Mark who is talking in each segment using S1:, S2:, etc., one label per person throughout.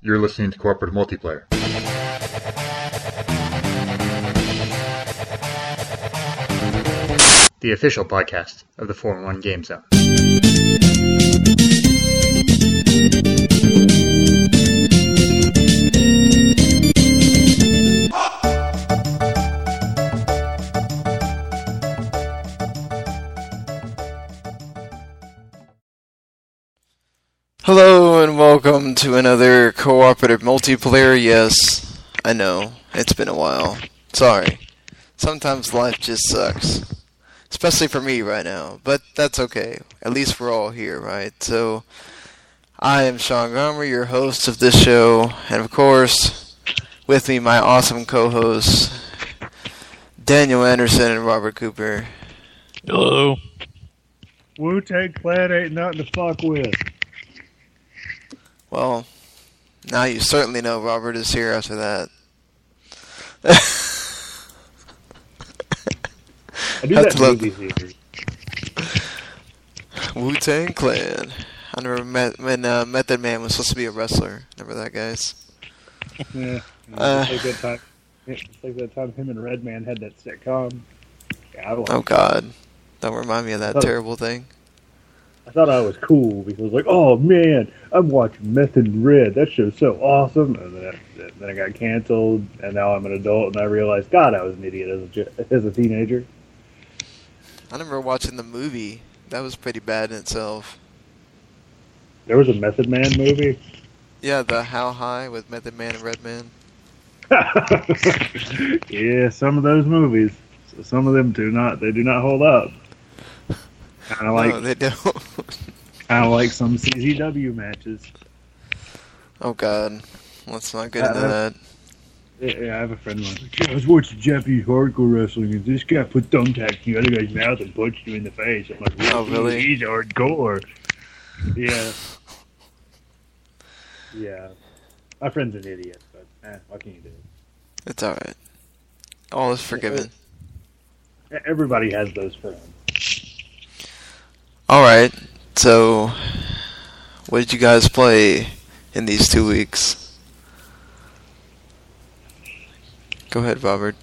S1: You're listening to Cooperative Multiplayer.
S2: The official podcast of the 4-1 Game Zone.
S3: Welcome to another cooperative multiplayer. Yes, I know, it's been a while. Sorry. Sometimes life just sucks. Especially for me right now, but that's okay. At least we're all here, right? So, I am Sean Gomer, your host of this show, and of course, with me, my awesome co hosts, Daniel Anderson and Robert Cooper.
S4: Hello.
S5: Wu Tang Clan ain't nothing to fuck with.
S3: Well, now you certainly know Robert is here after that.
S5: I do that
S3: to love-
S5: movie theater.
S3: Wu Tang Clan. I never met when uh, Method Man was supposed to be a wrestler. Remember that, guys?
S5: Yeah.
S3: Uh.
S5: Like that time. Like that time him and Redman had that sitcom.
S3: Oh God, don't remind me of that
S5: Oh.
S3: terrible thing.
S5: I thought I was cool because I was like, oh man, I'm watching Method Red. That show's so awesome. And then, then I got canceled, and now I'm an adult, and I realized, God, I was an idiot as a, as a teenager.
S3: I remember watching the movie. That was pretty bad in itself.
S5: There was a Method Man movie.
S3: Yeah, the How High with Method Man and Redman.
S5: yeah, some of those movies. Some of them do not. They do not hold up. Kind of like
S3: no, they don't.
S5: kind of like some CZW matches.
S3: oh God, let's not get into that.
S5: Yeah, I have a friend who's like, I was watching Japanese hardcore wrestling, and this guy put thumbtacks in the other guy's mouth and punched him in the face. I'm like,
S3: Oh, really?
S5: He's hardcore. Yeah. Yeah. My friend's an idiot, but eh, what can you do?
S3: It's all right. All is forgiven.
S5: Everybody has those friends.
S3: All right. So, what did you guys play in these two weeks? Go ahead, Robert.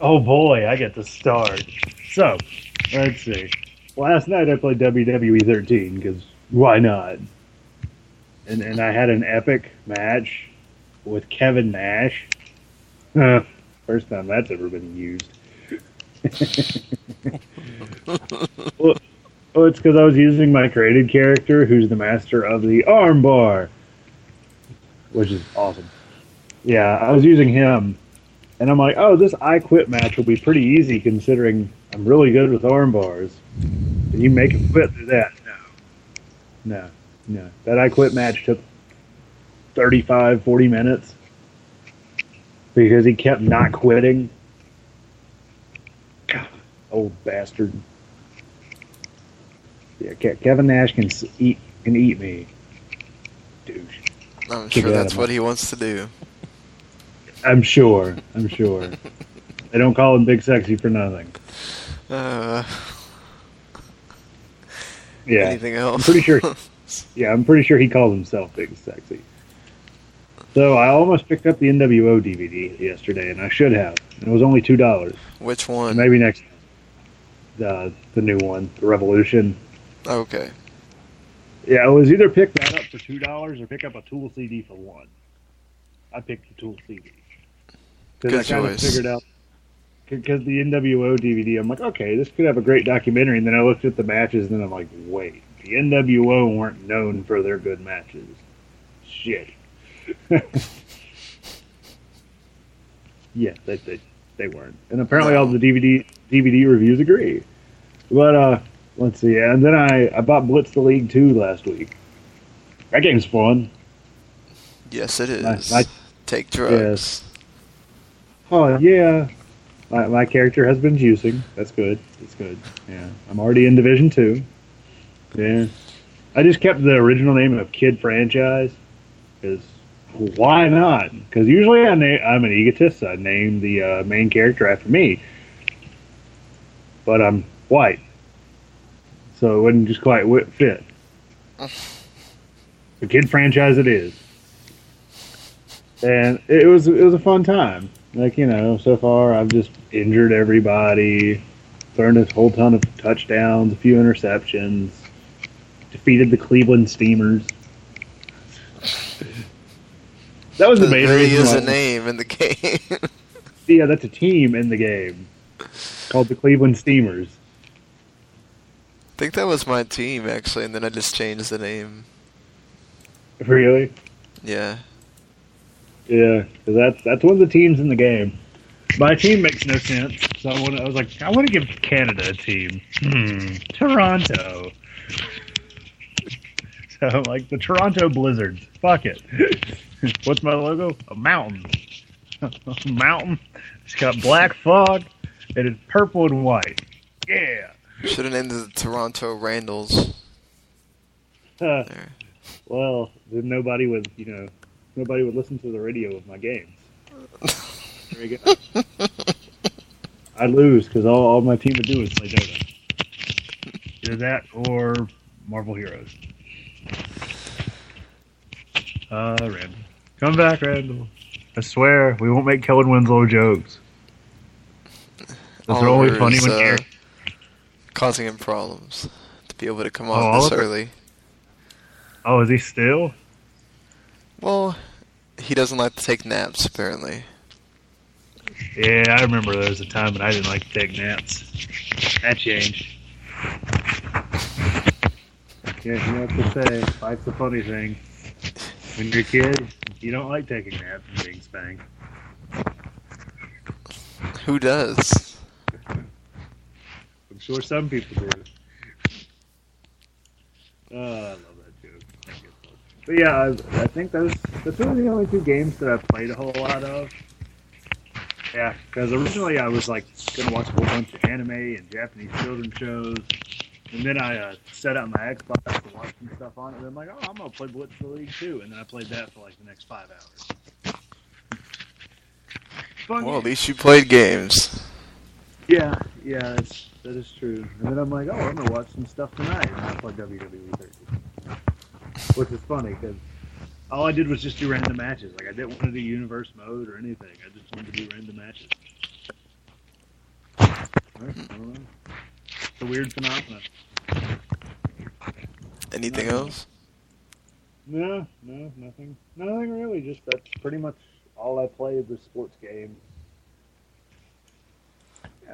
S5: Oh boy, I get to start. So, let's see. Last night I played WWE 13 because why not? And and I had an epic match with Kevin Nash. Huh, First time that's ever been used. well, well, it's because I was using my created character, who's the master of the armbar, which is awesome. Yeah, I was using him, and I'm like, oh, this I Quit match will be pretty easy considering I'm really good with armbars. Can you make him quit through that? No. No. No. That I Quit match took 35, 40 minutes because he kept not quitting. God, old bastard. Yeah, Kevin Nash can eat can eat me. Douche.
S3: I'm sure that's what he wants to do.
S5: I'm sure. I'm sure. they don't call him Big Sexy for nothing.
S3: Uh,
S5: Yeah.
S3: Anything else?
S5: I'm pretty sure. Yeah, I'm pretty sure he calls himself Big Sexy. So I almost picked up the NWO DVD yesterday, and I should have. It was only two dollars.
S3: Which one?
S5: Maybe next. The the new one, the Revolution.
S3: Okay.
S5: Yeah, it was either pick that up for two dollars or pick up a Tool CD for one. I picked the Tool CD because I kind of figured out because the NWO DVD. I'm like, okay, this could have a great documentary. And then I looked at the matches, and then I'm like, wait, the NWO weren't known for their good matches. Shit. yeah, they, they they weren't, and apparently all the DVD DVD reviews agree. But uh, let's see. And then I I bought Blitz the League two last week. That game's fun.
S3: Yes, it is.
S5: My- my-
S3: Take drugs.
S5: Oh yeah. My, my character has been juicing. That's good. That's good. Yeah. I'm already in Division Two. Yeah. I just kept the original name of Kid Franchise because why not? Because usually I na- I'm an egotist. I name the uh, main character after me, but I'm white, so it wouldn't just quite fit. The Kid Franchise it is. and it was it was a fun time. Like you know, so far I've just injured everybody, thrown a whole ton of touchdowns, a few interceptions, defeated the Cleveland Steamers. That was the main
S3: really
S5: reason.
S3: is
S5: why-
S3: a name in the game.
S5: Yeah, that's a team in the game called the Cleveland Steamers.
S3: I think that was my team actually, and then I just changed the name.
S5: Really?
S3: Yeah.
S5: Yeah, that's that's one of the teams in the game. My team makes no sense, so I, wanna, I was like, I want to give Canada a team. Hmm, Toronto. So I'm like the Toronto Blizzards. Fuck it. What's my logo? A mountain. a mountain. It's got black fog, and it's purple and white. Yeah.
S3: Should have named the Toronto Randalls.
S5: Uh, well, then nobody would, you know, nobody would listen to the radio of my games. There you go. I'd lose because all, all my team would do is play Dota. Either that or Marvel Heroes. Uh, Randall. Come back, Randall. I swear, we won't make Kellen Winslow jokes. Those are only funny
S3: is,
S5: when
S3: uh,
S5: Eric.
S3: Causing him problems to be able to come
S5: Oh,
S3: this early.
S5: Oh, is he still?
S3: Well, he doesn't like to take naps apparently.
S5: Yeah, I remember there was a time when I didn't like to take naps. That changed. Yeah, you what to say. Life's the funny thing. When you're a kid, you don't like taking naps and being spanked.
S3: Who does?
S5: Sure some people do. Oh, I love that joke. That gets old. But yeah, I, I think those that's really the only two games that I've played a whole lot of. Yeah, because originally I was like gonna watch a whole bunch of anime and Japanese children shows, and then I uh, set up my Xbox to watch some stuff on it. And I'm like, oh, I'm gonna play Blitz the League too, and then I played that for like the next five hours. Fun
S3: Well, at least you played games.
S5: Yeah, yeah, that's, that is true. And then I'm like, oh, I'm gonna watch some stuff tonight, and I play WWE 13, which is funny because all I did was just do random matches. Like I didn't want to do universe mode or anything. I just wanted to do random matches. Know. Uh, it's a weird phenomenon.
S3: Anything else?
S5: No, no, nothing, nothing really. Just that's pretty much all I played was sports games.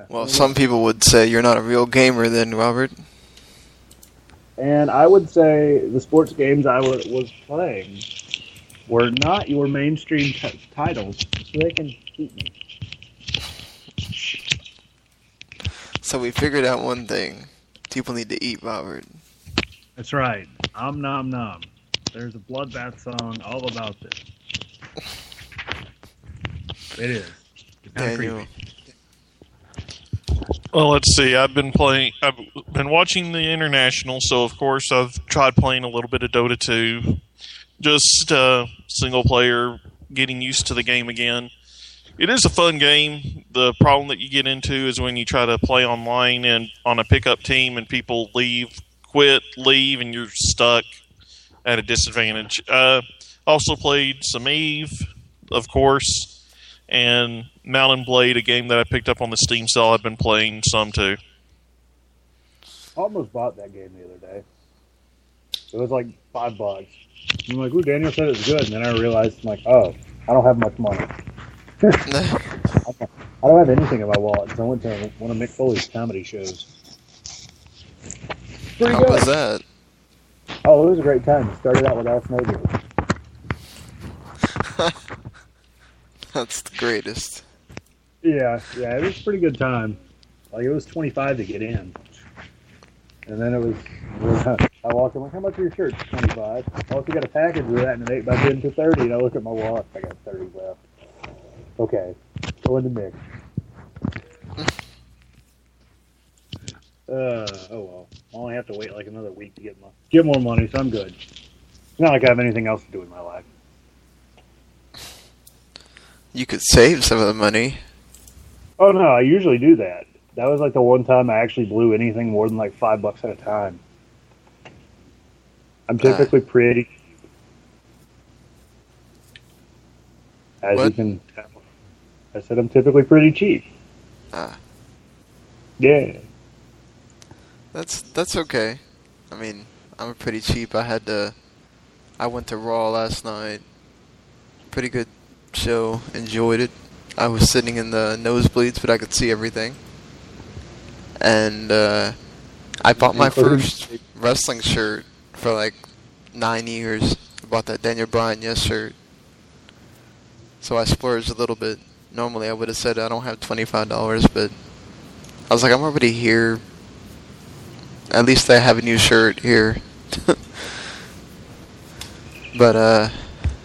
S3: Well, some people would say you're not a real gamer then, Robert.
S5: And I would say the sports games I was playing were not your mainstream t- titles, so they can keep me.
S3: So we figured out one thing. People need to eat, Robert.
S5: That's right. Om nom nom. There's a bloodbath song all about this. It is. It's
S3: Daniel.
S5: creepy.
S4: Well, let's see. I've been playing. I've been watching the international, so of course I've tried playing a little bit of Dota 2. Just uh, single player, getting used to the game again. It is a fun game. The problem that you get into is when you try to play online and on a pickup team, and people leave, quit, leave, and you're stuck at a disadvantage. Uh, also played some Eve, of course, and Mount & Blade, a game that I picked up on the Steam sale. I've been playing some too.
S5: I almost bought that game the other day. It was like five bucks. I'm like, ooh, Daniel said it was good. And then I realized, I'm like, oh, I don't have much money. I don't have anything in my wallet because I went to one of Mick Foley's comedy shows. Pretty
S3: How
S5: good.
S3: was that?
S5: Oh, it was a great time. It started out with Al Snowden.
S3: That's the greatest.
S5: Yeah, yeah, it was a pretty good time. Like it was twenty five to get in, and then it was. I walked in like, how much are your shirts? Twenty five. I also got a package with that and an eight by ten for thirty, and I look at my wallet, I got thirty left. Okay, go in the mix. Uh, oh well. I only have to wait like another week to get my get more money, so I'm good. It's not like I have anything else to do in my life.
S3: You could save some of the money.
S5: Oh no, I usually do that. That was like the one time I actually blew anything more than like five bucks at a time. I'm typically pretty. As you can tell. I said I'm typically pretty cheap.
S3: Ah.
S5: Yeah.
S3: That's that's okay. I mean, I'm pretty cheap. I had to. I went to Raw last night. Pretty good show. Enjoyed it. I was sitting in the nosebleeds, but I could see everything. And uh, I bought my first wrestling shirt for like nine years. I bought that Daniel Bryan Yes shirt. So I splurged a little bit. Normally I would have said I don't have twenty five dollars, but I was like, I'm already here. At least I have a new shirt here. but uh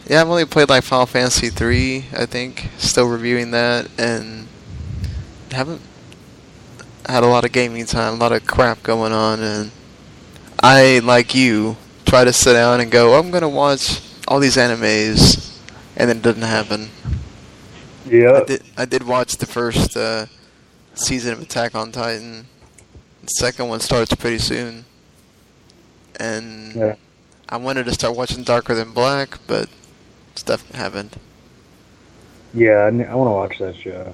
S3: yeah, I've only played like Final Fantasy 3, I think. Still reviewing that and haven't had a lot of gaming time, a lot of crap going on and I like you try to sit down and go, I'm going to watch all these animes and then it doesn't happen.
S5: Yeah.
S3: I did I did watch the first uh, season of Attack on Titan. The second one starts pretty soon. And
S5: Yeah.
S3: I wanted to start watching Darker Than Black, but stuff happened.
S5: Yeah, I, I want to watch that show.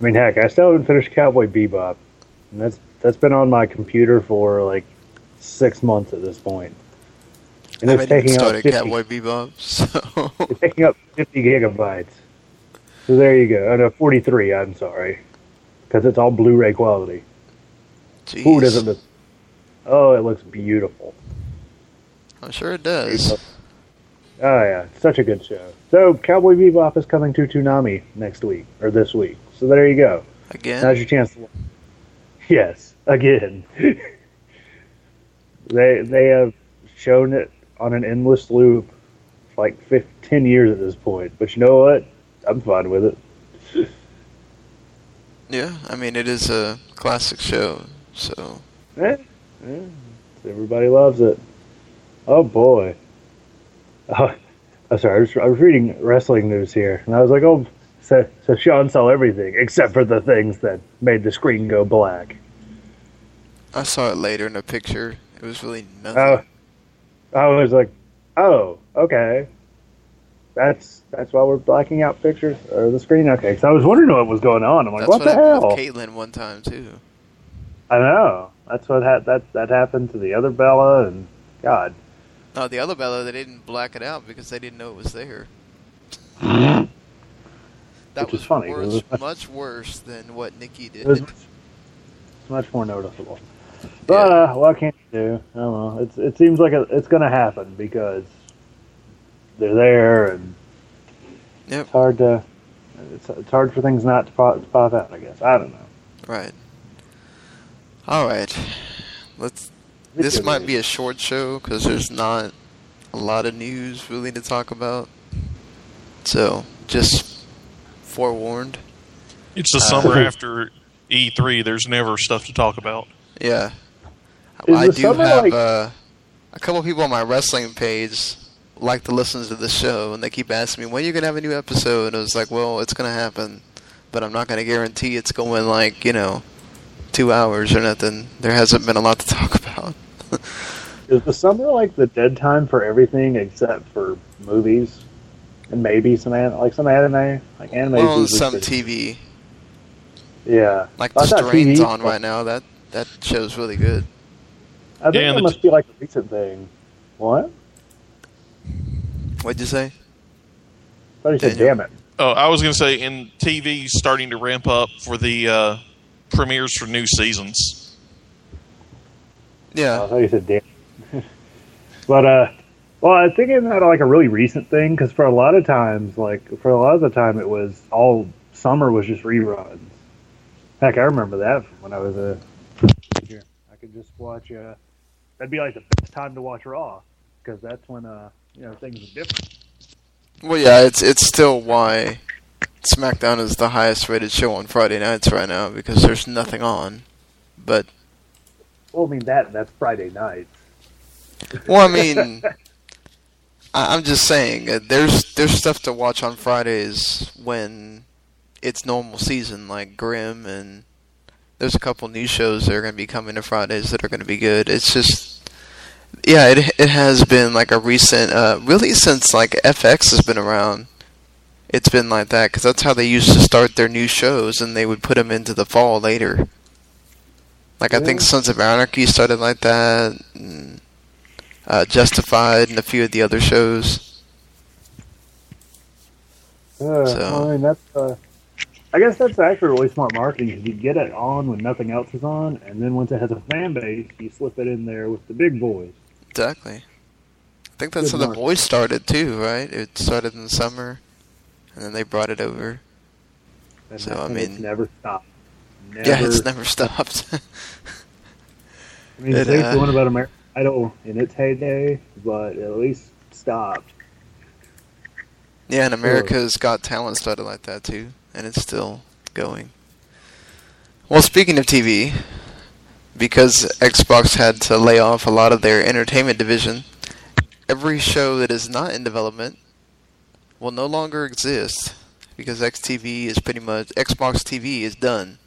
S5: I mean, heck, I still haven't finished Cowboy Bebop, and that's that's been on my computer for like six months at this point. and
S3: I
S5: it's taking up
S3: started
S5: 50,
S3: Cowboy Bebop, so
S5: it's taking up fifty gigabytes. So there you go. Oh, no, forty-three. I'm sorry, because it's all Blu-ray quality. Who doesn't? Oh, it looks beautiful.
S3: I'm sure it does.
S5: Oh yeah, such a good show. So Cowboy Bebop is coming to Toonami next week or this week. So there you go.
S3: Again.
S5: Now's your chance to. Yes, again. they they have shown it on an endless loop for like 15, 10 years at this point. But you know what? I'm fine with it.
S3: yeah. I mean, it is a classic show, so
S5: Eh, eh, everybody loves it. Oh boy. Oh, I'm sorry. I was, I was reading wrestling news here, and I was like, oh, so, so Sean saw everything except for the things that made the screen go black.
S3: I saw it later in a picture. It was really nothing.
S5: Oh, I was like, oh, okay. That's that's why we're blacking out pictures or the screen. Okay, so I was wondering what was going on. I'm like,
S3: That's
S5: what,
S3: what,
S5: the hell?
S3: with Kaitlyn one time too.
S5: I know. That's what ha- that that happened to the other Bella, and God,
S3: No, the other Bella, they didn't black it out because they didn't know it was there. That
S5: Which
S3: was
S5: is funny,
S3: worse,
S5: because-
S3: much worse than what Nikki did.
S5: it was much, it's much more noticeable. But uh, what can you do? I don't know. It's it seems like it, it's going to happen because they're there, and
S3: Yep.
S5: it's hard to it's it's hard for things not to pop, to pop out. I guess I don't know.
S3: Right. All right. Let's. This might be a short show because there's not a lot of news really to talk about. So just forewarned.
S4: It's the
S3: Uh,
S4: summer after E3. There's never stuff to talk about.
S3: Yeah.
S5: Is
S3: I do have
S5: like-
S3: uh, a couple people on my wrestling page like to listen to the show, and they keep asking me when are you're gonna have a new episode. And I was like, well, it's gonna happen, but I'm not gonna guarantee it's going like you know two hours or nothing. There hasn't been a lot to talk about.
S5: Is the summer like the dead time for everything except for movies and maybe some an- like some anime, like anime?
S3: well, some
S5: pretty-
S3: TV,
S5: Yeah,
S3: like
S5: I
S3: the
S5: thought
S3: Strain's
S5: TV
S3: on right now. That that show's really good.
S5: I think
S4: Yeah,
S5: that
S4: the-
S5: must be like a recent thing. What?
S3: What'd you say?
S5: I thought you said,
S3: Daniel.
S5: "Damn it."
S4: Oh, I was going to say, in TV starting to ramp up for the uh, premieres for new seasons.
S5: I
S3: Yeah,
S5: thought you said "damn." but uh, well, I think it's not like a really recent thing because for a lot of times, like for a lot of the time, it was all summer was just reruns. Heck, I remember that from when I was a teenager. I could just watch. Uh, that'd be like the best time to watch Raw because that's when uh, you know things are different.
S3: Well, yeah, it's it's still why SmackDown is the highest rated show on Friday nights right now because there's nothing on. But
S5: Well, I mean that that's Friday night.
S3: well, I mean, I, I'm just saying uh, there's there's stuff to watch on Fridays when it's normal season, like Grimm, and there's a couple new shows that are going to be coming to Fridays that are going to be good. It's just. Yeah, it it has been like a recent, uh, really since like FX has been around. it's been like that because that's how they used to start their new shows, and they would put them into the fall later. Like I think Sons of Anarchy started like that, and, uh, Justified, and a few of the other shows.
S5: Uh,
S3: So-
S5: I mean, that's. Uh, I guess that's actually really smart marketing because you get it on when nothing else is on, and then once it has a fan base, you slip it in there with the big boys.
S3: Exactly. I think that's
S5: Good
S3: how the boys started too, right? It started in the summer, and then they brought it over.
S5: And,
S3: So, I mean-
S5: never stopped. Never,
S3: Yeah, it's never stopped.
S5: I mean,
S3: it,
S5: say
S3: uh,
S5: the one about American Idol in its heyday, but it at least stopped.
S3: yeah, and America's Got Talent started like that too, and it's still going. Well, speaking of TV, because Xbox had to lay off a lot of their entertainment division, every show that is not in development will no longer exist because XTV is pretty much Xbox TV is done.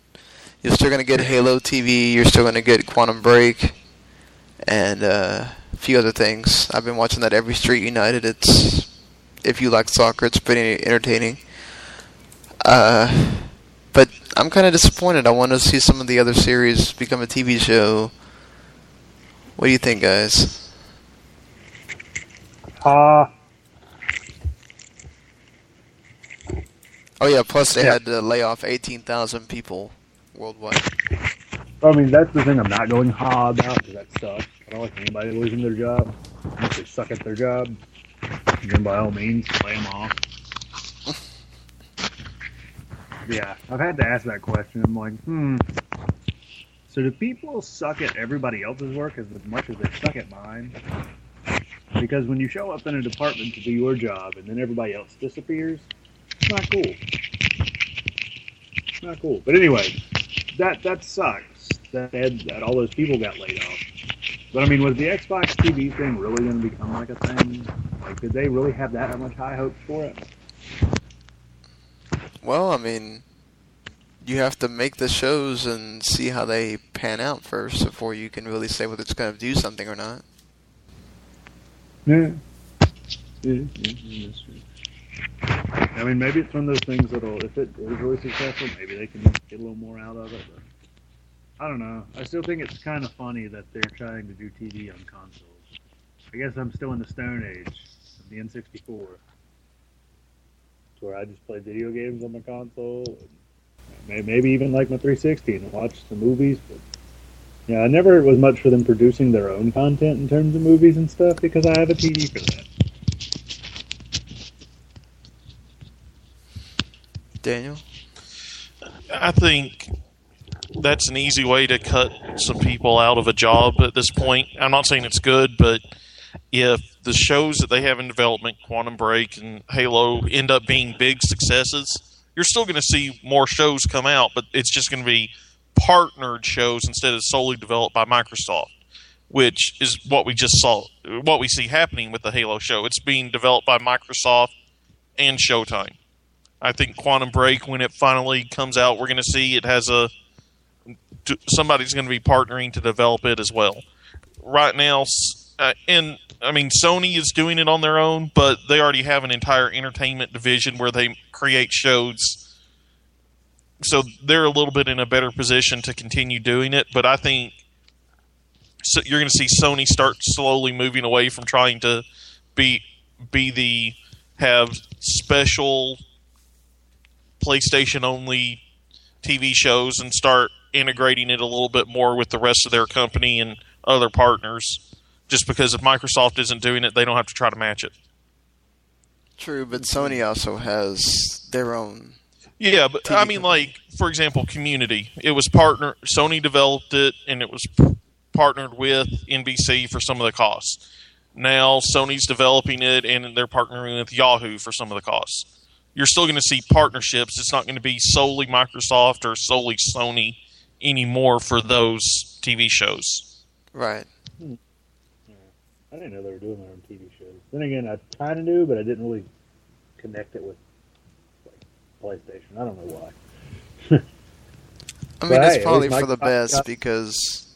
S3: You're still gonna get Halo TV. You're still gonna get Quantum Break, and uh, a few other things. I've been watching that every Street United. It's if you like soccer, it's pretty entertaining. Uh, but I'm kind of disappointed. I want to see some of the other series become a TV show. What do you think, guys?
S5: Ah,
S3: Oh yeah, plus they
S5: Yeah.
S3: had to lay off 18,000 people worldwide.
S5: I mean, that's the thing I'm not going ha about because that sucks. I don't like anybody losing their job unless they suck at their job. Then by all means, lay them off. yeah, I've had to ask that question. I'm like, hmm. So do people suck at everybody else's work as much as they suck at mine? Because when you show up in a department to do your job and then everybody else disappears, it's not cool. Not cool. But anyway, that that sucks. That that all those people got laid off. But I mean, was the Xbox TV thing really going to become like a thing? Like, did they really have that much high hopes for it?
S3: Well, I mean, you have to make the shows and see how they pan out first before you can really say whether it's going to do something or not.
S5: Yeah. Yeah, yeah, yeah, that's true. I mean, maybe it's one of those things that'll, if it is really successful, maybe they can get a little more out of it. But I don't know. I still think it's kind of funny that they're trying to do TV on consoles. I guess I'm still in the Stone Age of the N64, where I just play video games on my console, maybe even like my 360 and watch the movies. But yeah, I never was much for them producing their own content in terms of movies and stuff because I have a TV for that.
S3: Daniel?
S4: I think that's an easy way to cut some people out of a job at this point. I'm not saying it's good, but if the shows that they have in development, Quantum Break and Halo, end up being big successes, you're still going to see more shows come out, but it's just going to be partnered shows instead of solely developed by Microsoft, which is what we just saw, what we see happening with the Halo show. It's being developed by Microsoft and Showtime. I think Quantum Break, when it finally comes out, we're going to see it has a somebody's going to be partnering to develop it as well. Right now, uh, and I mean Sony is doing it on their own, but they already have an entire entertainment division where they create shows. So they're a little bit in a better position to continue doing it, but I think so you're going to see Sony start slowly moving away from trying to be be the have special PlayStation only TV shows and start integrating it a little bit more with the rest of their company and other partners. Just because if Microsoft isn't doing it, they don't have to try to match it.
S3: True, but Sony also has their own.
S4: Yeah, but
S3: TV
S4: I mean,
S3: company.
S4: like for example, Community. It was partner. Sony developed it, and it was partnered with NBC for some of the costs. Now Sony's developing it, and they're partnering with Yahoo for some of the costs. You're still going to see partnerships. It's not going to be solely Microsoft or solely Sony anymore for those TV shows.
S3: Right.
S5: I didn't know they were doing their own TV shows. Then again, I kind of knew, but I didn't really connect it with like PlayStation. I don't know why.
S3: I mean,
S5: But
S3: it's
S5: hey,
S3: probably
S5: least
S3: for the best
S5: got-
S3: because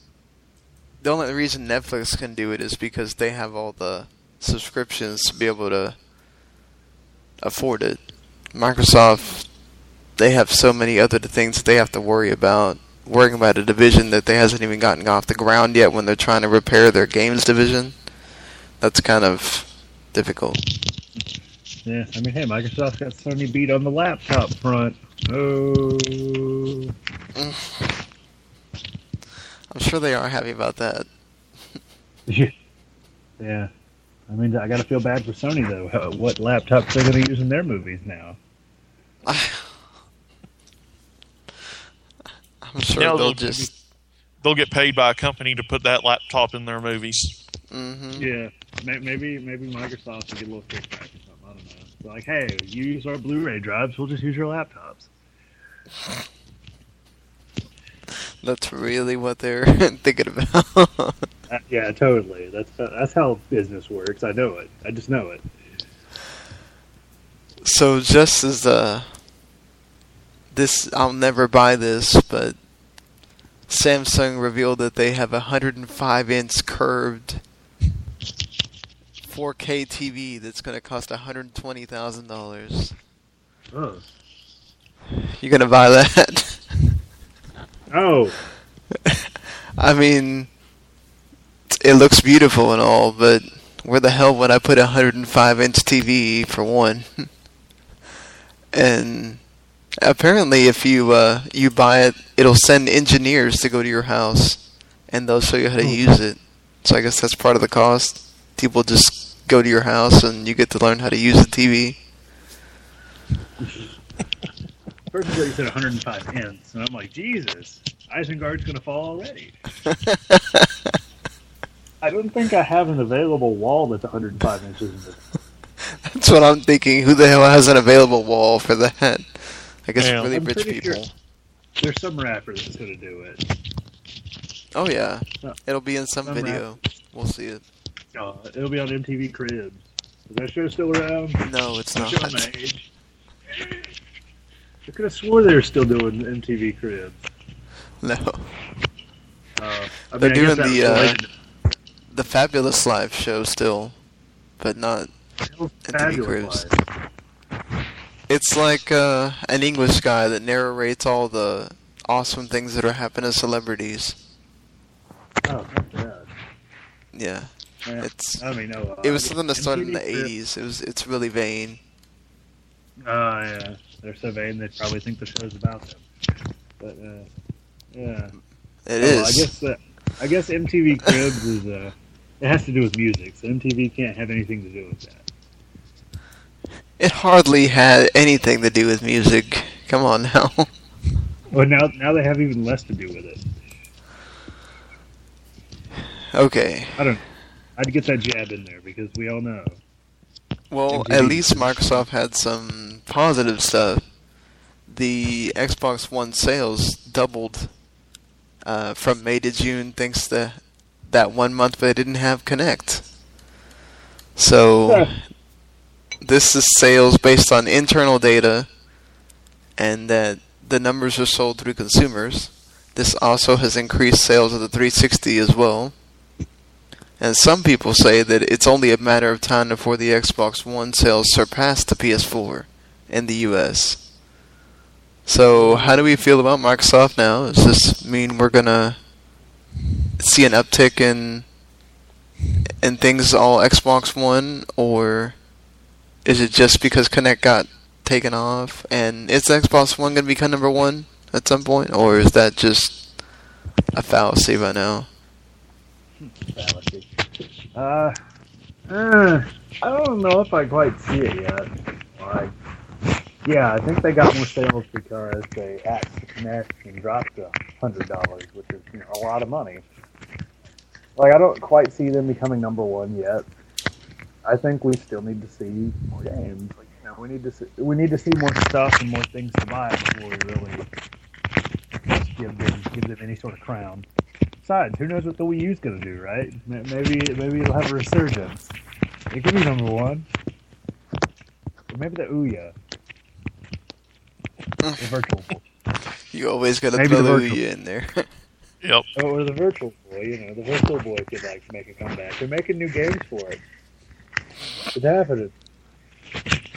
S3: the only reason Netflix can do it is because they have all the subscriptions to be able to afford it. Microsoft, they have so many other things they have to worry about. Worrying about a division that they hasn't even gotten off the ground yet when they're trying to repair their games division. That's kind of difficult.
S5: Yeah, I mean, hey, Microsoft got Sony beat on the laptop front. Oh, mm.
S3: I'm sure they are happy about that.
S5: yeah. I mean, I gotta feel bad for Sony though. How- What laptops they're gonna use in their movies now?
S3: I'm sure
S4: Yeah,
S3: they'll
S4: they'll-
S3: just.
S4: They'll get paid by a company to put that laptop in their movies.
S3: hmm
S5: Yeah, maybe maybe Microsoft will get a little kickback or something. I don't know. It's like, hey, you use our Blu-ray drives, we'll just use your laptops.
S3: That's really what they're thinking about.
S5: Uh, yeah, totally. That's uh, that's how business works. I know it. I just know it.
S3: so just as uh, this, I'll never buy this, but Samsung revealed that they have a 105 inch curved 4K TV that's going to cost $120,000.
S5: Oh,
S3: You're gonna buy that?
S5: oh,
S3: I mean, it looks beautiful and all, but where the hell would I put a 105 inch TV for one? and apparently, if you uh, you buy it, it'll send engineers to go to your house, and they'll show you how to use it. So I guess that's part of the cost. People just go to your house, and you get to learn how to use the TV.
S5: first of all, you said 105 inches, and I'm like, Jesus, Isengard's gonna fall already. I don't think I have an available wall that's 105 inches.
S3: That's what I'm thinking. Who the hell has an available wall for that? I guess
S4: Yeah.
S3: really
S5: I'm
S3: rich
S5: pretty
S3: people.
S5: sure- There's some rapper that's gonna do it.
S3: Oh yeah,
S5: No.
S3: it'll be in some
S5: Some
S3: video. We'll see it.
S5: Uh, it'll be on MTV Cribs. Is that show still around?
S3: No, it's not.
S5: showing my age. I could have swore they were still doing MTV Cribs.
S3: No,
S5: Uh, I
S3: They're
S5: I
S3: doing the, uh,
S5: related
S3: the Fabulous Live show still, but not.
S5: Fabulous
S3: Cribs. It's like uh, an English guy that narrates all the awesome things that are happening to celebrities.
S5: Oh, not bad.
S3: Yeah,
S5: Yeah.
S3: it's.
S5: I mean, no. Uh,
S3: It was something that started in the '80s. It was. It's really vain.
S5: Oh yeah, they're so vain they probably think the show's about them. But uh, yeah,
S3: It
S5: Oh,
S3: is.
S5: I guess that I guess MTV Cribs is uh, it has to do with music, so MTV can't have anything to do with that.
S3: It hardly had anything to do with music. Come on now.
S5: Well, now now they have even less to do with it.
S3: okay.
S5: I don't. I'd get that jab in there because we all know.
S3: Well,
S5: MTV.
S3: at least Microsoft had some positive stuff. The Xbox One sales doubled uh, from May to June thanks to that one month but they didn't have Kinect. So this is sales based on internal data and that the numbers are sold through consumers. This also has increased sales of the 360 as well. And some people say that it's only a matter of time before the Xbox One sales surpass the PS4 in the US. So, how do we feel about Microsoft now? Does this mean we're gonna see an uptick in in things all Xbox One, or is it just because Kinect got taken off? And is Xbox One gonna become number one at some point, or is that just a fallacy by now?
S5: fallacy. Uh, uh, I don't know if I quite see it yet. Like, yeah, I think they got more sales because they axed Kinect and dropped a hundred dollars, which is you know a lot of money. Like, I don't quite see them becoming number one yet. I think we still need to see more games. Like, you know, we need to see, we need to see more stuff and more things to buy before we really give them give them any sort of crown. Besides, who knows what the Wii U's going to do, right? Maybe maybe it'll have a resurgence. It could be number one. Or maybe the Ouya. The virtual.
S3: You always gotta throw
S5: the
S3: the Ouya in there.
S4: Yep.
S5: Oh, or the virtual boy, you know, the virtual boy could like make a comeback. They're making new games for it. It's happening.
S3: it's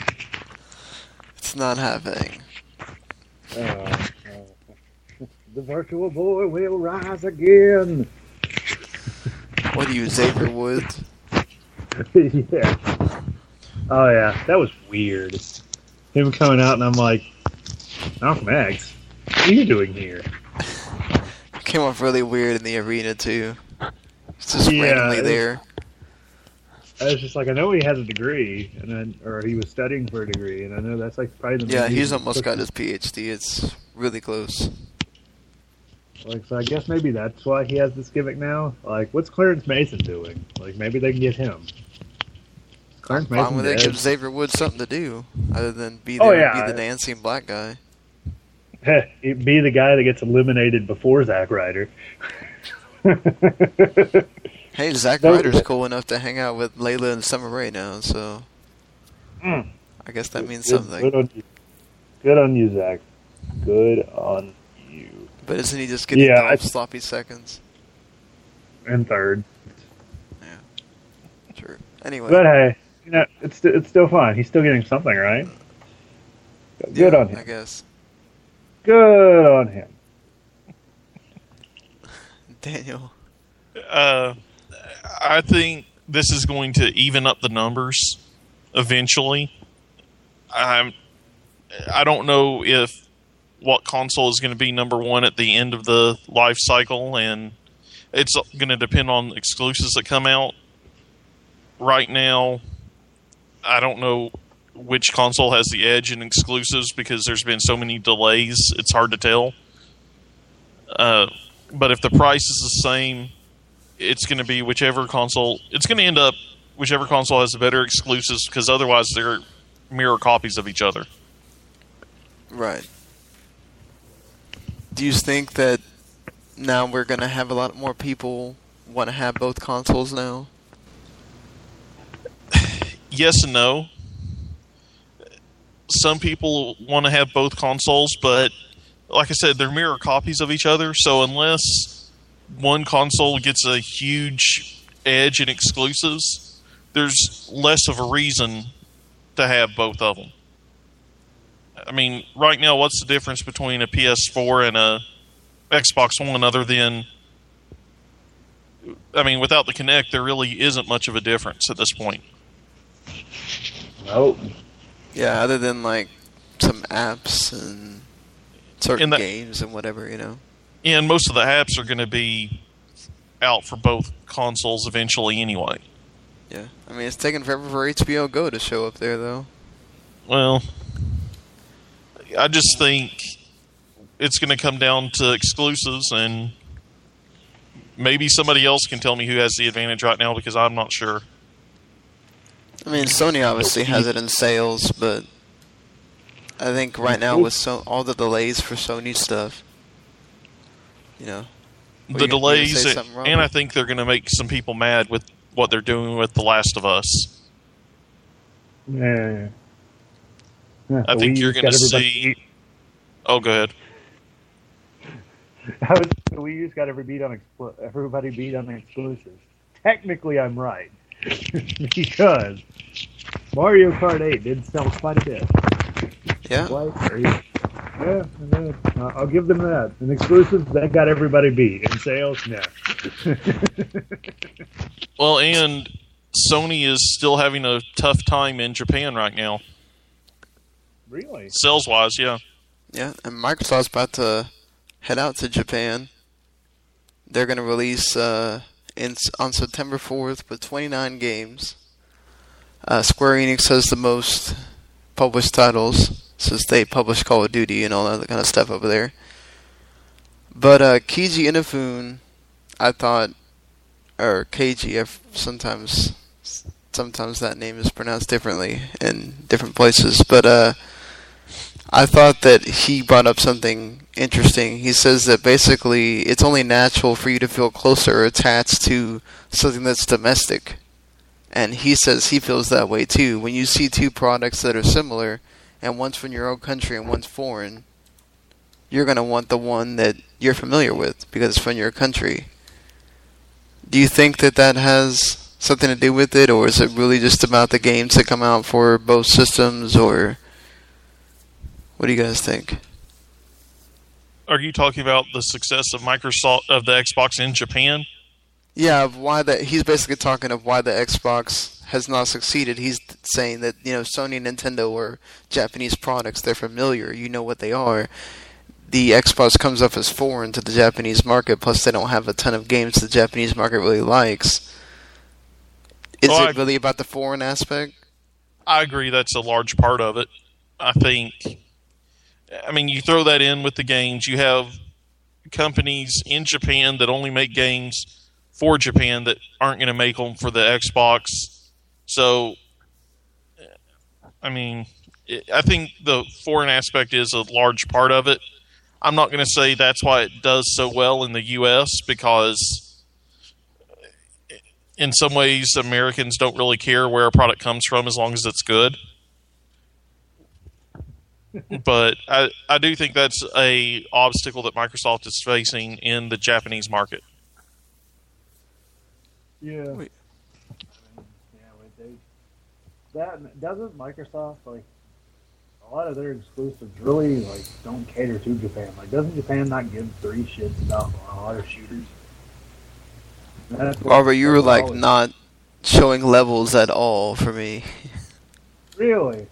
S3: It's not happening.
S5: Uh, uh, the virtual boy will rise again.
S3: What do you, Xavier Woods?
S5: yeah. Oh yeah, that was weird. Him coming out and I'm like, Malcolm X, what are you doing here?
S3: Came off really weird in the arena too. It's just
S5: Yeah,
S3: randomly
S5: it-
S3: there.
S5: I was just like, I know he has a degree, and then, or he was studying for a degree, and I know that's like probably the
S3: Yeah, he's almost got his PhD. It's really close.
S5: Like, so I guess maybe that's why he has this gimmick now. Like, what's Clarence Mason doing? Like, maybe they can get him. Clarence
S3: Why
S5: Mason
S3: would they give Xavier Woods something to do other than be
S5: Oh,
S3: there
S5: yeah.
S3: and be the dancing black guy?
S5: Be the guy that gets eliminated before Zack Ryder.
S3: Hey, Zack Ryder's cool enough to hang out with Layla and Summer Rae now, so
S5: Mm.
S3: I guess that means
S5: Good-
S3: something.
S5: Good on you, good on you Zack. Good on you.
S3: But isn't he just getting
S5: Yeah, I-
S3: sloppy seconds?
S5: And third. Yeah.
S3: Sure. Anyway,
S5: But hey, you know, it's it's still fine. He's still getting something, right? Good
S3: yeah,
S5: on him.
S3: I guess.
S5: Good on him.
S3: Daniel.
S4: Uh, I think this is going to even up the numbers eventually. I'm, I don't know if what console is going to be number one at the end of the life cycle, and it's going to depend on exclusives that come out. Right now, I don't know which console has the edge in exclusives because there's been so many delays. It's hard to tell. Uh, but if the price is the same, it's going to be whichever console. It's going to end up whichever console has the better exclusives because otherwise they're mirror copies of each other.
S3: Right. Do you think that now we're gonna have a lot more people want to have both consoles now?
S4: Yes and no. Some people want to have both consoles, but like I said, they're mirror copies of each other. So unless one console gets a huge edge in exclusives, there's less of a reason to have both of them. I mean, right now, what's the difference between a PS4 and a Xbox One other than I mean, without the Kinect, there really isn't much of a difference at this point.
S5: Nope.
S3: Yeah, other than like some apps and certain
S4: In the-
S3: games and whatever, you know.
S4: And most of the apps are going to be out for both consoles eventually anyway.
S3: Yeah. I mean, it's taking forever for HBO Go to show up there, though.
S4: Well, I just think it's going to come down to exclusives, and maybe somebody else can tell me who has the advantage right now because I'm not sure.
S3: I mean, Sony obviously has it in sales, but I think right now with so all the delays for Sony stuff, you know,
S4: the
S3: you gonna- you were gonna
S4: delays,
S3: say
S4: and,
S3: something,
S4: I think they're going to make some people mad with what they're doing with The Last of Us.
S5: Yeah. Yeah,
S4: I think you're going to see. Oh, go ahead.
S5: I was, the Wii U's got every beat on expl- everybody beat on the exclusives. Technically, I'm right because Mario Kart 8 did sell quite a bit.
S3: yeah.
S5: Quite a- yeah, yeah, uh, I'll give them that. In exclusives, they got everybody beat. In sales, no.
S4: Well, and Sony is still having a tough time in Japan right now,
S5: really?
S4: sales wise. Yeah.
S3: Yeah, and Microsoft's about to head out to Japan. They're going to release uh, in on September 4th with 29 games. Uh, Square Enix has the most published titles since they published Call of Duty and all that kind of stuff over there. But uh, Keiji Inafune, I thought, or I've sometimes sometimes that name is pronounced differently in different places, but uh, I thought that he brought up something interesting. He says that basically it's only natural for you to feel closer or attached to something that's domestic. And he says he feels that way too. When you see two products that are similar, and one's from your own country and one's foreign, you're going to want the one that you're familiar with because it's from your country. Do you think that that has something to do with it, or is it really just about the games that come out for both systems, or What do you guys think?
S4: Are you talking about the success of Microsoft of the Xbox in Japan?
S3: Yeah, of why that he's basically talking of why the Xbox has not succeeded. He's saying that you know Sony and Nintendo are Japanese products; they're familiar. You know what they are. The Xbox comes up as foreign to the Japanese market. Plus, they don't have a ton of games the Japanese market really likes. Is
S4: Well,
S3: it
S4: I-
S3: really about the foreign aspect?
S4: I agree that's a large part of it. I think I mean you throw that in with the games, you have companies in Japan that only make games for Japan that aren't going to make them for the Xbox. So I mean, it, I think the foreign aspect is a large part of it. I'm not going to say that's why it does so well in the US because in some ways Americans don't really care where a product comes from as long as it's good. But I, I do think that's a obstacle that Microsoft is facing in the Japanese market.
S5: Yeah.
S3: Wait.
S5: I mean, yeah, they, that doesn't Microsoft like a lot of their exclusives really like don't cater to Japan. Like, doesn't Japan not give three shits about a lot of shooters? That's
S3: Robert, you were like not showing levels at all for me.
S5: really.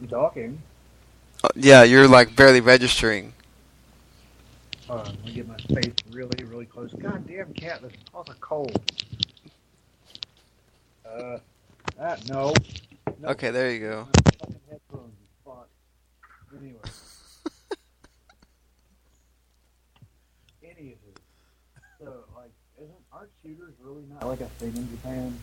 S5: I'm talking.
S3: Uh, yeah, you're like barely registering.
S5: Hold on, let me get my face really, really close. God damn cat, this cause a cold. Uh, that no. no.
S3: Okay, there you go.
S5: My fucking headphones, fuck. Anyway. Anywho, so like, isn't aren't shooters really not like a thing in Japan?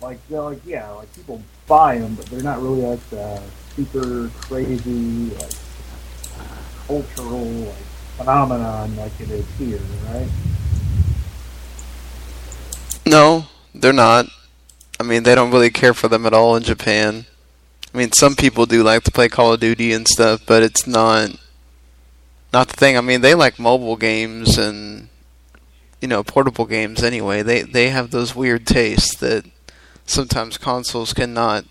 S5: Like, they're like, yeah, like people buy them, but they're not really like the super crazy, like cultural like phenomenon like it is here, right?
S3: No, they're not. I mean, they don't really care for them at all in Japan. I mean, some people do like to play Call of Duty and stuff, but it's not not the thing. I mean, they like mobile games and you know, portable games anyway. They they have those weird tastes that sometimes consoles cannot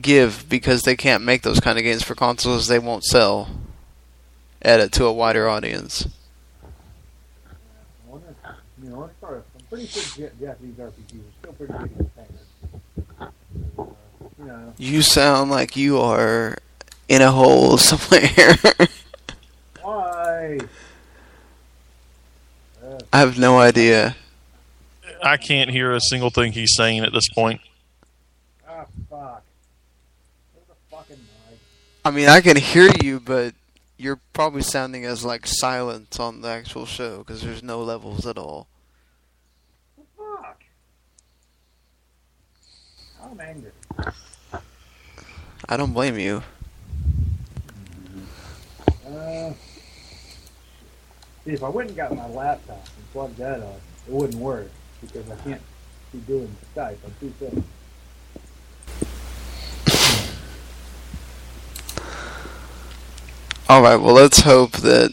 S3: give because they can't make those kind of games for consoles they won't sell at it to a wider audience.
S5: I you know, I'm pretty sure Japanese RPGs are still pretty big. Uh, you know,
S3: You sound like you are in a hole somewhere.
S5: why?
S3: I have no idea.
S4: I can't hear a single thing he's saying at this point.
S5: ah, fuck. There's a fucking mic.
S3: I mean, I can hear you, but you're probably sounding as like silent on the actual show because there's no levels at all.
S5: Fuck. I'm angry.
S3: I don't blame you.
S5: Uh, see, if I went and got my laptop and plugged that up, it wouldn't work because I can't be doing Skype. I'm too sick.
S3: All right, well, let's hope that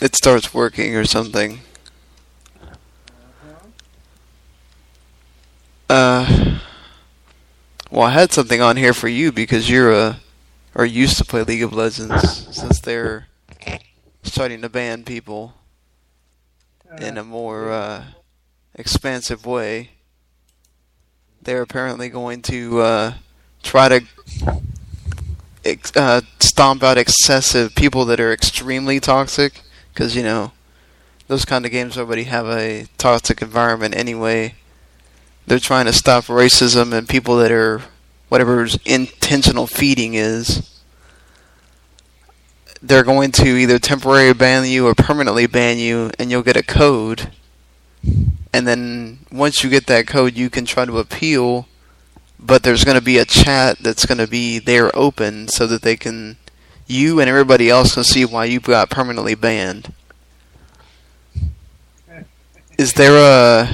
S3: it starts working or something. Uh, well, I had something on here for you because you're a or used to play League of Legends since they're starting to ban people in a more uh, expansive way. They're apparently going to uh, try to ex- uh, stomp out excessive people that are extremely toxic because you know those kind of games already have a toxic environment anyway. They're trying to stop racism and people that are whatever intentional feeding is. They're going to either temporarily ban you or permanently ban you, and you'll get a code. And then once you get that code, you can try to appeal but there's going to be a chat that's going to be there open so that they can you and everybody else can see why you got permanently banned. Is there a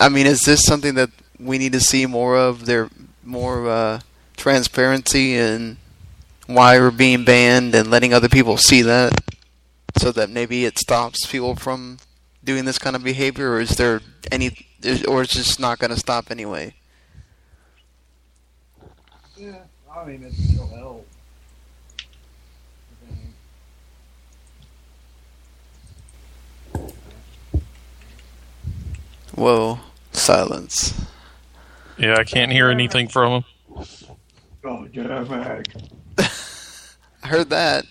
S3: i mean is this something that we need to see more of there more uh, transparency and why we're being banned and letting other people see that so that maybe it stops people from doing this kind of behavior or is there any or it's just not going to stop anyway
S5: Yeah, I, I mean, it's, it'll help.
S3: Whoa, silence.
S4: Yeah, I can't hear anything from him.
S5: Oh, get out back.
S3: I heard that.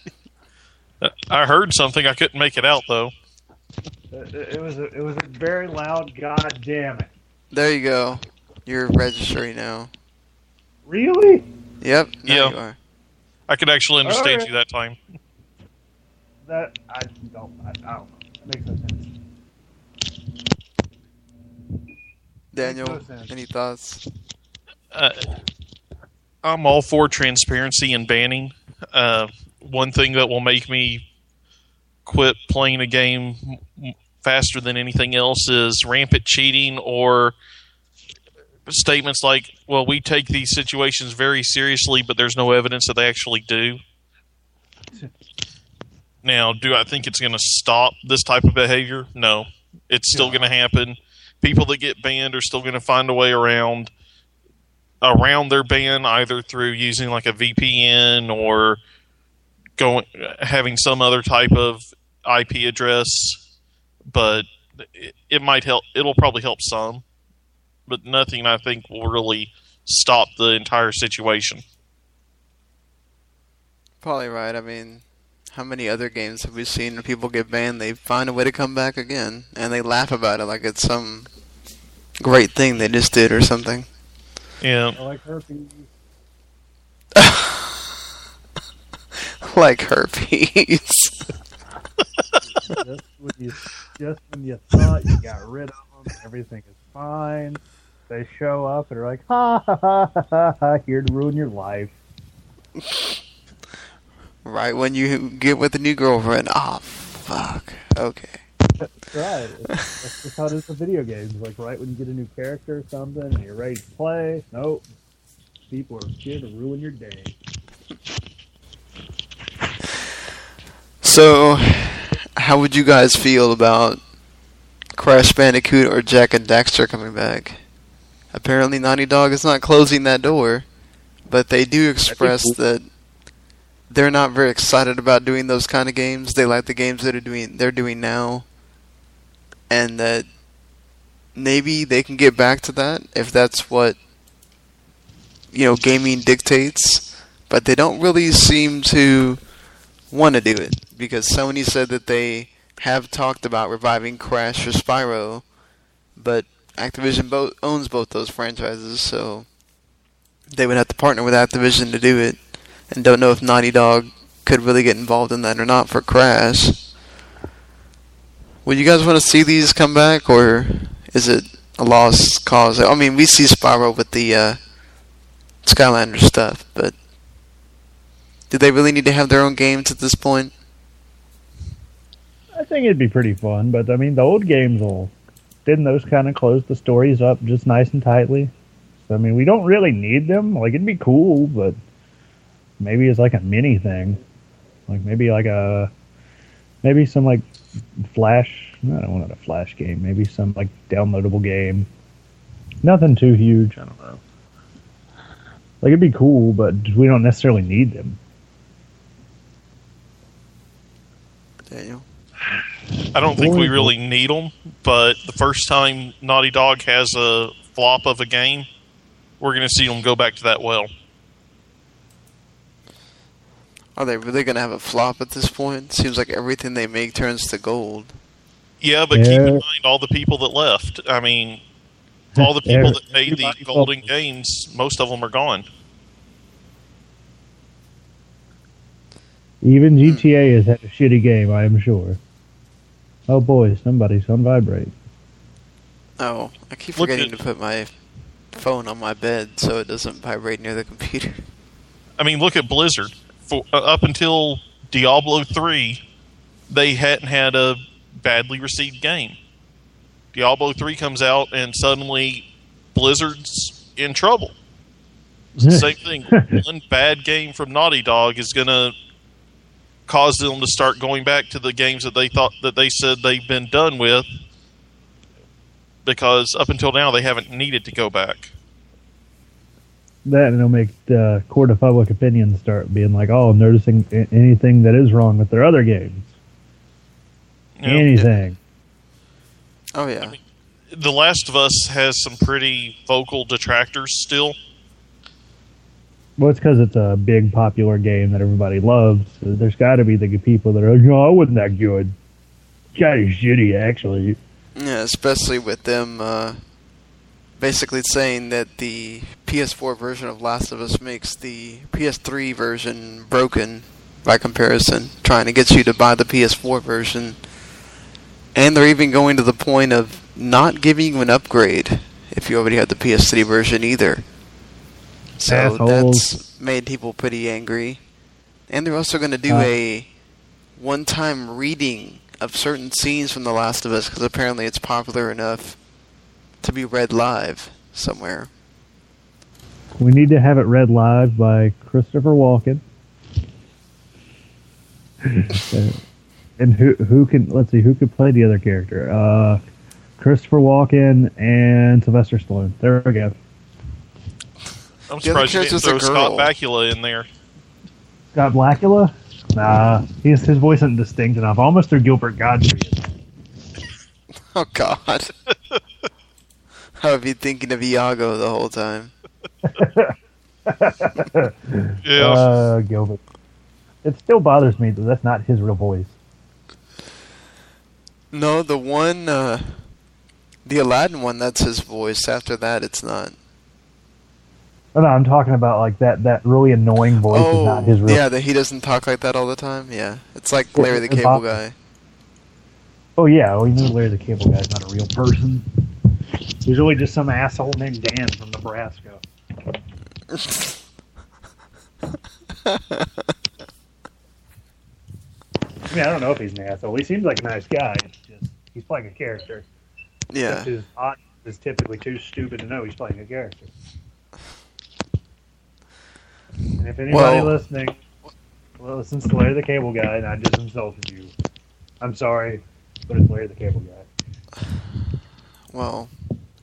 S4: I heard something. I couldn't make it out though.
S5: It, it was a, it was a very loud. God damn it!
S3: There you go. You're registering now.
S5: Really?
S3: Yep. Now
S4: Yeah.
S3: You are.
S4: I could actually understand
S5: Alright.
S4: you that time.
S5: That I don't. I, I don't know. That makes no sense.
S3: Daniel,
S5: no sense.
S3: any thoughts?
S4: Uh, I'm all for transparency and banning. Uh, one thing that will make me quit playing a game m- faster than anything else is rampant cheating or statements like, well, we take these situations very seriously, but there's no evidence that they actually do. Now, do I think it's going to stop this type of behavior? No. It's still
S5: Yeah.
S4: going to happen. People that get banned are still going to find a way around around their ban either through using like a VPN or going having some other type of IP address but it, it might help it'll probably help some but nothing I think will really stop the entire situation
S3: Probably right. I mean, how many other games have we seen where people get banned? They find a way to come back again, and they laugh about it like it's some great thing they just did or something.
S4: yeah
S5: I like herpes.
S3: like herpes.
S5: just when you just when you thought you got rid of them, everything is fine. They show up and are like, ha ha ha ha ha, here to ruin your life.
S3: right when you get with a new girlfriend. Ah, fuck. Okay.
S5: That's right. That's just how it is with video games. Like right when you get a new character or something and you're ready to play, nope. People are here to ruin your day.
S3: So, how would you guys feel about Crash Bandicoot or Jak and Daxter coming back? Apparently, Naughty Dog is not closing that door, but they do express that they're not very excited about doing those kind of games. They like the games that are doing they're doing now, and that maybe they can get back to that if that's what you know gaming dictates. But they don't really seem to want to do it because Sony said that they have talked about reviving Crash or Spyro, but Activision bo- owns both those franchises, so they would have to partner with Activision to do it, and don't know if Naughty Dog could really get involved in that or not for Crash. Would you guys want to see these come back, or is it a lost cause? I mean, we see Spyro with the uh, Skylander stuff, but do they really need to have their own games at this point?
S5: I think it'd be pretty fun, but I mean, the old games will. Didn't those kind of close the stories up just nice and tightly? So, I mean, we don't really need them. Like, it'd be cool, but maybe it's like a mini thing. Like, maybe like a. Maybe some, like, Flash. I don't want a Flash game. Maybe some, like, downloadable game. Nothing too huge. I don't know. Like, it'd be cool, but we don't necessarily need them.
S3: Daniel?
S4: I don't think we really need them but the first time Naughty Dog has a flop of a game we're going to see them go back to that well
S3: Are they really going to have a flop at this point? Seems like everything they make turns to gold.
S4: Yeah, but keep in mind all the people that left. I mean, all the people that made the golden games, most of them are gone.
S5: Even GTA has had a shitty game, I am sure. Oh boy, somebody's on vibrate.
S3: Oh, I keep
S4: Look
S3: forgetting
S4: at-
S3: to put my phone on my bed so it doesn't vibrate near the computer.
S4: I mean, look at Blizzard. For, uh, up until Diablo 3, they hadn't had a badly received game. Diablo 3 comes out, and suddenly Blizzard's in trouble. It's the same thing. One bad game from Naughty Dog is going to cause them to start going back to the games that they thought that they said they've been done with because up until now they haven't needed to go back.
S5: That and it'll make the court of public opinion start being like, oh, noticing anything that is wrong with their other games.
S4: You know,
S5: Anything.
S3: Oh yeah.
S4: The Last of Us has some pretty vocal detractors still.
S5: Well, it's because it's a big popular game that everybody loves. There's got to be the people that are like, no, it wasn't that good. Kind of shitty, actually.
S3: Yeah, especially with them uh, basically saying that the PS4 version of Last of Us makes the PS3 version broken by comparison, trying to get you to buy the PS4 version. And they're even going to the point of not giving you an upgrade if you already have the PS3 version either. So
S5: Assholes.
S3: that's made people pretty angry. And they're also going to do
S5: Uh.
S3: a one-time reading of certain scenes from The Last of Us because apparently it's popular enough to be read live somewhere.
S5: We need to have it read live by Christopher Walken. and who who can let's see who could play the other character? Uh, Christopher Walken and Sylvester Stallone. There we go.
S4: I'm
S3: The
S4: surprised you didn't
S3: a
S4: throw Scott
S3: girl.
S4: Bakula in there.
S5: Got Blackula? Nah, his his voice isn't distinct enough. I almost threw Gilbert Gottfried.
S3: Oh God! I've you thinking of Iago the whole time?
S4: Yeah.
S5: Uh, Gilbert. It still bothers me that that's not his real voice.
S3: No, the one, uh, the Aladdin one, that's his voice. After that, it's not.
S5: Oh, no, I'm talking about like that that really annoying voice is not his oh, real.
S3: Oh, yeah, that he doesn't talk like that all the time. Yeah, it's like Larry the Cable. Guy.
S5: Oh yeah, well, you know Larry the Cable Guy's not a real person. He's really just some asshole named Dan from Nebraska. I mean, I don't know if he's an asshole. He seems like a nice guy. It's just he's playing a character.
S3: yeah,
S5: Except his audience is typically too stupid to know he's playing a character. And if anybody
S3: Well-
S5: listening listens to Larry the Cable Guy and I just insulted you, I'm sorry, but it's Larry the Cable Guy.
S3: well,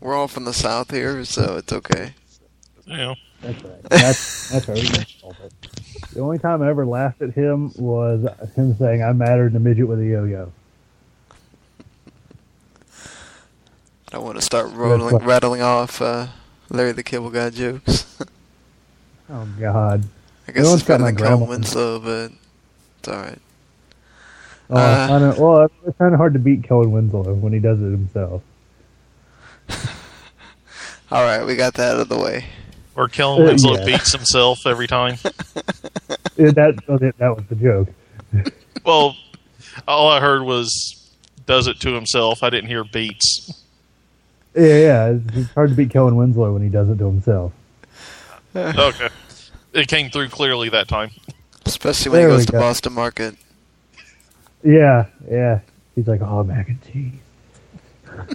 S3: we're all from the South here, so it's okay.
S4: yeah.
S5: That's right. That's that's right. We can insult it. The only time I ever laughed at him was him saying, "I'm madder than a midget with a yo-yo."
S3: I don't want to start rolling, rattling off uh, Larry the Cable Guy jokes.
S5: Oh God!
S3: I guess
S5: No
S3: it's
S5: one's got
S3: better
S5: my
S3: than Kellen
S5: grandma.
S3: Winslow, but it's all right.
S5: Oh,
S3: Uh.
S5: I don't, well, it's kind of hard to beat Kellen Winslow when he does it himself.
S3: All right, we got that out of the way.
S4: Or Kellen
S5: Uh,
S4: Winslow
S5: yeah.
S4: beats himself every time.
S5: Yeah, that oh, that that was the joke.
S4: Well, all I heard was does it to himself. I didn't hear beats.
S5: Yeah, yeah. It's, it's hard to beat Kellen Winslow when he does it to himself.
S4: Okay. It came through clearly that time.
S3: Especially when
S5: There
S3: he
S5: we
S3: goes to
S5: go.
S3: Boston Market.
S5: Yeah, yeah. He's like, oh, mac and cheese.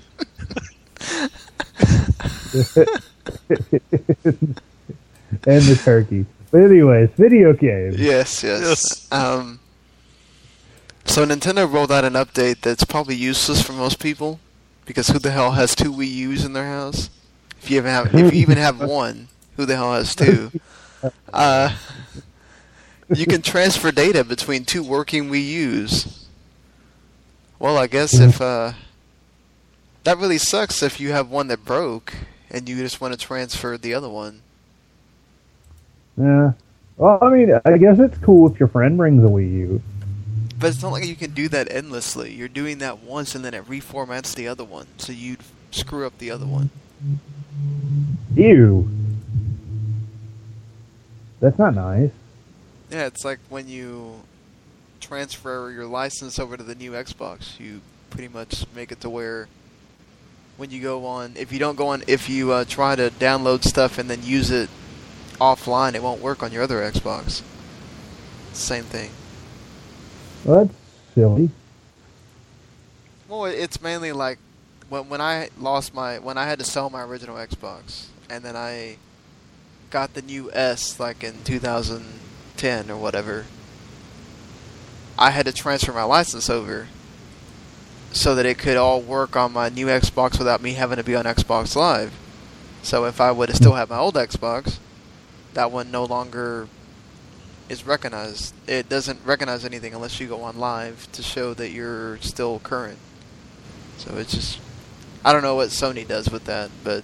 S5: and the turkey. But anyways, video games.
S3: Yes, yes.
S4: Yes.
S3: Um, so Nintendo rolled out an update that's probably useless for most people because who the hell has two Wii U's in their house? If you even have, if you even have one, who the hell has two? Uh, you can transfer data between two working Wii U's. Well, I guess if uh, that really sucks if you have one that broke and you just want to transfer the other one.
S5: Yeah. Well, I mean, I guess it's cool if your friend brings a Wii U.
S3: But it's not like you can do that endlessly. You're doing that once and then it reformats the other one, so you'd screw up the other one.
S5: Ew. That's not nice.
S3: Yeah, it's like when you transfer your license over to the new Xbox, you pretty much make it to where when you go on, if you don't go on, if you uh, try to download stuff and then use it offline, it won't work on your other Xbox. Same thing.
S5: Well, that's silly.
S3: Well, it's mainly like when when I lost my when I had to sell my original Xbox, and then I got the new S like in 2010 or whatever. I had to transfer my license over so that it could all work on my new Xbox without me having to be on Xbox Live. So if I would have still had my old Xbox, that one no longer is recognized. It doesn't recognize anything unless you go on live to show that you're still current. So it's just I don't know what Sony does with that, but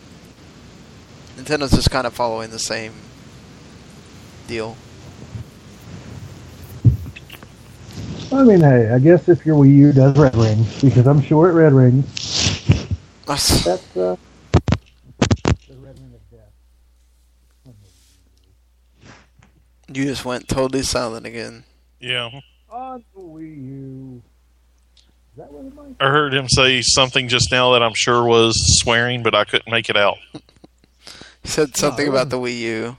S3: Nintendo's just kind of following the same deal.
S5: I mean, hey, I guess if your Wii U does red ring, because I'm sure it red rings,
S3: That's-
S5: that's uh, the red ring of death.
S3: you just went totally silent again.
S4: Yeah.
S5: On the Wii U. Is that what it might?
S4: I heard him say something just now that I'm sure was swearing, but I couldn't make it out.
S3: You said something
S5: it
S3: about the Wii U.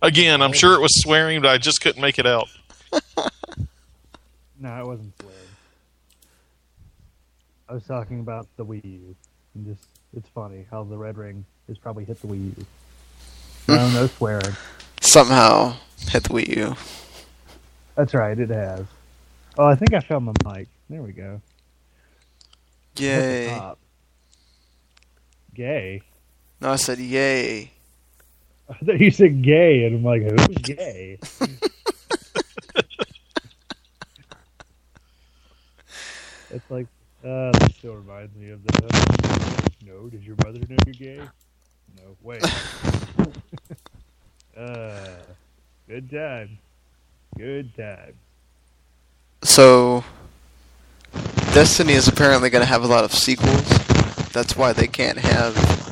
S4: Again, I'm sure it was swearing, but I just couldn't make it out.
S5: No, it wasn't swearing. I was talking about the Wii U. And just, it's funny how the red ring has probably hit the Wii U. No, no swearing.
S3: Somehow hit the Wii U.
S5: That's right, it has. Oh, I think I found my mic. There we go.
S3: Yay.
S5: Gay.
S3: No, I said yay.
S5: I thought you said gay, and I'm like, who's gay? it's like, uh, that still reminds me of the. No, does your mother know you're gay? No, wait. uh, good time. Good time.
S3: So, Destiny is apparently going to have a lot of sequels. That's why they can't have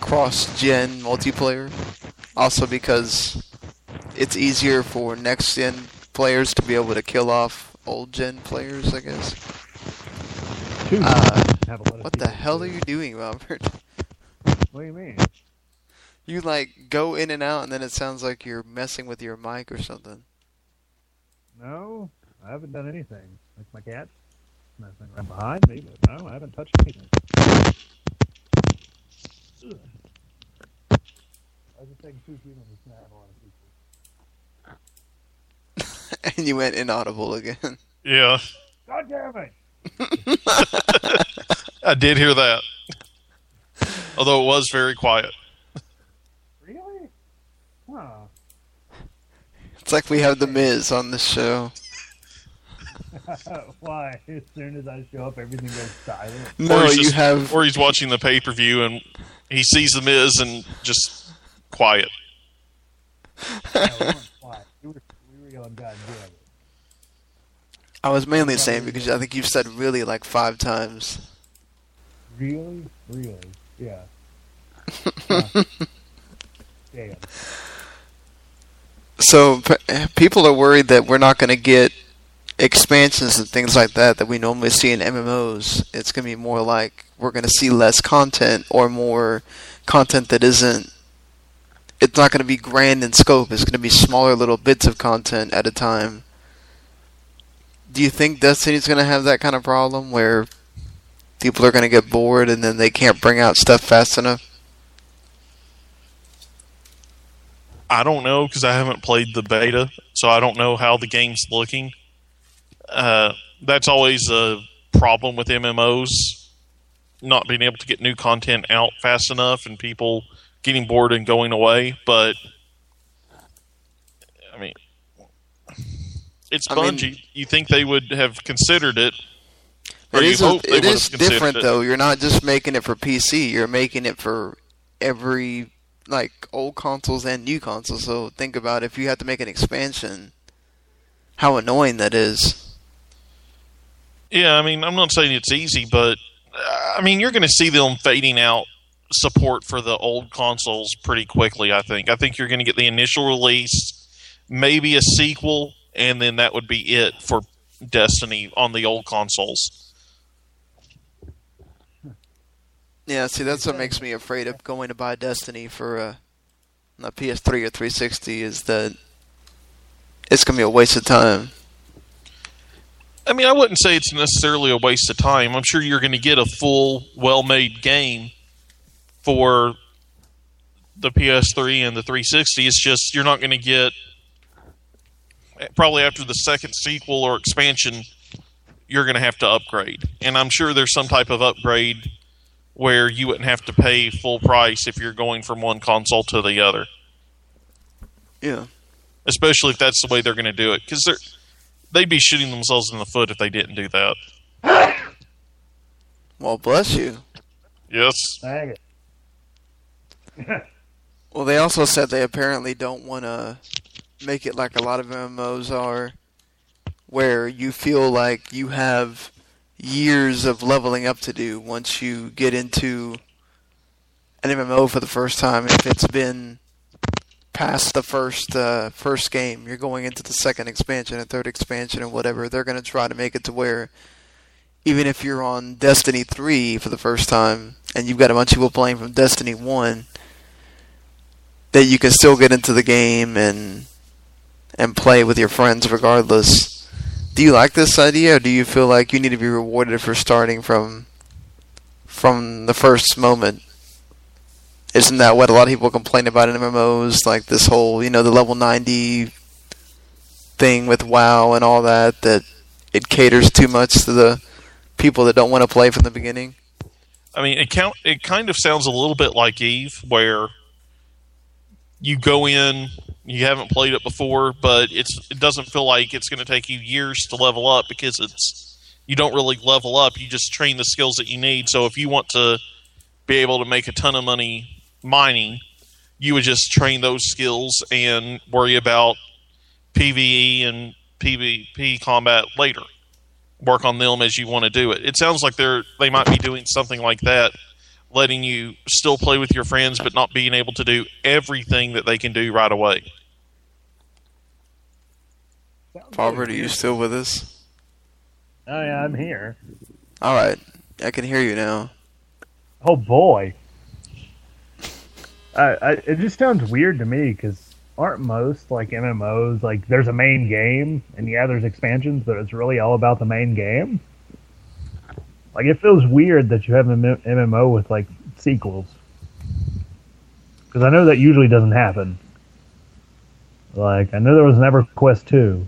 S3: cross-gen multiplayer. Also because it's easier for next-gen players to be able to kill off old-gen players, I guess. Uh,
S5: have a lot of
S3: what the hell are you doing, Robert?
S5: What do you mean?
S3: You like go in and out, and then it sounds like you're messing with your mic or something.
S5: No, I haven't done anything. Like my cat, nothing right behind me, but no, I haven't touched anything. Ugh. I was just taking two feet on the snap a lot of people.
S3: and you went inaudible again.
S4: Yeah,
S5: God damn it!
S4: I did hear that. Although it was very quiet.
S5: Really? Huh.
S3: It's like we have the Miz on the show.
S5: Why? As soon as I show up, everything goes silent.
S3: No,
S4: he's
S3: you
S4: just-
S3: have
S4: Or he's watching the pay per view and he sees the Miz and just quiet.
S5: No, we quiet. We were, we were yelling, God.
S3: I was mainly saying because I think you've said really like five times.
S5: Really? Really? Yeah. Huh. Damn.
S3: So p- people are worried that we're not going to get expansions and things like that that we normally see in MMOs. It's going to be more like we're going to see less content or more content that isn't. It's not going to be grand in scope. It's going to be smaller little bits of content at a time. Do you think Destiny's going to have that kind of problem where people are going to get bored and then they can't bring out stuff fast enough?
S4: I don't know because I haven't played the beta, so I don't know how the game's looking. Uh, that's always a problem with MMOs, not being able to get new content out fast enough and people getting bored and going away. But I mean, it's
S3: I mean-
S4: Bungie. you think they would have considered it?
S3: It is, a,
S4: hope they
S3: it
S4: would
S3: is different
S4: it.
S3: though. You're not just making it for PC. You're making it for every like old consoles and new consoles. So think about if you have to make an expansion, how annoying that is.
S4: Yeah, I mean, I'm not saying it's easy, but I mean, you're going to see them fading out support for the old consoles pretty quickly. I think. I think you're going to get the initial release, maybe a sequel, and then that would be it for Destiny on the old consoles.
S3: Yeah, see that's what makes me afraid of going to buy Destiny for a, a PS3 or 360 is that it's gonna be a waste of time.
S4: I mean, I wouldn't say it's necessarily a waste of time. I'm sure you're going to get a full, well-made game for the PS3 and the 360. It's just you're not going to get probably after the second sequel or expansion, you're going to have to upgrade. And I'm sure there's some type of upgrade where you wouldn't have to pay full price if you're going from one console to the other.
S3: Yeah.
S4: especially if that's the way they're going to do it, because they're they'd be shooting themselves in the foot if they didn't do that.
S3: Well, bless you.
S4: Yes,
S5: Dang it.
S3: Well, they also said they apparently don't want to make it like a lot of MMOs are, where you feel like you have years of leveling up to do once you get into an MMO for the first time. If it's been past the first uh, first game, you're going into the second expansion and third expansion and whatever. They're going to try to make it to where even if you're on Destiny 3 for the first time and you've got a bunch of people playing from Destiny 1 that you can still get into the game and and play with your friends regardless. Do you like this idea or do you feel like you need to be rewarded for starting from from the first moment? Isn't that what a lot of people complain about in MMOs like this whole, you know, the level 90 thing with WoW and all that that it caters too much to the people that don't want to play from the beginning?
S4: I mean it count. It kind of sounds a little bit like Eve, where you go in, you haven't played it before, but it's it doesn't feel like it's going to take you years to level up because it's you don't really level up. You just train the skills that you need. So if you want to be able to make a ton of money mining, you would just train those skills and worry about PVE and PvP combat later. Work on them as you want to do it. It sounds like they're they might be doing something like that, letting you still play with your friends, but not being able to do everything that they can do right away.
S3: Robert, are you still with us?
S5: Oh yeah, I'm here.
S3: All right. I can hear you now.
S5: Oh boy. I, I, it just sounds weird to me because aren't most like MMOs like there's a main game and yeah there's expansions but it's really all about the main game. Like it feels weird that you have an MMO with like sequels because I know that usually doesn't happen. Like I know there was an EverQuest two,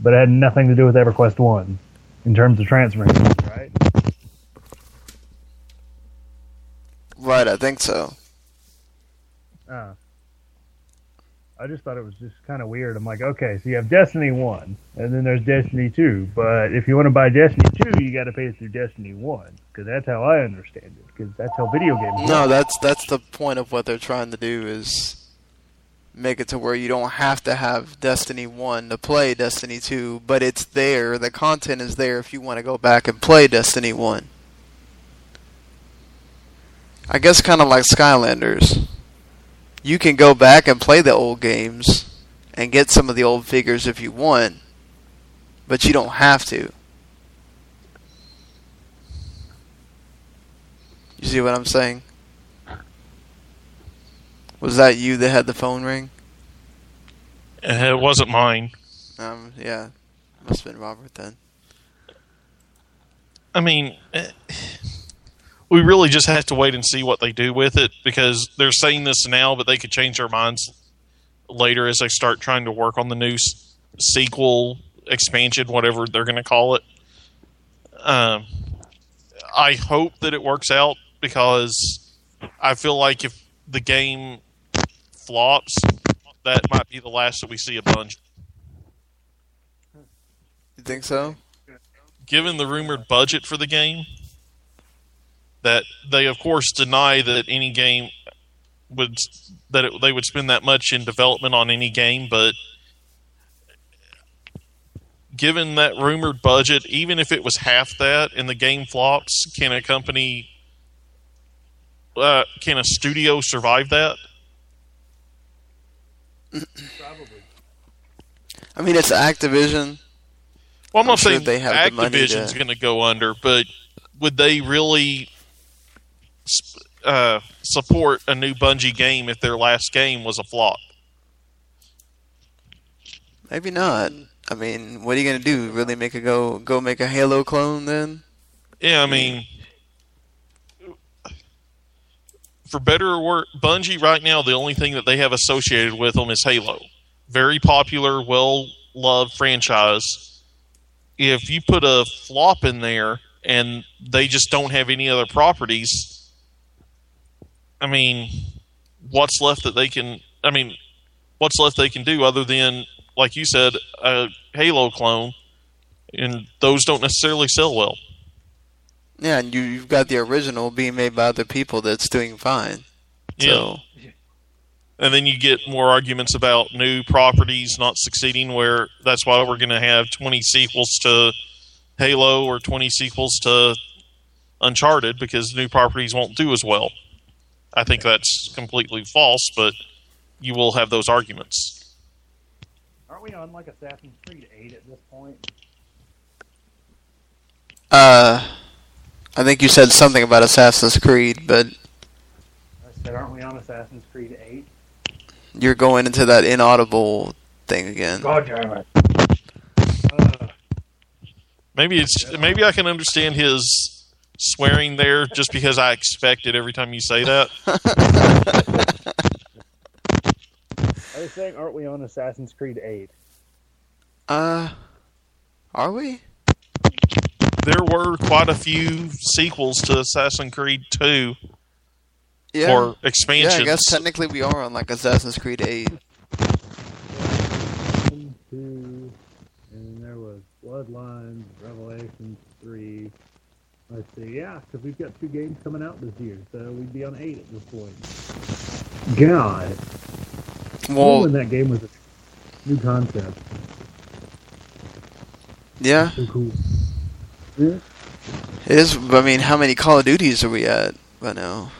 S5: but it had nothing to do with EverQuest one in terms of transferring, right?
S3: Right, I think so.
S5: Uh, I just thought it was just kind of weird. I'm like, okay, so you have Destiny 1, and then there's Destiny 2. But if you want to buy Destiny 2, you got to pay through Destiny 1. Because that's how I understand it. Because that's how video games
S3: No,
S5: work.
S3: that's that's the point of what they're trying to do is make it to where you don't have to have Destiny 1 to play Destiny 2, but it's there. The content is there if you want to go back and play Destiny 1. I guess kind of like Skylanders. You can go back and play the old games and get some of the old figures if you want, but you don't have to. You see what I'm saying? Was that you that had the phone ring?
S4: Uh, It wasn't mine.
S3: Um, yeah, must have been Robert then.
S4: I mean, eh, we really just have to wait and see what they do with it because they're saying this now, but they could change their minds later as they start trying to work on the new s- sequel, expansion, whatever they're going to call it. Um, I hope that it works out because I feel like if the game flops, that might be the last that we see a bunch.
S3: You think so?
S4: given the rumored budget for the game, that they of course deny that any game would that it, they would spend that much in development on any game, but given that rumored budget, even if it was half that and the game flops, can a company uh, can a studio survive that? Probably.
S3: I mean, it's Activision.
S4: Well, I'm not
S3: I'm sure
S4: saying
S3: they have the money
S4: Activision's
S3: to-
S4: going to go under, but would they really sp- uh, support a new Bungie game if their last game was a flop?
S3: Maybe not. I mean, what are you gonna do? Really make a go go make a Halo clone then?
S4: Yeah, I mean, for better or worse, Bungie right now the only thing that they have associated with them is Halo. Very popular, well loved franchise. If you put a flop in there and they just don't have any other properties, I mean, what's left that they can? I mean, what's left they can do other than, like you said, a Halo clone, and those don't necessarily sell well.
S3: Yeah, and you, you've got the original being made by other people that's doing fine. So,
S4: And then you get more arguments about new properties not succeeding, where that's why we're going to have 20 sequels to Halo or 20 sequels to Uncharted because new properties won't do as well. I think that's completely false, but you will have those arguments.
S5: Aren't we on like Assassin's Creed 8 at this point?
S3: uh, I think you said something about Assassin's Creed, but
S5: I said, aren't we on Assassin's Creed 8?
S3: you're going into that inaudible thing again.
S5: God damn it. Uh,
S4: Maybe it's maybe I can understand his swearing there just because I expect it every time you say that.
S5: I was saying, aren't we on Assassin's Creed 8?
S3: Uh, are we?
S4: There were quite a few sequels to Assassin's Creed 2
S3: Yeah.
S4: or expansions. yeah.
S3: I guess technically we are on like Assassin's Creed 8.
S5: One, two, and there was Bloodlines, Revelations 3. Let's see, yeah, because we've got two games coming out this year, so we'd be on 8 at this point. God.
S3: Well,
S5: when that game was a new concept.
S3: yeah,
S5: So cool. Yeah.
S3: it is. I mean, how many Call of Duties are we at by now?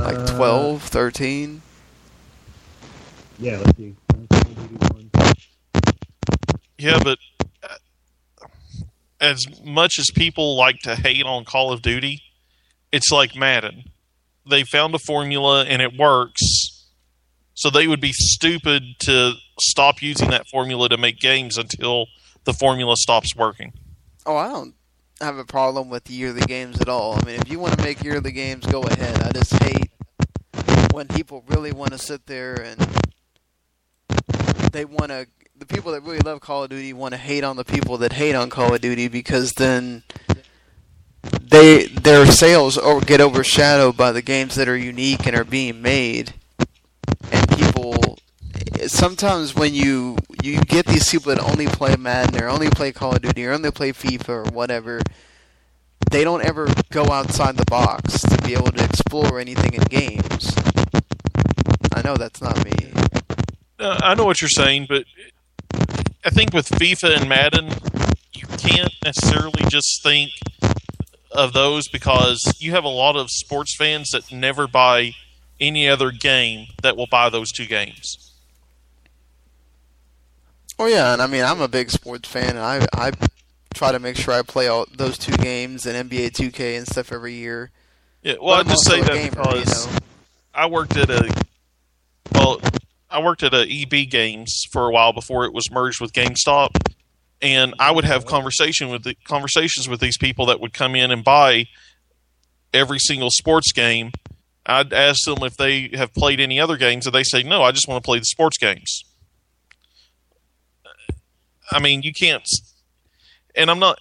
S3: Like
S5: Uh,
S3: 12, 13?
S5: Yeah, let's see. Call of Duty one.
S4: Yeah, but as much as people like to hate on Call of Duty, it's like Madden. They found a formula and it works. So they would be stupid to stop using that formula to make games until the formula stops working.
S3: Oh, I don't have a problem with yearly games at all. I mean, if you want to make yearly games, go ahead. I just hate when people really want to sit there and they want to. The people that really love Call of Duty want to hate on the people that hate on Call of Duty because then they their sales get overshadowed by the games that are unique and are being made, and people. Sometimes when you you get these people that only play Madden or only play Call of Duty or only play FIFA or whatever, they don't ever go outside the box to be able to explore anything in games. I know that's not me.
S4: Uh, I know what you're saying, but I think with FIFA and Madden, you can't necessarily just think of those because you have a lot of sports fans that never buy any other game that will buy those two games.
S3: Oh yeah, and I mean I'm a big sports fan. And I I try to make sure I play all those two games and NBA 2K and stuff every year.
S4: Yeah, well, I just say that
S3: gamer, you know.
S4: I worked at a well, I worked at a EB Games for a while before it was merged with GameStop, and I would have conversation with the conversations with these people that would come in and buy every single sports game. I'd ask them if they have played any other games, and they say no. I just want to play the sports games. I mean, you can't. And I'm not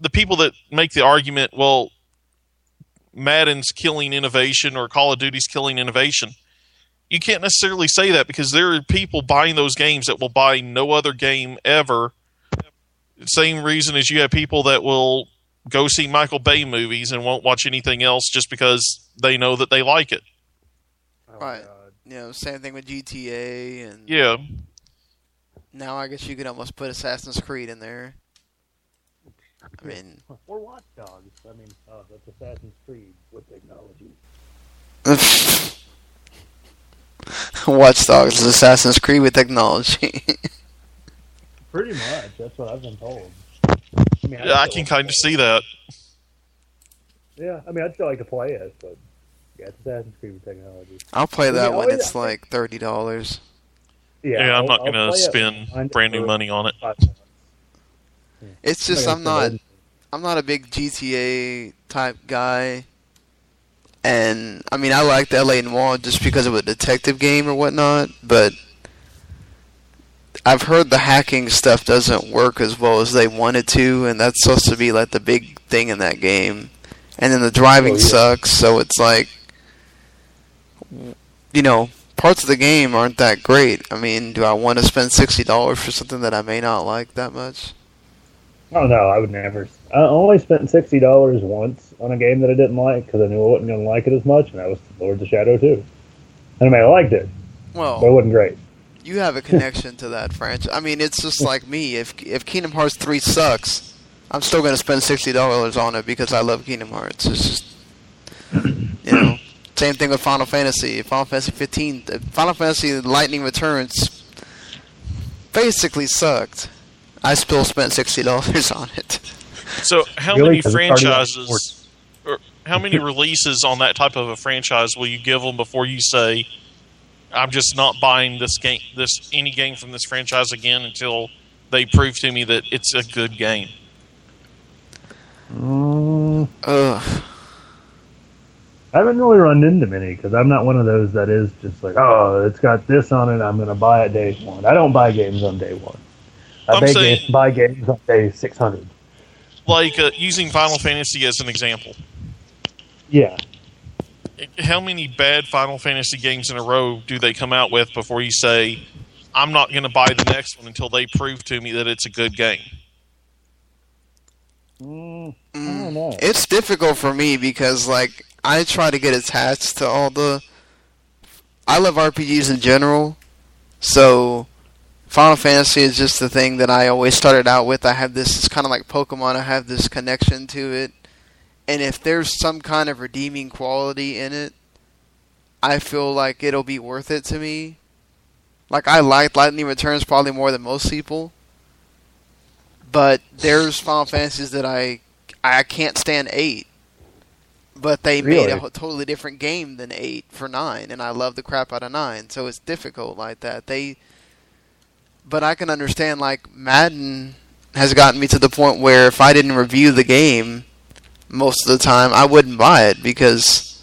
S4: the people that make the argument. Well, Madden's killing innovation or Call of Duty's killing innovation. You can't necessarily say that because there are people buying those games that will buy no other game ever. Same reason as you have people that will go see Michael Bay movies and won't watch anything else just because they know that they like it.
S5: Oh,
S3: Right.
S5: God.
S3: You know, same thing with GTA and
S4: Yeah.
S3: now I guess you could almost put Assassin's Creed in there. I mean,
S5: Or Watch Dogs. I mean, uh, oh, that's Assassin's Creed with technology.
S3: Watch Dogs is Assassin's Creed with technology.
S5: Pretty much. That's what I've been told. I mean, I'd
S4: Yeah, I
S5: still
S4: can
S5: like
S4: kind of see that.
S5: Yeah, I mean, I'd still like to play it, but yeah, it's Assassin's Creed with technology.
S3: I'll play
S5: Yeah,
S3: that
S5: oh,
S3: when
S5: yeah.
S3: it's like thirty dollars.
S5: Yeah,
S4: Yeah, I'm
S5: I'll-
S4: not
S5: I'll
S4: going to
S5: play it
S4: spend brand new money on it.
S5: five.
S3: It's just
S5: I
S3: I'm not I'm not a big GTA type guy. And I mean I liked LA Noire just because of a detective game or whatnot, but I've heard the hacking stuff doesn't work as well as they wanted to, and that's supposed to be like the big thing in that game. And then the driving
S5: Oh, yeah.
S3: sucks, so it's like you know, parts of the game aren't that great. I mean, do I want to spend sixty dollars for something that I may not like that much?
S5: Oh no, I would never. I only spent sixty dollars once on a game that I didn't like because I knew I wasn't going to like it as much, and that was Lords of Shadow 2. And I mean, I liked it, but it wasn't great.
S3: you have a connection to that franchise. I mean, it's just like me. If if Kingdom Hearts three sucks, I'm still going to spend sixty dollars on it because I love Kingdom Hearts. It's just you know, same thing with Final Fantasy. Final Fantasy 15, uh, Final Fantasy Lightning Returns basically sucked. I still spent sixty dollars on it.
S4: So, how
S5: Really?
S4: many
S5: 'Cause it's already on
S4: franchises, or how many releases on that type of a franchise will you give them before you say, "I'm just not buying this game, this any game from this franchise again until they prove to me that it's a good game"?
S5: Mm,
S3: Ugh.
S5: I haven't really run into many because I'm not one of those that is just like, oh, it's got this on it. I'm going to buy it day one. I don't buy games on day one. I
S4: I'm
S5: buy,
S4: saying-
S5: games, buy games on day 600.
S4: Like uh, using Final Fantasy as an example.
S5: Yeah.
S4: How many bad Final Fantasy games in a row do they come out with before you say, "I'm not going to buy the next one until they prove to me that it's a good game"?
S5: Mm, I
S3: Mm.
S5: don't know.
S3: It's difficult for me because like I try to get attached to all the I love RPGs in general. So Final Fantasy is just the thing that I always started out with. I have this it's kind of like Pokemon. I have this connection to it. And if there's some kind of redeeming quality in it, I feel like it'll be worth it to me. Like I liked Lightning Returns probably more than most people. But there's Final Fantasies that I I can't stand eight, but they made a totally different game than eight for nine, and I love the crap out of nine. So it's difficult like that. They, but I can understand like Madden has gotten me to the point where if I didn't review the game most of the time, I wouldn't buy it because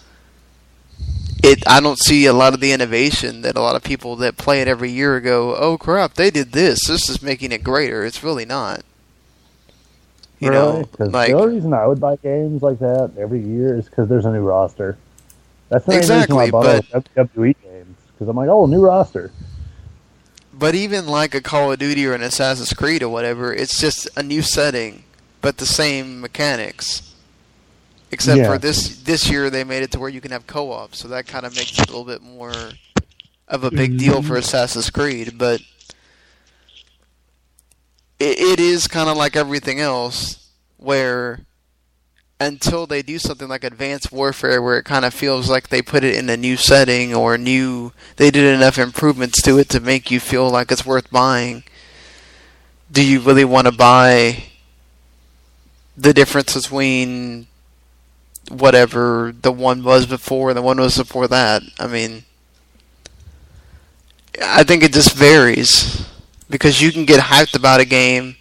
S3: it. I don't see a lot of the innovation that a lot of people that play it every year go, "Oh crap, they did this. This is making it greater." It's really not. You
S5: really?
S3: know, like
S5: the only reason I would buy games like that every year is because there's a new roster. That's the
S3: Exactly,
S5: reason why I bought the WWE games. Because I'm like, oh, new roster.
S3: But even like a Call of Duty or an Assassin's Creed or whatever, it's just a new setting, but the same mechanics. Except
S5: Yeah.
S3: for this this year, they made it to where you can have co-op, so that kind of makes it a little bit more of a big deal for mm-hmm. Assassin's Creed. But it, it is kind of like everything else, where until they do something like Advanced Warfare, where it kind of feels like they put it in a new setting or new, they did enough improvements to it to make you feel like it's worth buying. Do you really want to buy the difference between whatever the one was before and the one was before that? I mean, I think it just varies because you can get hyped about a game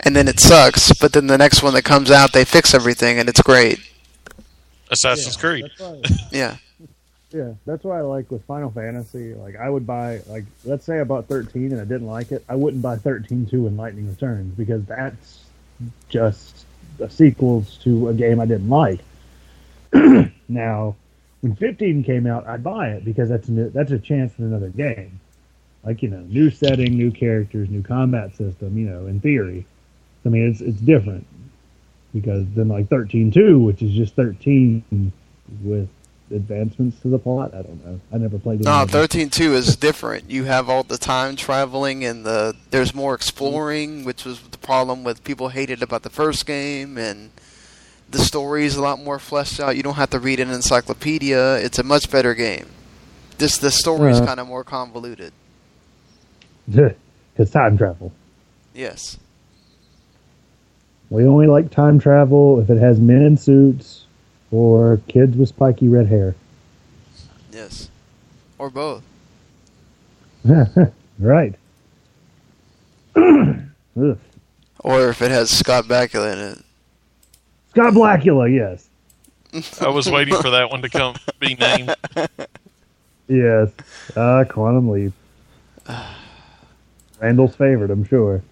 S3: and then it sucks, but then the next one that comes out, they fix everything and it's great.
S4: Assassin's
S5: Yeah,
S4: Creed.
S5: Why,
S3: Yeah.
S5: yeah, that's why I like with Final Fantasy. Like, I would buy, like, let's say I bought 13 and I didn't like it. I wouldn't buy 13 2 in Lightning Returns because that's just a sequels to a game I didn't like. now, when 15 came out, I'd buy it because that's a new, that's a chance at another game. Like you know, new setting, new characters, new combat system. You know, in theory, I mean it's it's different because then like 13.2, which is just 13 with advancements to the plot. I don't know. I never played.
S3: No, thirteen two is different. You have all the time traveling and the there's more exploring, which was the problem with people hated about the first game, and the story is a lot more fleshed out. You don't have to read an encyclopedia. It's a much better game. This the story is
S5: Uh.
S3: kind of more convoluted.
S5: Because time travel.
S3: Yes.
S5: We only like time travel if it has men in suits or kids with spiky red hair.
S3: Yes. Or both.
S5: right.
S3: Or if it has Scott Bakula in it.
S5: Scott Blackula, yes.
S4: I was waiting for that one to come be named.
S5: Yes. Uh, Quantum Leap. Randall's favorite, I'm sure.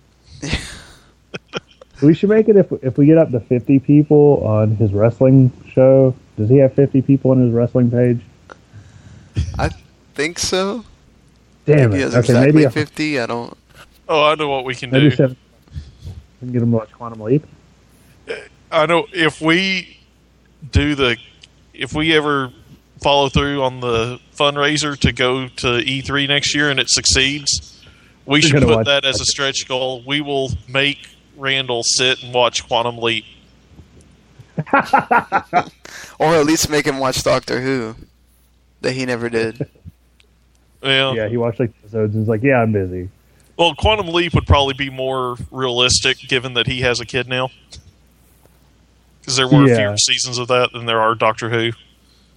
S5: We should make it if if we get up to 50 people on his wrestling show. Does he have 50 people on his wrestling page?
S3: I think so.
S5: Damn
S3: Maybe
S5: it.
S3: it's
S5: Okay,
S3: exactly
S5: maybe, I'll-
S3: 50. I don't.
S4: Oh, I know what we can
S5: maybe
S4: do.
S5: seven. We can get them to watch Quantum Leap.
S4: I know if we do the, if we ever follow through on the fundraiser to go to E3 next year and it succeeds, we
S5: We're
S4: should put that as a stretch goal. We will make Randall sit and watch Quantum Leap.
S3: Or at least make him watch Doctor Who, that he never did.
S4: Well,
S5: Yeah, he watched like episodes and was like, "Yeah, I'm busy."
S4: well, Quantum Leap would probably be more realistic given that he has a kid now. Because there were
S5: Yeah.
S4: fewer seasons of that than there are Doctor Who.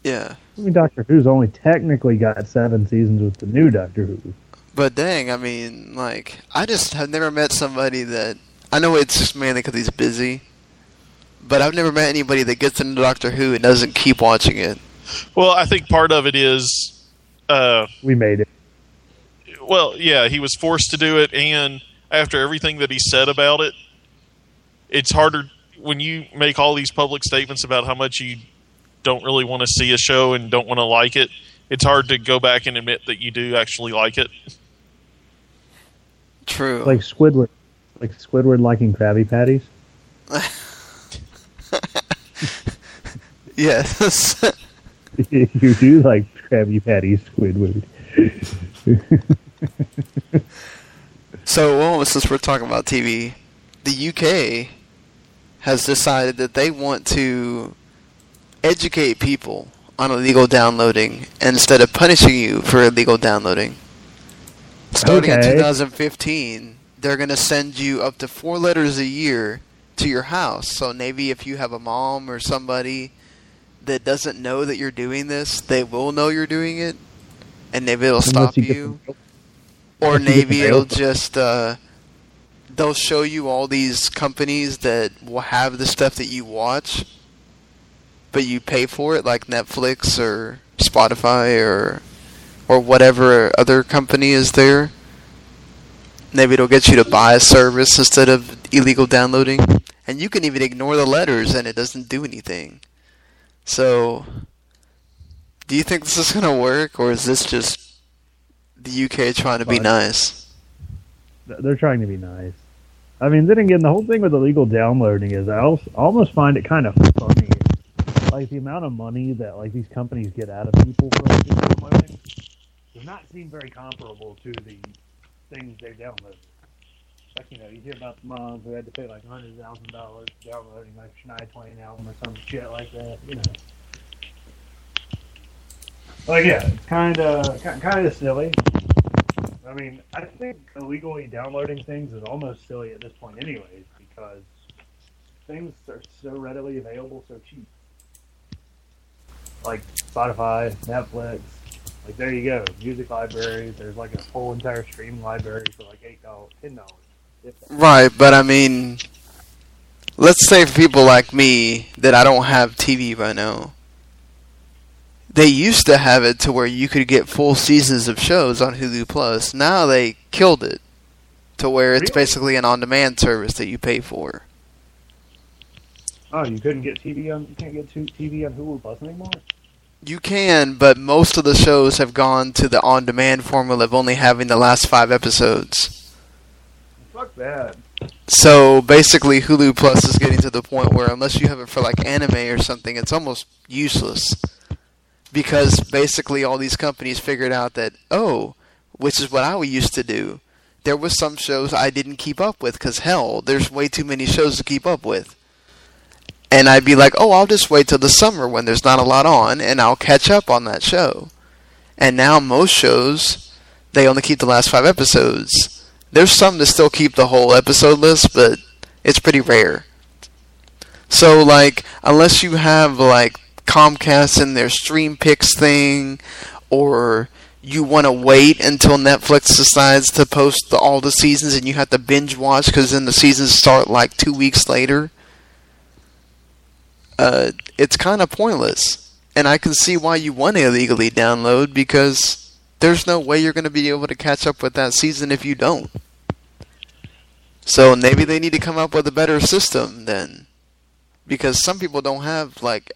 S3: Yeah.
S5: I mean, Doctor Who's only technically got seven seasons with the new Doctor Who.
S3: But dang, I mean, like, I just have never met somebody that. I know it's just mainly because he's busy, but I've never met anybody that gets into Doctor Who and doesn't keep watching it.
S4: Well, I think part of it is, uh,
S5: We made it.
S4: well, yeah, he was forced to do it, and after everything that he said about it, it's harder when you make all these public statements about how much you don't really want to see a show and don't want to like it. It's hard to go back and admit that you do actually like it.
S3: True.
S5: Like Squidward, like Squidward liking Krabby Patties.
S3: yes.
S5: you do like Krabby Patties, Squidward.
S3: so, well, since we're talking about TV, the UK has decided that they want to educate people on illegal downloading instead of punishing you for illegal downloading. Starting in 2015, they're going to send you up to four letters a year to your house. So maybe if you have a mom or somebody that doesn't know that you're doing this, they will know you're doing it, and maybe it'll stop
S5: you
S3: you. Or
S5: Unless you get the
S3: maybe it'll just uh, they'll show you all these companies that will have the stuff that you watch, but you pay for it, like Netflix or Spotify or or whatever other company is there. Maybe it'll get you to buy a service instead of illegal downloading, and you can even ignore the letters and it doesn't do anything. So, do you think this is gonna work, or is this just the UK trying to be nice?
S5: They're trying to be nice. I mean, then again, the whole thing with illegal downloading is I almost find it kind of funny. Like the amount of money that like these companies get out of people for illegal downloading does not seem very comparable to the things they download. Like you know, you hear about the moms who had to pay like hundred thousand dollars downloading like Shania Twain album or some shit like that. You know. Like yeah, it's kind of kind of silly. I mean, I think illegally downloading things is almost silly at this point, anyways, because things are so readily available, so cheap. Like Spotify, Netflix, like there you go, music libraries. There's like a whole entire streaming library for like eight dollars, ten dollars.
S3: Right, but I mean, let's say for people like me that I don't have TV right now. They used to have it to where you could get full seasons of shows on Hulu Plus. Now they killed it to where it's
S5: Really?
S3: basically an on-demand service that you pay for.
S5: Oh, you couldn't get TV on, you can't get TV on Hulu Plus anymore.
S3: You can, but most of the shows have gone to the on-demand formula of only having the last five episodes.
S5: Fuck that.
S3: So basically, Hulu Plus is getting to the point where unless you have it for like anime or something, it's almost useless. Because basically, all these companies figured out that oh, which is what I used to do. There was some shows I didn't keep up with because hell, there's way too many shows to keep up with. And I'd be like, oh, I'll just wait till the summer when there's not a lot on, and I'll catch up on that show. And now most shows, they only keep the last five episodes. There's some that still keep the whole episode list, but it's pretty rare. So, like, unless you have, like, Comcast and their Stream Picks thing, or you want to wait until Netflix decides to post the, all the seasons and you have to binge watch because then the seasons start, like, two weeks later, uh, it's kind of pointless. And I can see why you want to illegally download because there's no way you're going to be able to catch up with that season if you don't. So maybe they need to come up with a better system then. Because some people don't have like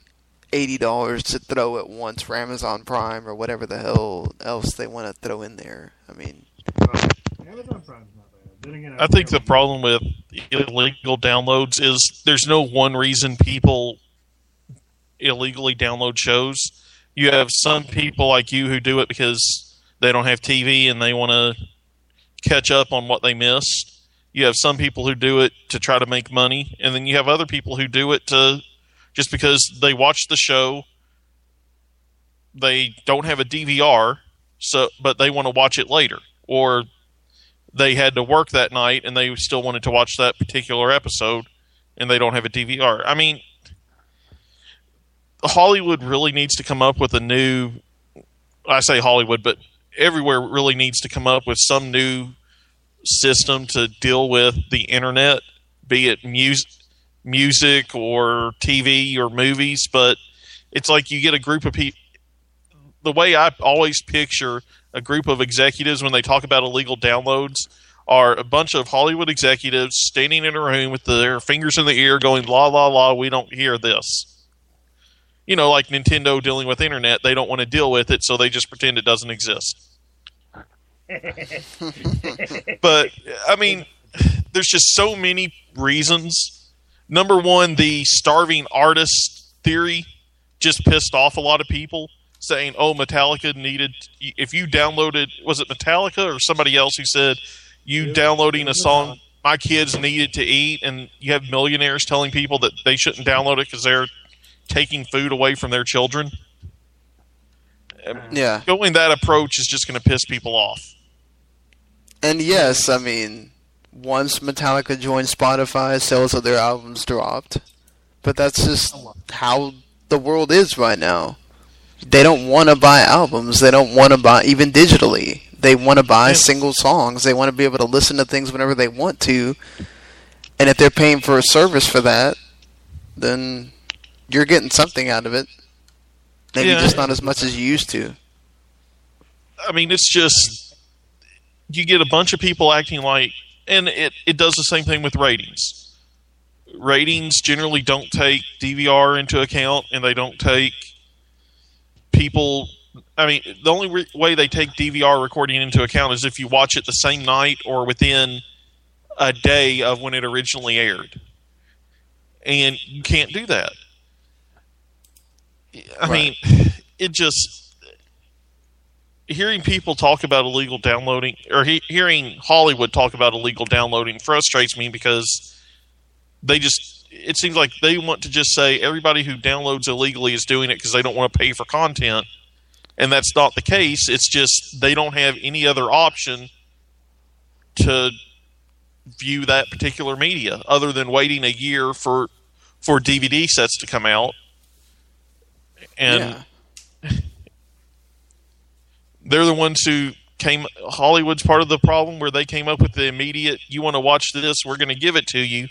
S3: eighty dollars to throw at once for Amazon Prime or whatever the hell else they want to throw in there. I mean,
S5: Amazon Prime's not bad. Then again,
S4: I think the problem with illegal downloads is there's no one reason people illegally download shows. You have some people like you who do it because they don't have TV and they want to catch up on what they missed. You have some people who do it to try to make money, and then you have other people who do it to just because they watch the show. They don't have a DVR, so but they want to watch it later, or they had to work that night and they still wanted to watch that particular episode and they don't have a DVR. I mean, Hollywood really needs to come up with a new I say Hollywood, but everywhere really needs to come up with some new system to deal with the internet, be it music music or TV or movies, but it's like you get a group of people the way I always picture a group of executives when they talk about illegal downloads are a bunch of Hollywood executives standing in a room with their fingers in the ear going, la, la, la, we don't hear this. You know, like Nintendo dealing with internet, they don't want to deal with it, so they just pretend it doesn't exist. but, I mean, there's just so many reasons. Number one, the starving artist theory just pissed off a lot of people saying, "Oh, Metallica needed." If you downloaded, was it Metallica or somebody else who said you downloading a song? My kids needed to eat, and you have millionaires telling people that they shouldn't download it because they're taking food away from their children.
S3: Um, yeah.
S4: Going that approach is just going to piss people off.
S3: And yes, I mean, once Metallica joined Spotify, sales of their albums dropped. But that's just how the world is right now. They don't want to buy albums. They don't want to buy even digitally. They want to buy
S4: Yeah.
S3: single songs. They want to be able to listen to things whenever they want to. And if they're paying for a service for that, then you're getting something out of it. Maybe
S4: Yeah.
S3: just not as much as you used to.
S4: I mean, it's just you get a bunch of people acting like, and it it does the same thing with ratings. Ratings generally don't take DVR into account, and they don't take people. I mean, the only re- way they take DVR recording into account is if you watch it the same night or within a day of when it originally aired, and you can't do that. I mean, it just hearing people talk about illegal downloading or he, hearing Hollywood talk about illegal downloading frustrates me because they just it seems like they want to just say everybody who downloads illegally is doing it because they don't want to pay for content. And that's not the case. It's just they don't have any other option to view that particular media other than waiting a year for for DVD sets to come out and
S3: yeah.
S4: they're the ones who came Hollywood's part of the problem where they came up with the immediate you want to watch this? We're going to give it to you.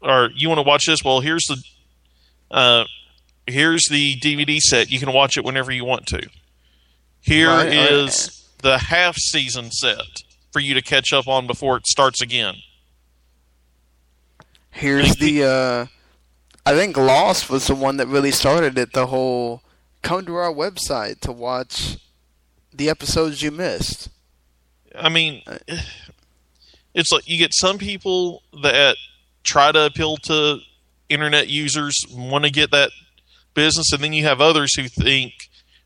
S4: Or you want to watch this? Well here's the uh, here's the DVD set. You can watch it whenever you want to. Here is
S3: Right, right.
S4: the half season set for you to catch up on before it starts again.
S3: Here's the uh I think Lost was the one that really started it, the whole come to our website to watch the episodes you missed.
S4: I mean, it's like you get some people that try to appeal to internet users, want to get that business, and then you have others who think,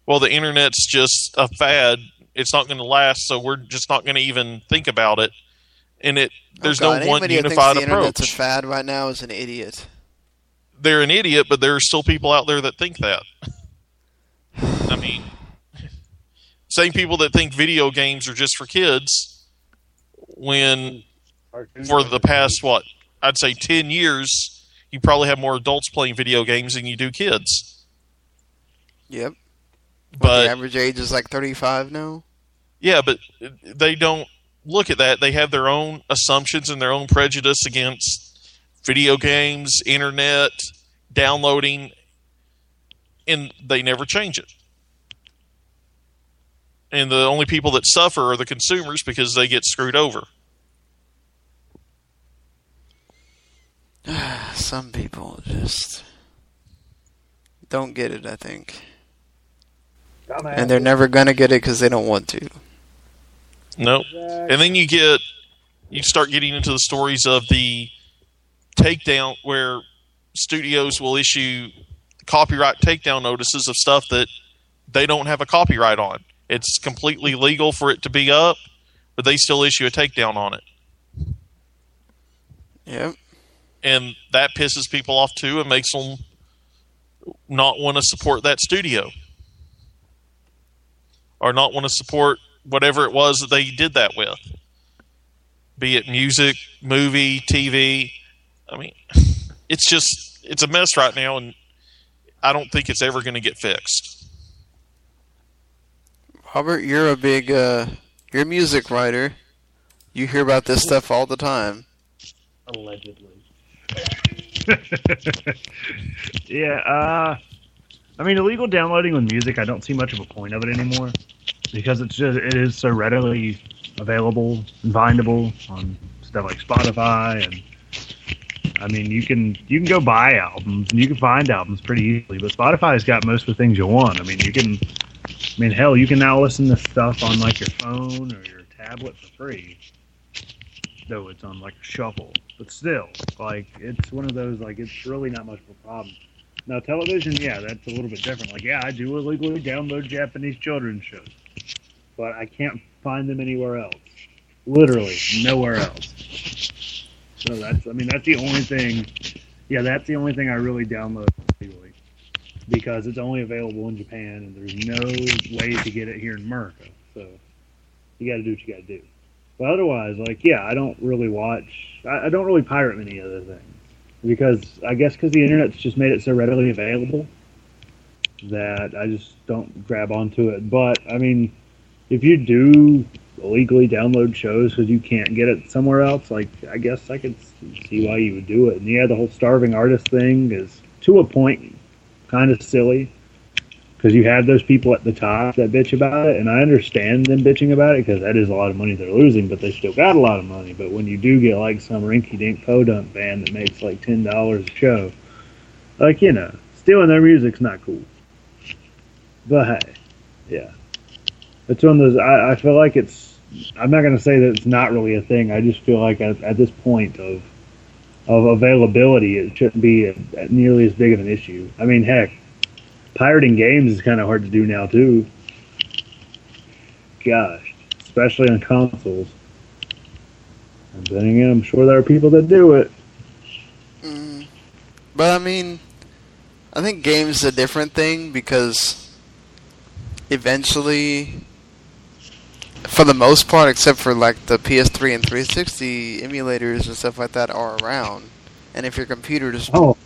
S4: well, the internet's just a fad; it's not going to last, so we're just not going to even think about it. And it there's
S3: Oh, God,
S4: no one
S3: anybody that
S4: unified
S3: thinks the internet's
S4: approach.
S3: a fad right now is an idiot.
S4: They're an idiot, but there are still people out there that think that. I mean, same people that think video games are just for kids when for the past what I'd say ten years, you probably have more adults playing video games than you do kids.
S3: Yep. the
S4: But
S3: average age is like 35 now.
S4: yeah, but they don't look at that. They have their own assumptions and their own prejudice against video games, internet, downloading, and they never change it. And the only people that suffer are the consumers because they get screwed over.
S3: Some people just don't get it. I think,
S5: Dumbass.
S3: and they're never gonna get it because they don't want to.
S4: Nope. And then you get you start getting into the stories of the takedown where studios will issue copyright takedown notices of stuff that they don't have a copyright on. It's completely legal for it to be up, but they still issue a takedown on it.
S3: Yep.
S4: And that pisses people off too and makes them not want to support that studio or not want to support whatever it was that they did that with. Be it music, movie, TV. I mean, it's just it's a mess right now and I don't think it's ever going to get fixed.
S3: Robert, you're a big uh, you're a music writer. You hear about this stuff all the time.
S5: Allegedly. yeah, uh, I mean, illegal downloading with music, I don't see much of a point of it anymore because it's just it is so readily available and findable on stuff like Spotify and I mean you can you can go buy albums and you can find albums pretty easily, but Spotify's got most of the things you want. I mean you can I mean hell you can now listen to stuff on like your phone or your tablet for free. Though it's on like a shuffle. But still, like it's one of those like it's really not much of a problem. Now television, yeah, that's a little bit different. Like yeah, I do illegally download Japanese children's shows. But I can't find them anywhere else. Literally nowhere else. So that's I mean that's the only thing yeah, that's the only thing I really download legally. Because it's only available in Japan and there's no way to get it here in America. So you gotta do what you gotta do. But otherwise, like, yeah, I don't really watch. I, I don't really pirate many other things because I guess because the internet's just made it so readily available that I just don't grab onto it. But I mean, if you do illegally download shows because you can't get it somewhere else, like I guess I could see why you would do it. And yeah, the whole starving artist thing is to a point kind of silly because you have those people at the top that bitch about it, and I understand them bitching about it because that is a lot of money they're losing, but they still got a lot of money. But when you do get like some rinky-dink podunk band that makes like ten dollars a show, like you know, stealing their music's not cool. But hey, yeah, it's one of those. I, I feel like it's. I'm not gonna say that it's not really a thing. I just feel like at, at this point of of availability, it shouldn't be a, nearly as big of an issue. I mean, heck pirating games is kind of hard to do now too. Gosh, especially on consoles. And then again, I'm sure there are people that do it.
S3: Mm. But I mean, I think games is a different thing because eventually, for the most part, except for like the PS3 and 360 emulators and stuff like that, are around. And if your computer is
S5: Oh,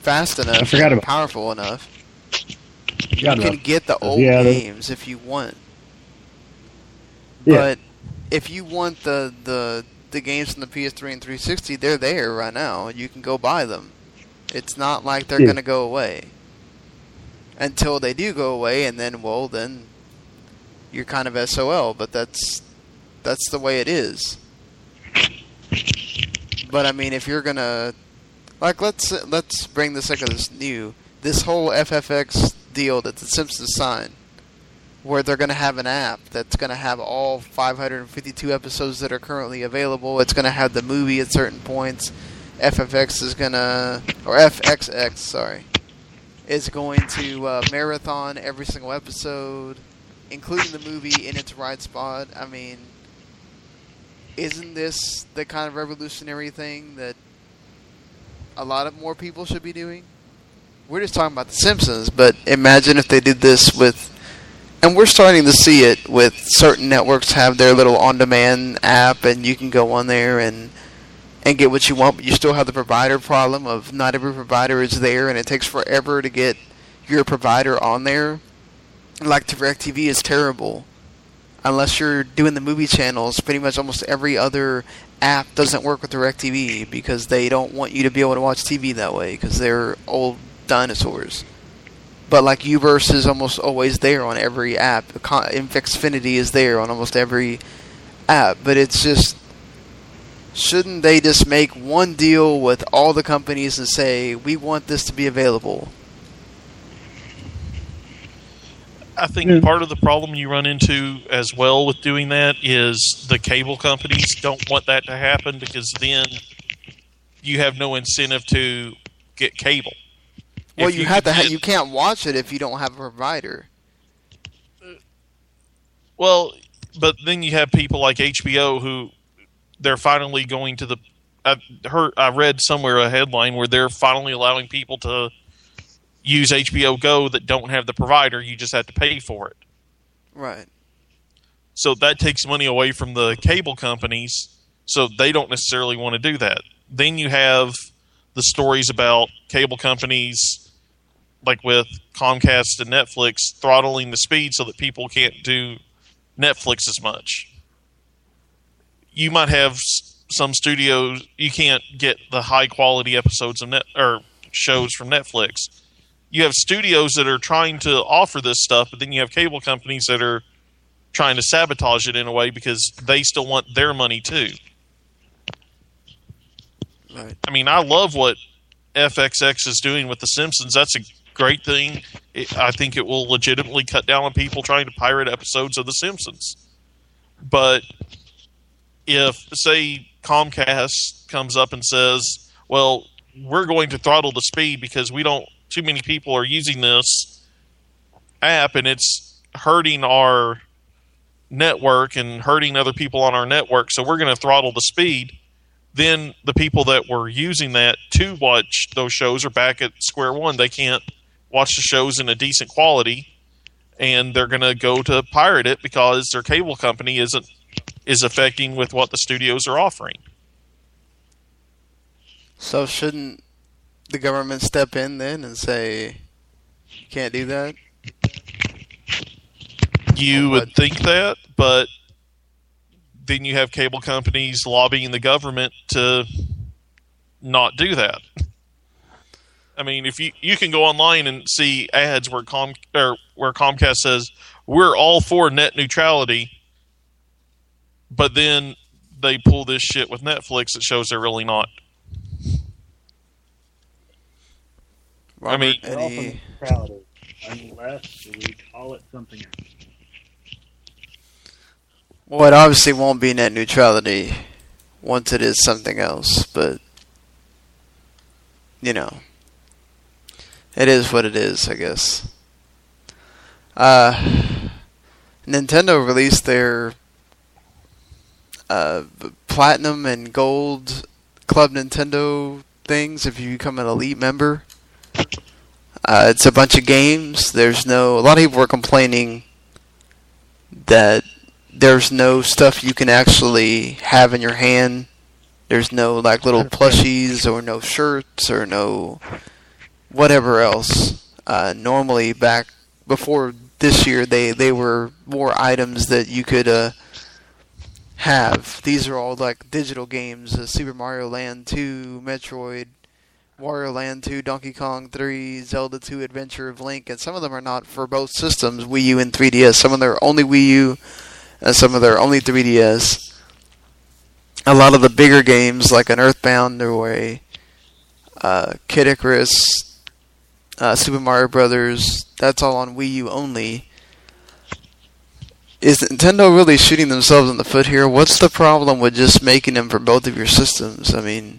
S3: fast enough, and powerful enough, you can get the old
S5: Yeah,
S3: games if you want.
S5: Yeah.
S3: But if you want the the the games from the PS3 and 360, they're there right now. You can go buy them. It's not like they're
S5: Yeah.
S3: gonna go away until they do go away, and then well, then you're kind of SOL. But that's that's the way it is. But I mean, if you're gonna like, let's let's bring the second this new this whole FFX deal that the Simpsons signed, where they're to have an app that's to have all 552 episodes that are currently available. It's to have the movie at certain points. FFX is to, or FXX, sorry, is going to uh, marathon every single episode, including the movie in its right spot. I mean, isn't this the kind of revolutionary thing that a lot of more people should be doing? We're just talking about The Simpsons, but imagine if they did this with, and we're starting to see it with certain networks have their little on-demand app, and you can go on there and and get what you want, but you still have the provider problem of not every provider is there, and it takes forever to get your provider on there. Like DirecTV is terrible, unless you're doing the movie channels. Pretty much almost every other app doesn't work with DirecTV because they don't want you to be able to watch TV that way because they're old dinosaurs. But like Uverse is almost always there on every app. Con- Xfinity is there on almost every app. But it's just shouldn't they just make one deal with all the companies and say we want this to be available?
S4: I think
S5: Yeah.
S4: part of the problem you run into as well with doing that is the cable companies don't want that to happen because then you have no incentive to get cable.
S3: Well,
S4: If
S3: you, have to. Ha- you can't watch it if you don't have a provider.
S4: Well, but then you have people like HBO who they're finally going to the. I heard I read somewhere a headline where they're finally allowing people to use HBO Go that don't have the provider. You just have to pay for it.
S3: Right.
S4: So that takes money away from the cable companies. So they don't necessarily want to do that. Then you have the stories about cable companies, like with Comcast and Netflix, throttling the speed so that people can't do Netflix as much. You might have some studios you can't get the high quality episodes of net or shows from Netflix. You have studios that are trying to offer this stuff, but then you have cable companies that are trying to sabotage it in a way because they still want their money too.
S3: Right.
S4: I mean, I love what FXX is doing with The Simpsons. That's a great thing. It, I think it will legitimately cut down on people trying to pirate episodes of The Simpsons. But if, say, Comcast comes up and says, well, we're going to throttle the speed because we don't, too many people are using this app and it's hurting our network and hurting other people on our network, so we're going to throttle the speed then the people that were using that to watch those shows are back at square one. They can't watch the shows in a decent quality, and they're going to go to pirate it because their cable company isn't is affecting with what the studios are offering.
S3: So shouldn't the government step in then and say you can't do that?
S4: You would think that, but then you have cable companies lobbying the government to not do that. I mean, if you you can go online and see ads where Com or where Comcast says we're all for net neutrality, but then they pull this shit with Netflix that shows they're really not. I mean-
S3: Robert,
S5: We're all for
S3: any
S5: unless we call it something else.
S3: well, it obviously won't be net neutrality once it is something else, but you know, it is what it is, I guess. Uh, Nintendo released their uh, platinum and gold Club Nintendo things if you become an elite member. Uh, it's a bunch of games. There's no. A lot of people were complaining that there's no stuff you can actually have in your hand. There's no like little plushies or no shirts or no whatever else. Uh, normally, back before this year, they they were more items that you could uh, have. These are all like digital games: uh, Super Mario Land 2, Metroid, Wario Land 2, Donkey Kong 3, Zelda 2, Adventure of Link, and some of them are not for both systems, Wii U and 3DS. Some of them are only Wii U, and some of them are only 3DS. A lot of the bigger games, like an Earthbound or a uh, Kid Icarus, uh, Super Mario Brothers, that's all on Wii U only. Is Nintendo really shooting themselves in the foot here? What's the problem with just making them for both of your systems? I mean,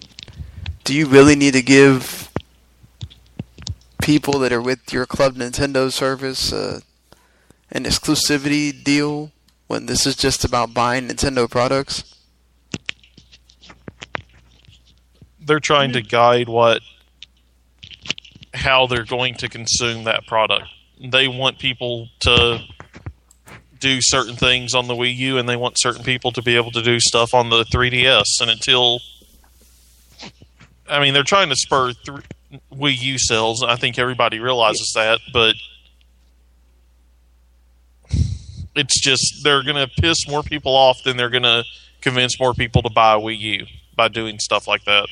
S3: do you really need to give people that are with your Club Nintendo service uh, an exclusivity deal when this is just about buying Nintendo products?
S4: They're trying to guide what how they're going to consume that product. They want people to do certain things on the Wii U, and they want certain people to be able to do stuff on the 3DS. And until, I mean, they're trying to spur th- Wii U sales. I think everybody realizes that, but it's just they're going to piss more people off than they're going to convince more people to buy Wii U by doing stuff like that.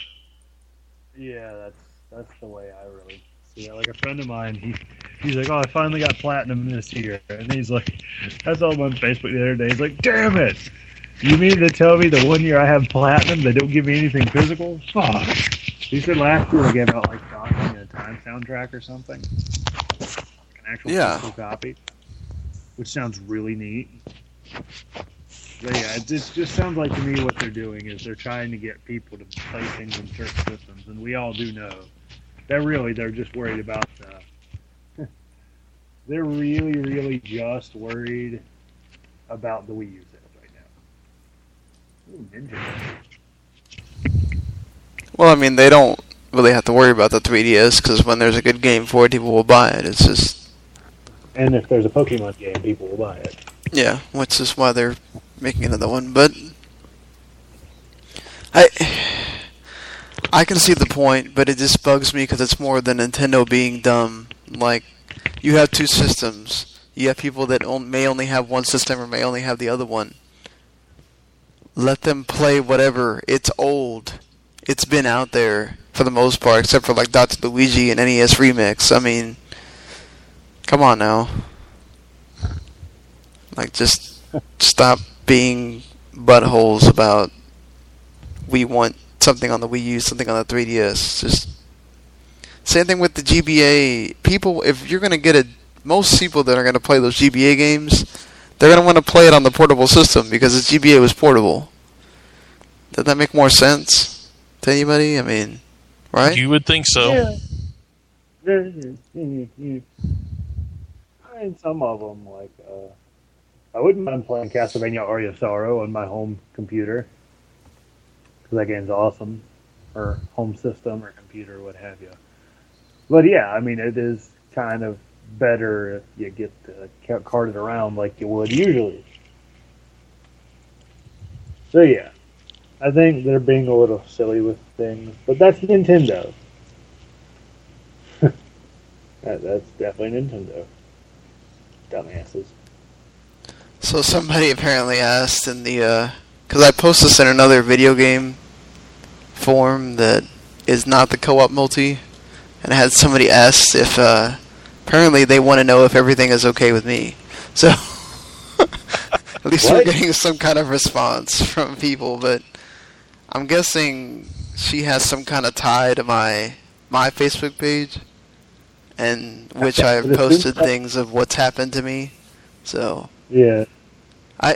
S5: Yeah, that's that's the way I really see it. Like a friend of mine, he he's like, "Oh, I finally got platinum this year," and he's like, "I saw him on Facebook the other day. He's like, damn it! You mean to tell me the one year I have platinum, they don't give me anything physical? Fuck!" He said last year they gave out like Donkey a time soundtrack or something, like an actual
S3: Yeah.
S5: physical copy. which sounds really neat. But yeah, it just, just sounds like to me what they're doing is they're trying to get people to play things in certain systems, and we all do know that really they're just worried about the. they're really, really just worried about the Wii U sales right now. Ooh, Ninja.
S3: Well, I mean, they don't really have to worry about the 3DS because when there's a good game for it, people will buy it. It's just
S5: And if there's a Pokemon game, people will buy it.
S3: yeah, which is why they're making another one. But I I can see the point, but it just bugs me because it's more than Nintendo being dumb. Like you have two systems. You have people that on, may only have one system or may only have the other one. Let them play whatever. It's old. It's been out there for the most part, except for like Dr. Luigi and NES Remix. I mean, come on now. Like, just stop being buttholes about we want something on the Wii U, something on the 3DS. Just same thing with the GBA. People, if you're gonna get a, most people that are gonna play those GBA games, they're gonna want to play it on the portable system because the GBA was portable. Does that make more sense to anybody? I mean, right?
S4: You would think so.
S5: Yeah. I mean, some of them, like, uh, I wouldn't mind playing Castlevania Aria of Sorrow on my home computer. Because that game's awesome. Or home system or computer, what have you. But yeah, I mean, it is kind of better if you get to ca- cart it around like you would usually. So yeah, I think they're being a little silly with things, but that's Nintendo. that, that's definitely Nintendo. Dumbasses.
S3: So somebody apparently asked in the, because I posted this in another video game forum that is not the co-op multi, and I had somebody ask if, uh, apparently they want to know if everything is okay with me. So, at least we're getting some kind of response from people, but I'm guessing she has some kind of tie to my my Facebook page, and which
S5: as soon
S3: posted things of what's happened to me. So
S5: Yeah.
S3: I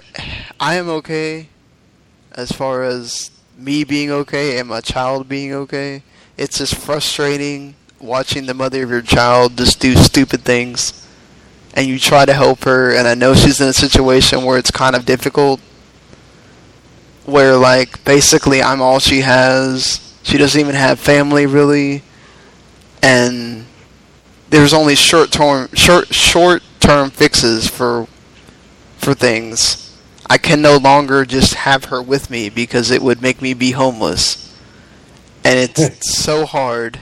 S3: I am okay as far as me being okay and my child being okay. It's just frustrating watching the mother of your child just do stupid things and you try to help her and I know she's in a situation where it's kind of difficult where like basically I'm all she has. She doesn't even have family really and there's only short term short short term fixes for for things. I can no longer just have her with me because it would make me be homeless. And it's so hard.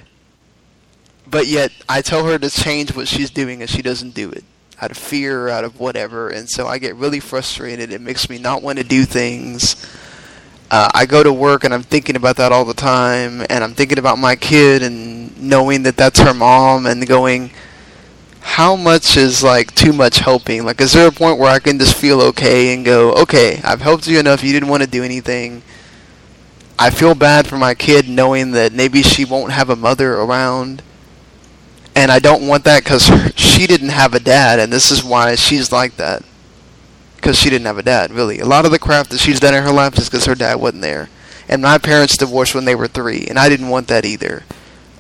S3: But yet I tell her to change what she's doing and she doesn't do it. Out of fear, out of whatever. And so I get really frustrated. It makes me not want to do things. Uh, I go to work and I'm thinking about that all the time. And I'm thinking about my kid and knowing that that's her mom and going, how much is like too much helping? Like, is there a point where I can just feel okay and go, okay, I've helped you enough. You didn't want to do anything. I feel bad for my kid knowing that maybe she won't have a mother around. And I don't want that because she didn't have a dad, and this is why she's like that. Because she didn't have a dad, really. A lot of the crap that she's done in her life is because her dad wasn't there. And my parents divorced when they were three, and I didn't want that either.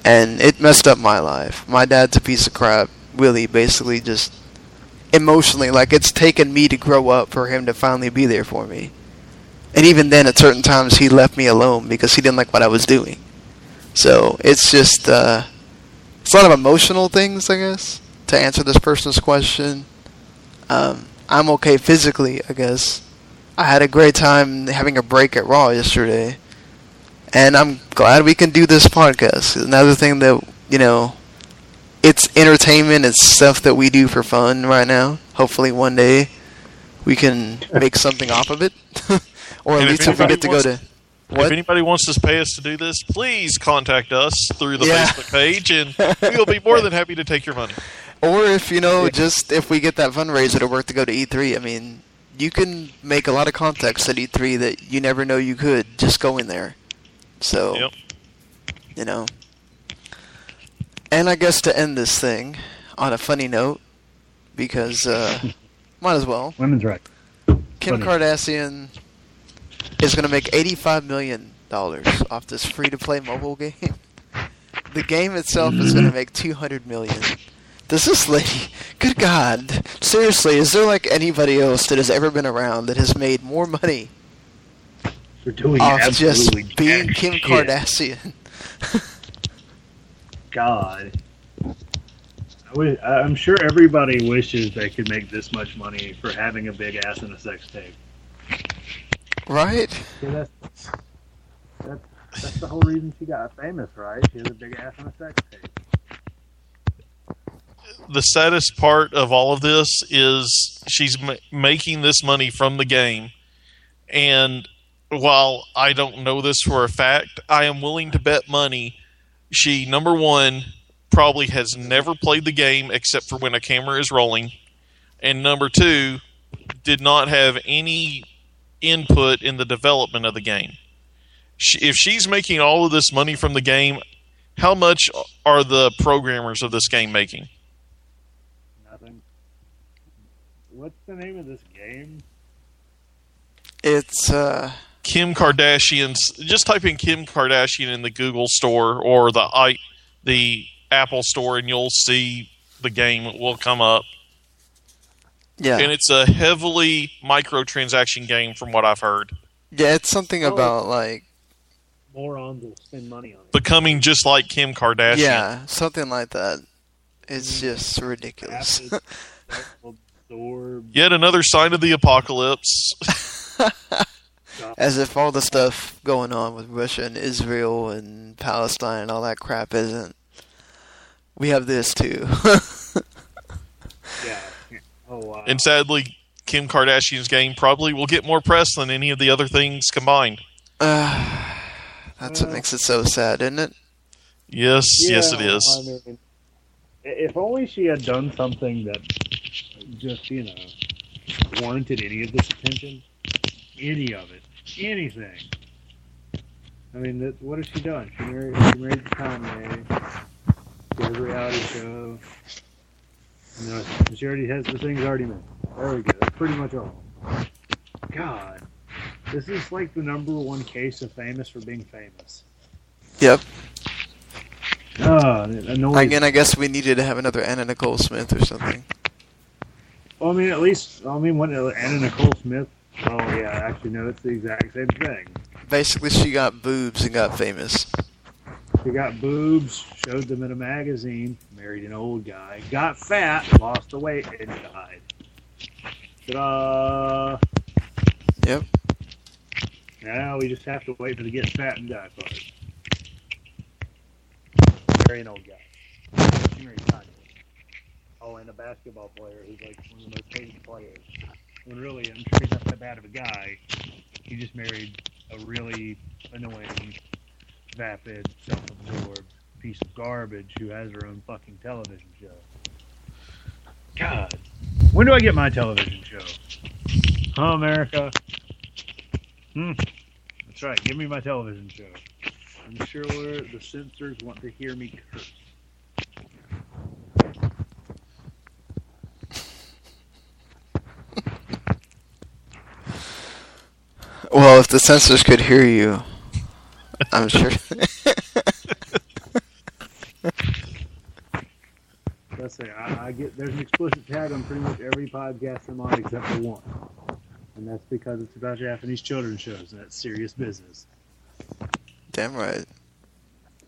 S3: And it messed up my life. My dad's a piece of crap really basically just emotionally like it's taken me to grow up for him to finally be there for me and even then at certain times he left me alone because he didn't like what i was doing so it's just uh it's a lot of emotional things i guess to answer this person's question um i'm okay physically i guess i had a great time having a break at raw yesterday and i'm glad we can do this podcast another thing that you know it's entertainment. It's stuff that we do for fun right now. Hopefully, one day we can make something off of it, or at
S4: And
S3: least if we get to go
S4: wants-
S3: to
S4: If anybody wants to pay us to do this, please contact us through the
S3: Yeah.
S4: Facebook page, and we'll be more than happy to take your money.
S3: Or if you know, just if we get that fundraiser to work to go to E3. I mean, you can make a lot of contacts at E3 that you never know you could just going there. So,
S4: Yep.
S3: you know. And I guess to end this thing on a funny note, because uh, Might as well.
S5: Women's right.
S3: Kim
S5: Funny.
S3: Kardashian is going to make $85 million off this free-to-play mobile game. The game itself is going to mm-hmm. make 200 million. Does this lady... Good God. Seriously, is there like anybody else that has ever been around that has made more money
S5: For doing
S3: off just being Kim
S5: shit.
S3: Kardashian?
S5: God. I wish, I'm sure everybody wishes they could make this much money for having a big ass and a sex tape.
S3: Right?
S5: Yeah, that's, that's, that's the whole reason she got famous, right? She has a big ass and a sex tape.
S4: the saddest part of all of this is she's ma- making this money from the game and while i don't know this for a fact i am willing to bet money she number one probably has never played the game except for when a camera is rolling and number two did not have any input in the development of the game She- if she's making all of this money from the game how much are the programmers of this game making
S5: Nothing. What's the name of this game?
S3: It's, uh...
S4: Kim Kardashian's. Just type in Kim Kardashian in the Google store or the i the Apple store, and you'll see the game will come up.
S3: Yeah.
S4: And it's a heavily microtransaction game, from what I've heard,
S3: Yeah, it's something
S5: Oh.
S3: about, like...
S5: Morons will spend money on it.
S4: becoming just like Kim Kardashian.
S3: Yeah, something like that. It's mm. just ridiculous.
S5: Acid, sex absorb,
S4: Yet another sign of the apocalypse.
S3: As if all the stuff going on with Russia and Israel and Palestine and all that crap isn't. We have this too.
S5: yeah. Oh wow.
S4: and sadly, Kim Kardashian's game probably will get more press than any of the other things combined.
S3: uh, that's what makes it so sad, isn't it?
S4: Yes, yes, it is.
S5: I mean, if only she had done something that just, you know, warranted any of this attention. Any of it. Anything. I mean, that, what has she done? She married, she married Kanye. She has a reality show. Know, she already has the things already made. There we go. That's pretty much all. God. This is like the number one case of famous for being famous.
S3: Yep.
S5: Ah, it annoys
S3: Again, I guess we needed to have another Anna Nicole Smith or something.
S5: Well, I mean, at least, I mean, when Anna Nicole Smith, oh, yeah, actually, no, it's the exact same thing.
S3: Basically, she got boobs and got famous.
S5: She got boobs, showed them in a magazine, married an old guy, got fat, lost the weight, and died. Ta-da!
S3: Yep.
S5: Now we just have to wait for the get fat and die part. Marry an old guy. She married Kanye. Oh, and a basketball player who's like one of the most hated players. When really, I'm sure he's not that bad of a guy. He just married a really annoying, vapid, self-absorbed piece of garbage who has her own fucking television show. God, when do I get my television show? Huh, America? Hmm. That's right. Give me my television show. I'm sure the censors want to hear me curse.
S3: Well, if the censors could hear you, I'm sure.
S5: Let's say I, I get there's an explicit tag on pretty much every podcast I'm on except for one, and that's because it's about Japanese children shows, and that's serious business.
S3: Damn right.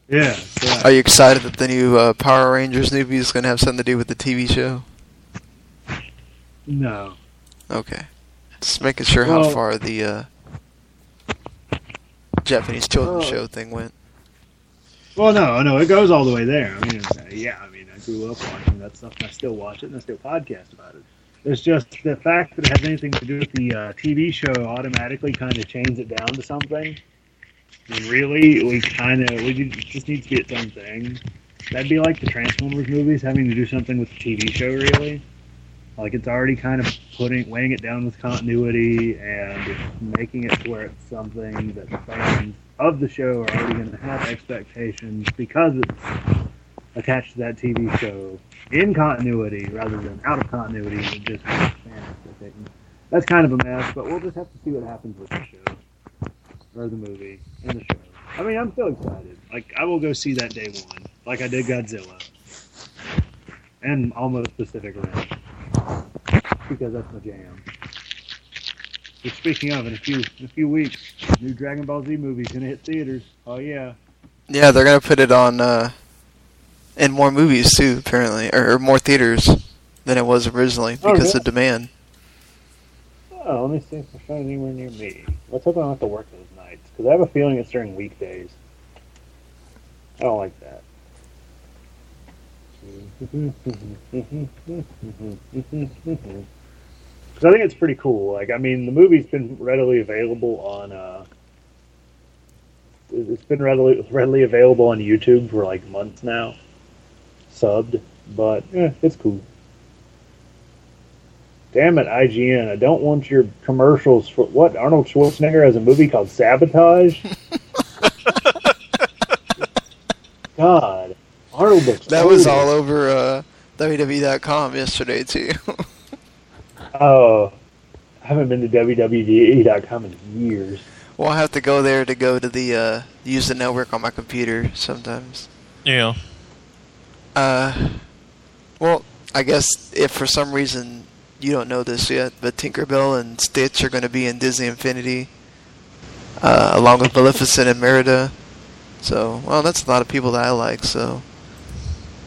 S5: Yeah.
S3: Are you excited that the new uh, Power Rangers movie is going to have something to do with the TV show?
S5: no.
S3: Okay. Just making sure how far the uh, Japanese children's
S5: Oh.
S3: show thing went.
S5: Well, no, no, it goes all the way there. I mean, it's, uh, yeah, I mean, I grew up watching that stuff, and I still watch it, and I still podcast about it. It's just the fact that it has anything to do with the uh, TV show automatically kind of chains it down to something. Mean, really, we kind of we just needs to be its own thing. That'd be like the Transformers movies having to do something with the TV show, really. Like it's already kind of putting weighing it down with continuity and making it where it's something that the fans of the show are already going to have expectations because it's attached to that TV show in continuity rather than out of continuity and just. That's kind of a mess, but we'll just have to see what happens with the show or the movie and the show. I mean, I'm still excited. Like, I will go see that day one, like I did Godzilla and almost Pacific Rim because that's my jam. Which, speaking of, in a few in a few weeks, new Dragon Ball Z movie's gonna hit theaters. Oh yeah.
S3: Yeah, they're gonna put it on uh, in more movies too, apparently, or, or more theaters than it was originally
S5: Oh,
S3: because
S5: really?
S3: of demand.
S5: Oh, let me see if I find anywhere near me. Let's hope I don't have to work those nights because I have a feeling it's during weekdays. I don't like that. Because I think it's pretty cool. Like, I mean, the movie's been readily available on. Uh, it's been readily readily available on YouTube for like months now, subbed. But eh, it's cool. Damn it, IGN! I don't want your commercials for what Arnold Schwarzenegger has a movie called Sabotage. God, Arnold looks.
S3: That was all over uh, WWE.com yesterday too.
S5: Oh, I haven't been to WWE.com in years.
S3: well, I have to go there to go to the uh, use the network on my computer sometimes.
S4: Yeah.
S3: Uh, well, I guess if for some reason you don't know this yet, but Tinkerbell and Stitch are going to be in Disney Infinity, uh, along with Maleficent and Merida. So, well, that's a lot of people that I like. So,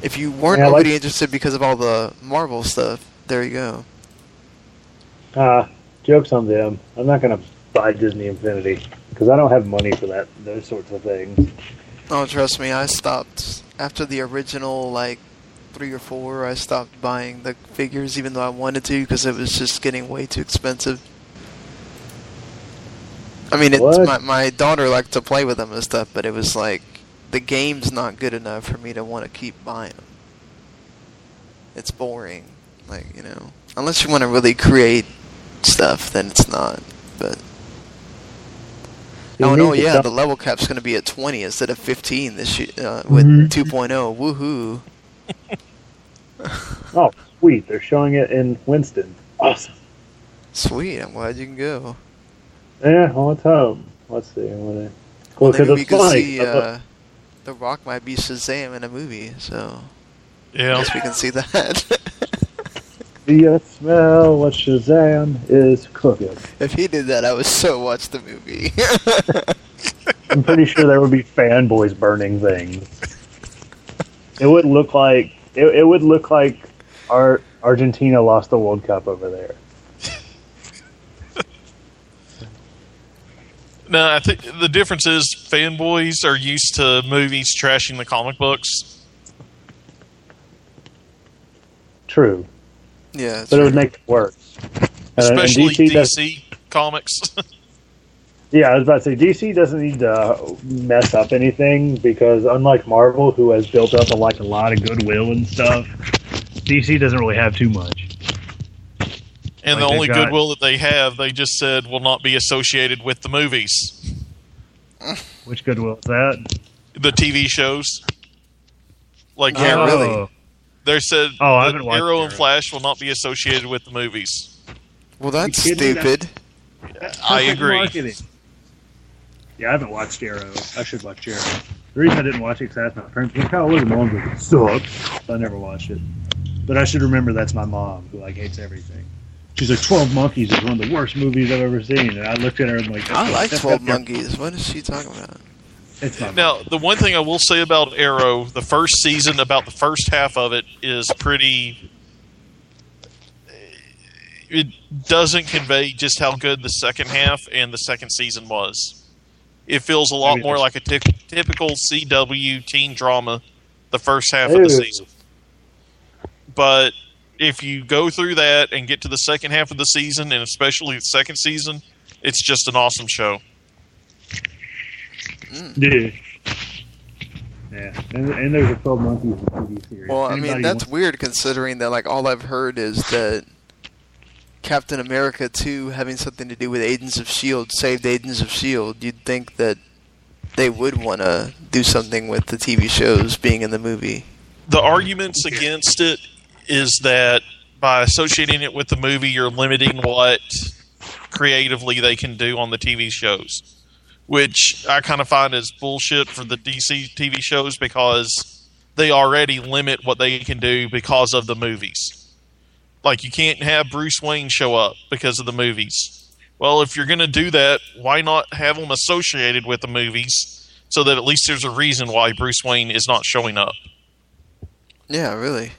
S3: if you weren't
S5: Yeah, I like-
S3: already interested because of all the Marvel stuff, there you go.
S5: Ah, jokes on them. I'm not gonna buy Disney Infinity because I don't have money for that. Those sorts of things.
S3: Oh, trust me, I stopped after the original like three or four. I stopped buying the figures, even though I wanted to, because it was just getting way too expensive. I mean, it's my my daughter liked to play with them and stuff, but it was like the game's not good enough for me to want to keep buying them. It's boring, like you know, unless you want to really create stuff, then it's not. But oh no, yeah, the level cap's going to be at 20 instead of 15 this year uh, with
S5: Mhm.
S3: 2.0. Woohoo!
S5: Oh, sweet! They're showing it in Winston. Awesome.
S3: Sweet, I'm glad you can go.
S5: Yeah, well, let's hope. Let's see. What
S3: Well,
S5: because
S3: maybe we could see uh, The Rock might be Shazam in a movie, so I
S4: Yeah.
S3: guess we can see that.
S5: Do you smell what Shazam is cooking?
S3: if he did that, I would so watch the movie.
S5: I'm pretty sure there would be fanboys burning things. It would look like it, it would look like our Argentina lost the World Cup over there.
S4: No, I think the difference is fanboys are used to movies trashing the comic books.
S5: True,
S3: yeah, it's
S5: but it would make it worse. Uh,
S4: Especially
S5: DC
S4: DC, comics.
S5: Yeah, I was about to say DC doesn't need to mess up anything because unlike Marvel, who has built up a, like a lot of goodwill and stuff, DC doesn't really have too much.
S4: And
S5: Like
S4: the only
S5: got-
S4: goodwill that they have, they just said will not be associated with the movies.
S5: Which goodwill is that?
S4: The TV shows. Like
S3: Oh,
S4: Arrow.
S3: really?
S4: They said
S5: Oh, I
S4: that
S5: haven't watched
S4: Arrow and Flash will not be associated with the movies.
S3: well, that's
S5: You kidding
S3: stupid.
S5: That's
S4: I agree.
S5: marketing. Yeah, I haven't watched Arrow. I should watch Arrow. The reason I didn't watch it because I asked my parents, like, how was mom like, it sucks. I never watched it. But I should remember that's my mom who like hates everything. She's like, 12 Monkeys is one of the worst movies I've ever seen. And I looked at her and I'm like,
S3: I like 12 Monkeys. What is she talking about?
S5: It's my.
S4: Now, the one thing I will say about Arrow, the first season, about the first half of it, is pretty. It doesn't convey just how good the second half and the second season was. It feels a lot
S5: Maybe
S4: more like a typical CW teen drama, the first half of the season. But if you go through that and get to the second half of the season, and especially the second season, it's just an awesome show. Mm.
S5: Yeah. Yeah. And, and there's a 12 Monkeys TV series.
S3: Well, I mean, that's
S5: wants-
S3: weird considering that, like, all I've heard is that Captain America 2 having something to do with Agents of S.H.I.E.L.D., saved Agents of S.H.I.E.L.D. You'd think that they would want to do something with the TV shows being in the movie.
S4: the arguments against it is that by associating it with the movie, you're limiting what creatively they can do on the TV shows, which I kind of find is bullshit for the DC TV shows because they already limit what they can do because of the movies. Like you can't have Bruce Wayne show up because of the movies. Well, if you're going to do that, why not have them associated with the movies so that at least there's a reason why Bruce Wayne is not showing up?
S3: Yeah, really.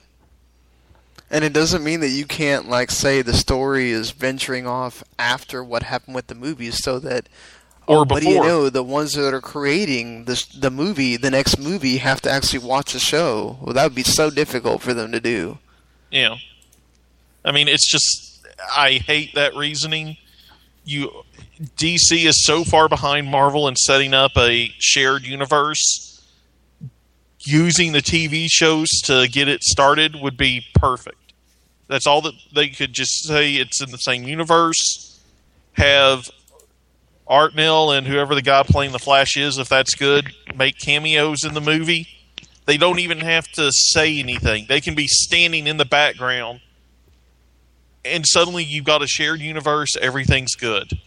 S3: And it doesn't mean that you can't like say the story is venturing off after what happened with the movies, so that
S4: Or
S3: oh, what do you know? The ones that are creating this the movie, the next movie, have to actually watch the show. Well, that would be so difficult for them to do.
S4: Yeah. I mean, it's just I hate that reasoning. You DC is so far behind Marvel in setting up a shared universe. Using the TV shows to get it started would be perfect. That's all that they could just say it's in the same universe. Have Artnell and whoever the guy playing the Flash is, if that's good, make cameos in the movie. They don't even have to say anything. They can be standing in the background and suddenly you've got a shared universe, everything's good.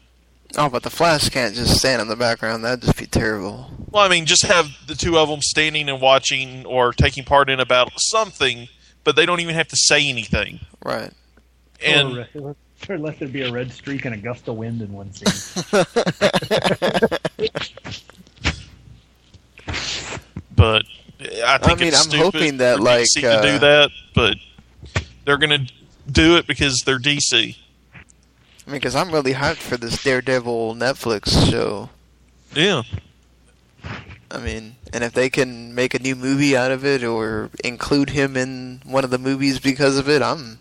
S3: Oh, but the Flash can't just stand in the background. That'd just be terrible.
S4: Well, I mean, just have the two of them standing and watching or taking part in a battle, something, but they don't even have to say anything.
S3: Right.
S4: And
S5: or, or let there be a red streak and a gust of wind in one scene.
S4: but I think
S3: I mean,
S4: it's
S3: I'm hoping that,
S4: for
S3: like,
S4: DC to
S3: uh,
S4: do that, but they're going to do it because they're DC.
S3: I mean, because I'm really hyped for this Daredevil Netflix show.
S4: Yeah,
S3: I mean, and if they can make a new movie out of it or include him in one of the movies because of it, I'm.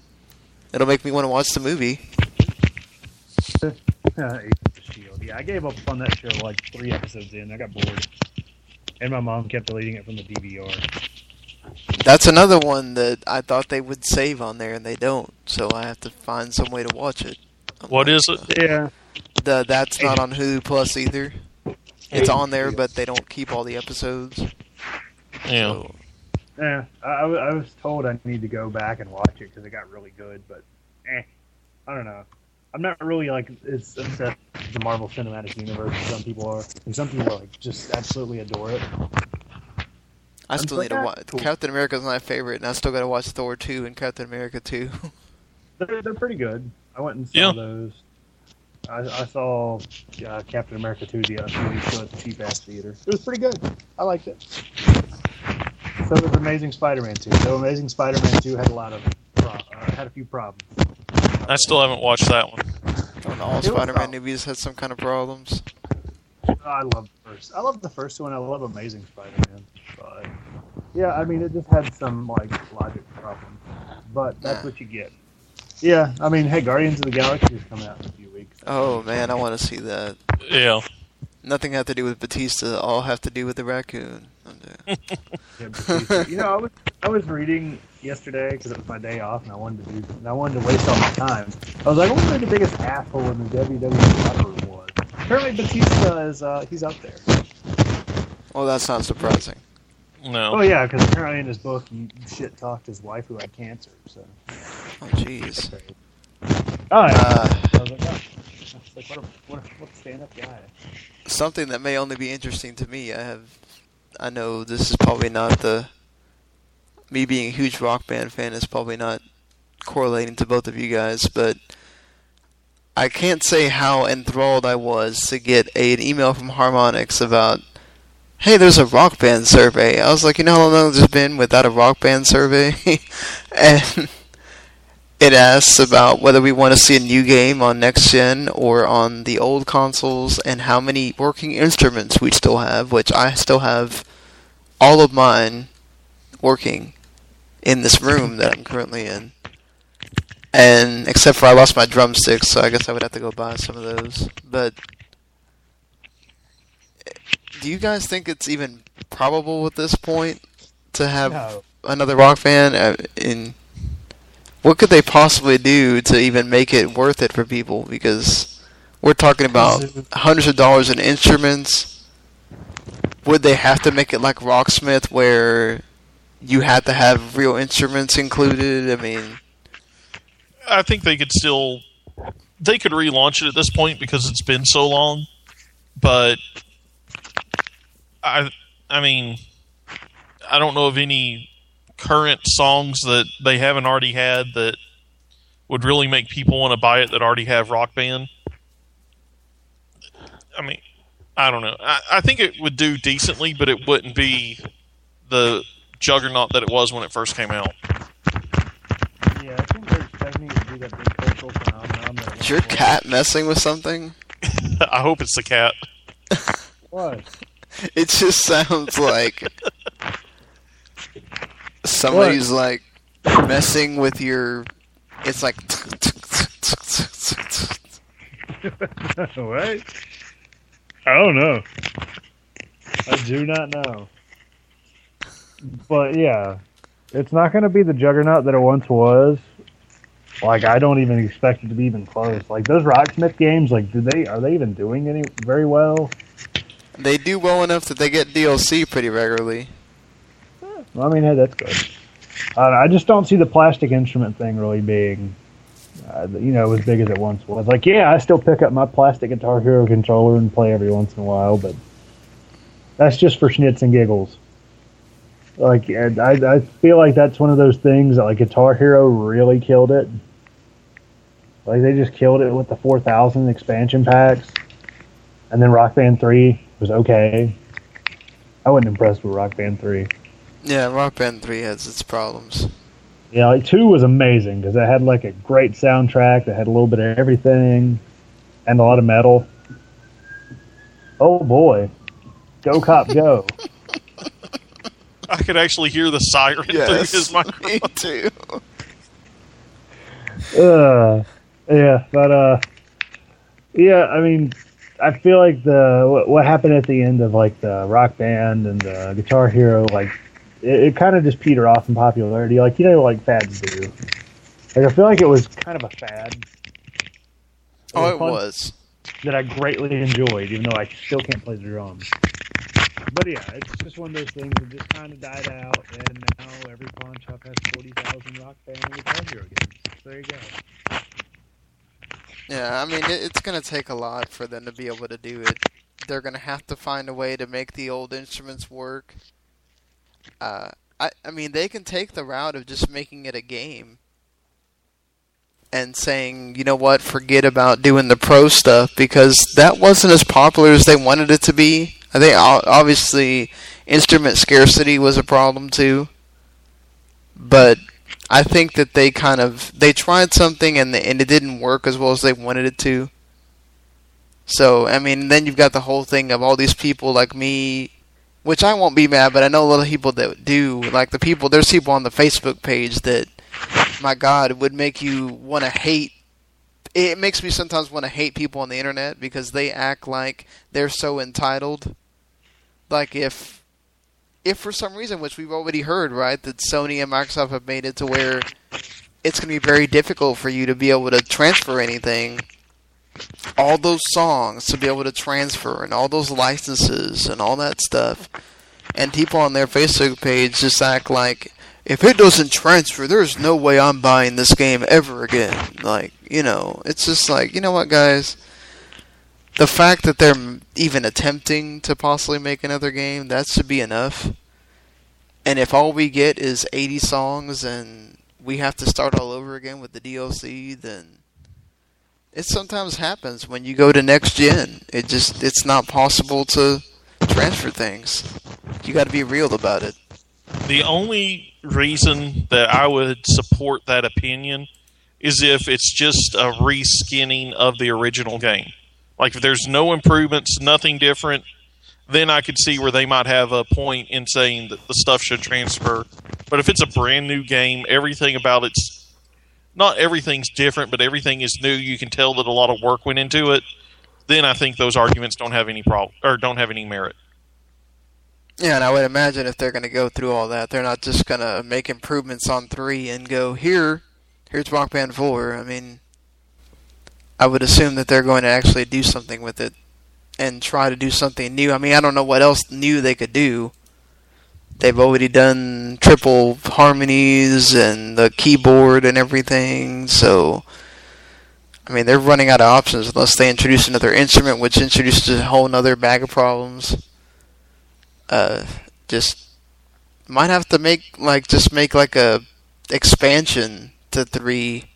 S3: It'll make me want to watch the movie.
S5: Uh, Shield. Yeah, I gave up on that show like three episodes in. I got bored, and my mom kept deleting it from the DVR.
S3: That's another one that I thought they would save on there, and they don't. So I have to find some way to watch it. I'm
S4: What
S3: like,
S4: is it?
S5: Yeah,
S3: The, that's not on Hulu Plus either. It's on there, but they don't keep all the episodes.
S4: yeah.
S3: So,
S5: yeah. I, I was told I need to go back and watch it because it got really good, but eh, I don't know. I'm not really like as obsessed with the Marvel Cinematic Universe as some people are, and some people like just absolutely adore it.
S3: I
S5: I'm
S3: still
S5: like,
S3: need to
S5: "Ah,
S3: watch.
S5: cool."
S3: Captain America's my favorite, and I still got to watch Thor 2 and Captain America 2.
S5: They're, they're pretty good. I went and saw
S4: Yeah.
S5: those. I, I saw uh, Captain America 2 the other few at the cheap ass theater. It was pretty good. I liked it. So was Amazing Spider-Man 2. Though Amazing Spider-Man 2 had a lot of pro- uh, had a few problems.
S4: I still haven't watched that one.
S3: When all
S5: It was
S3: Spider-Man movies had some kind of problems.
S5: I love the first. I love the first one. I love Amazing Spider-Man. But yeah, I mean, it just had some like logic problems. But that's what you get. Yeah, I mean, hey, Guardians of the Galaxy is coming out in a few weeks.
S3: Oh man, I want to see that.
S4: Yeah.
S3: Nothing have to do with Batista. All have to do with the raccoon. I'm
S5: Yeah, you know, I was I was reading yesterday because it was my day off, and I wanted to do, and I wanted to waste all my time. I was like, I wonder who the biggest asshole in the WWE locker room was. Apparently, Batista is uh, he's up there.
S3: well, that's not surprising.
S4: No.
S5: Oh yeah, because apparently in his book, he shit talked his wife who had cancer. So.
S3: Oh jeez.
S5: Oh, yeah.
S3: Uh,
S5: I was like, what a, what a, what a stand-up guy.
S3: something that may only be interesting to me. I have, I know this is probably not the. Me being a huge rock band fan is probably not correlating to both of you guys, but I can't say how enthralled I was to get a, an email from Harmonix about, hey, there's a rock band survey. I was like, you know how long it's been without a rock band survey? and it asks about whether we want to see a new game on next gen or on the old consoles and how many working instruments we still have, which I still have all of mine working in this room that I'm currently in. And except for I lost my drumsticks, so I guess I would have to go buy some of those. But do you guys think it's even probable at this point to have
S5: No.
S3: another rock band? Uh, in what could they possibly do to even make it worth it for people? Because we're talking about hundreds of dollars in instruments. Would they have to make it like Rocksmith, where you had to have real instruments included? I mean,
S4: I think they could still they could relaunch it at this point because it's been so long. But I I mean I don't know of any current songs that they haven't already had that would really make people want to buy it that already have Rock Band. I mean, I don't know. I, I think it would do decently, but it wouldn't be the juggernaut that it was when it first came out.
S5: Yeah, I think they're expecting it to be that big cultural phenomenon. That
S3: Is your cat messing with something?
S4: I hope it's the cat.
S5: What?
S3: It just sounds like somebody's like messing with your. It's like.
S5: what? I don't know. I do not know. But yeah, it's not going to be the juggernaut that it once was. Like I don't even expect it to be even close. Like those Rocksmith games, like do they are they even doing any very well?
S3: They do well enough that they get DLC pretty regularly.
S5: Well, I mean, hey, that's good. I, I just don't see the plastic instrument thing really being, uh, you know, as big as it once was. Like, yeah, I still pick up my plastic Guitar Hero controller and play every once in a while, but that's just for schnitz and giggles. Like, I, I feel like that's one of those things that, like, Guitar Hero really killed it. Like, they just killed it with the 4,000 expansion packs. And then Rock Band 3 was okay. I wasn't impressed with Rock Band 3.
S3: Yeah, Rock Band 3 has its problems.
S5: Yeah, like two was amazing because it had like a great soundtrack that had a little bit of everything and a lot of metal. Oh boy, go cop go!
S4: I could actually hear the siren through his microphone.
S3: me too.
S5: uh, yeah, but uh, yeah, I mean, I feel like the what, what happened at the end of like the Rock Band and the Guitar Hero, like it, it kind of just petered off in popularity. Like you know, like fads do. Like I feel like it was kind of a fad.
S3: Oh, it was.
S5: that I greatly enjoyed, even though I still can't play the drums. But yeah, it's just one of those things that just kind of died out, and now every pawn shop has 40,000 Rock Band and Guitar Hero games. So there you go.
S3: Yeah, I mean, it, it's going to take a lot for them to be able to do it. They're going to have to find a way to make the old instruments work. Uh, I, I mean, they can take the route of just making it a game and saying, you know what, forget about doing the pro stuff because that wasn't as popular as they wanted it to be. I think obviously instrument scarcity was a problem too. But I think that they kind of they tried something and and it didn't work as well as they wanted it to. So I mean, then you've got the whole thing of all these people like me, which I won't be mad, but I know a lot of people that do. Like the people, there's people on the Facebook page that, my God, would make you want to hate. It makes me sometimes want to hate people on the internet because they act like they're so entitled. Like if if for some reason, which we've already heard, right, that Sony and Microsoft have made it to where it's going to be very difficult for you to be able to transfer anything, all those songs to be able to transfer, and all those licenses and all that stuff, and people on their Facebook page just act like if it doesn't transfer, there's no way I'm buying this game ever again. Like, you know, it's just like, you know what, guys? the fact that they're even attempting to possibly make another game, that should be enough. And if all we get is 80 songs and we have to start all over again with the DLC, then it sometimes happens when you go to next gen. It just it's not possible to transfer things. You got to be real about it.
S4: The only reason that I would support that opinion is if it's just a reskinning of the original game. Like if there's no improvements, nothing different, then I could see where they might have a point in saying that the stuff should transfer. But if it's a brand new game, everything about it's not everything's different, but everything is new. You can tell that a lot of work went into it. Then I think those arguments don't have any problem or don't have any merit.
S3: Yeah, and I would imagine if they're going to go through all that, they're not just going to make improvements on 3 and go, here, here's Rock Band 4. I mean, I would assume that they're going to actually do something with it and try to do something new. I mean, I don't know what else new they could do, they've already done triple harmonies and the keyboard and everything. So, I mean, they're running out of options unless they introduce another instrument, which introduces a whole other bag of problems. Uh, just might have to make like just make like a expansion to three,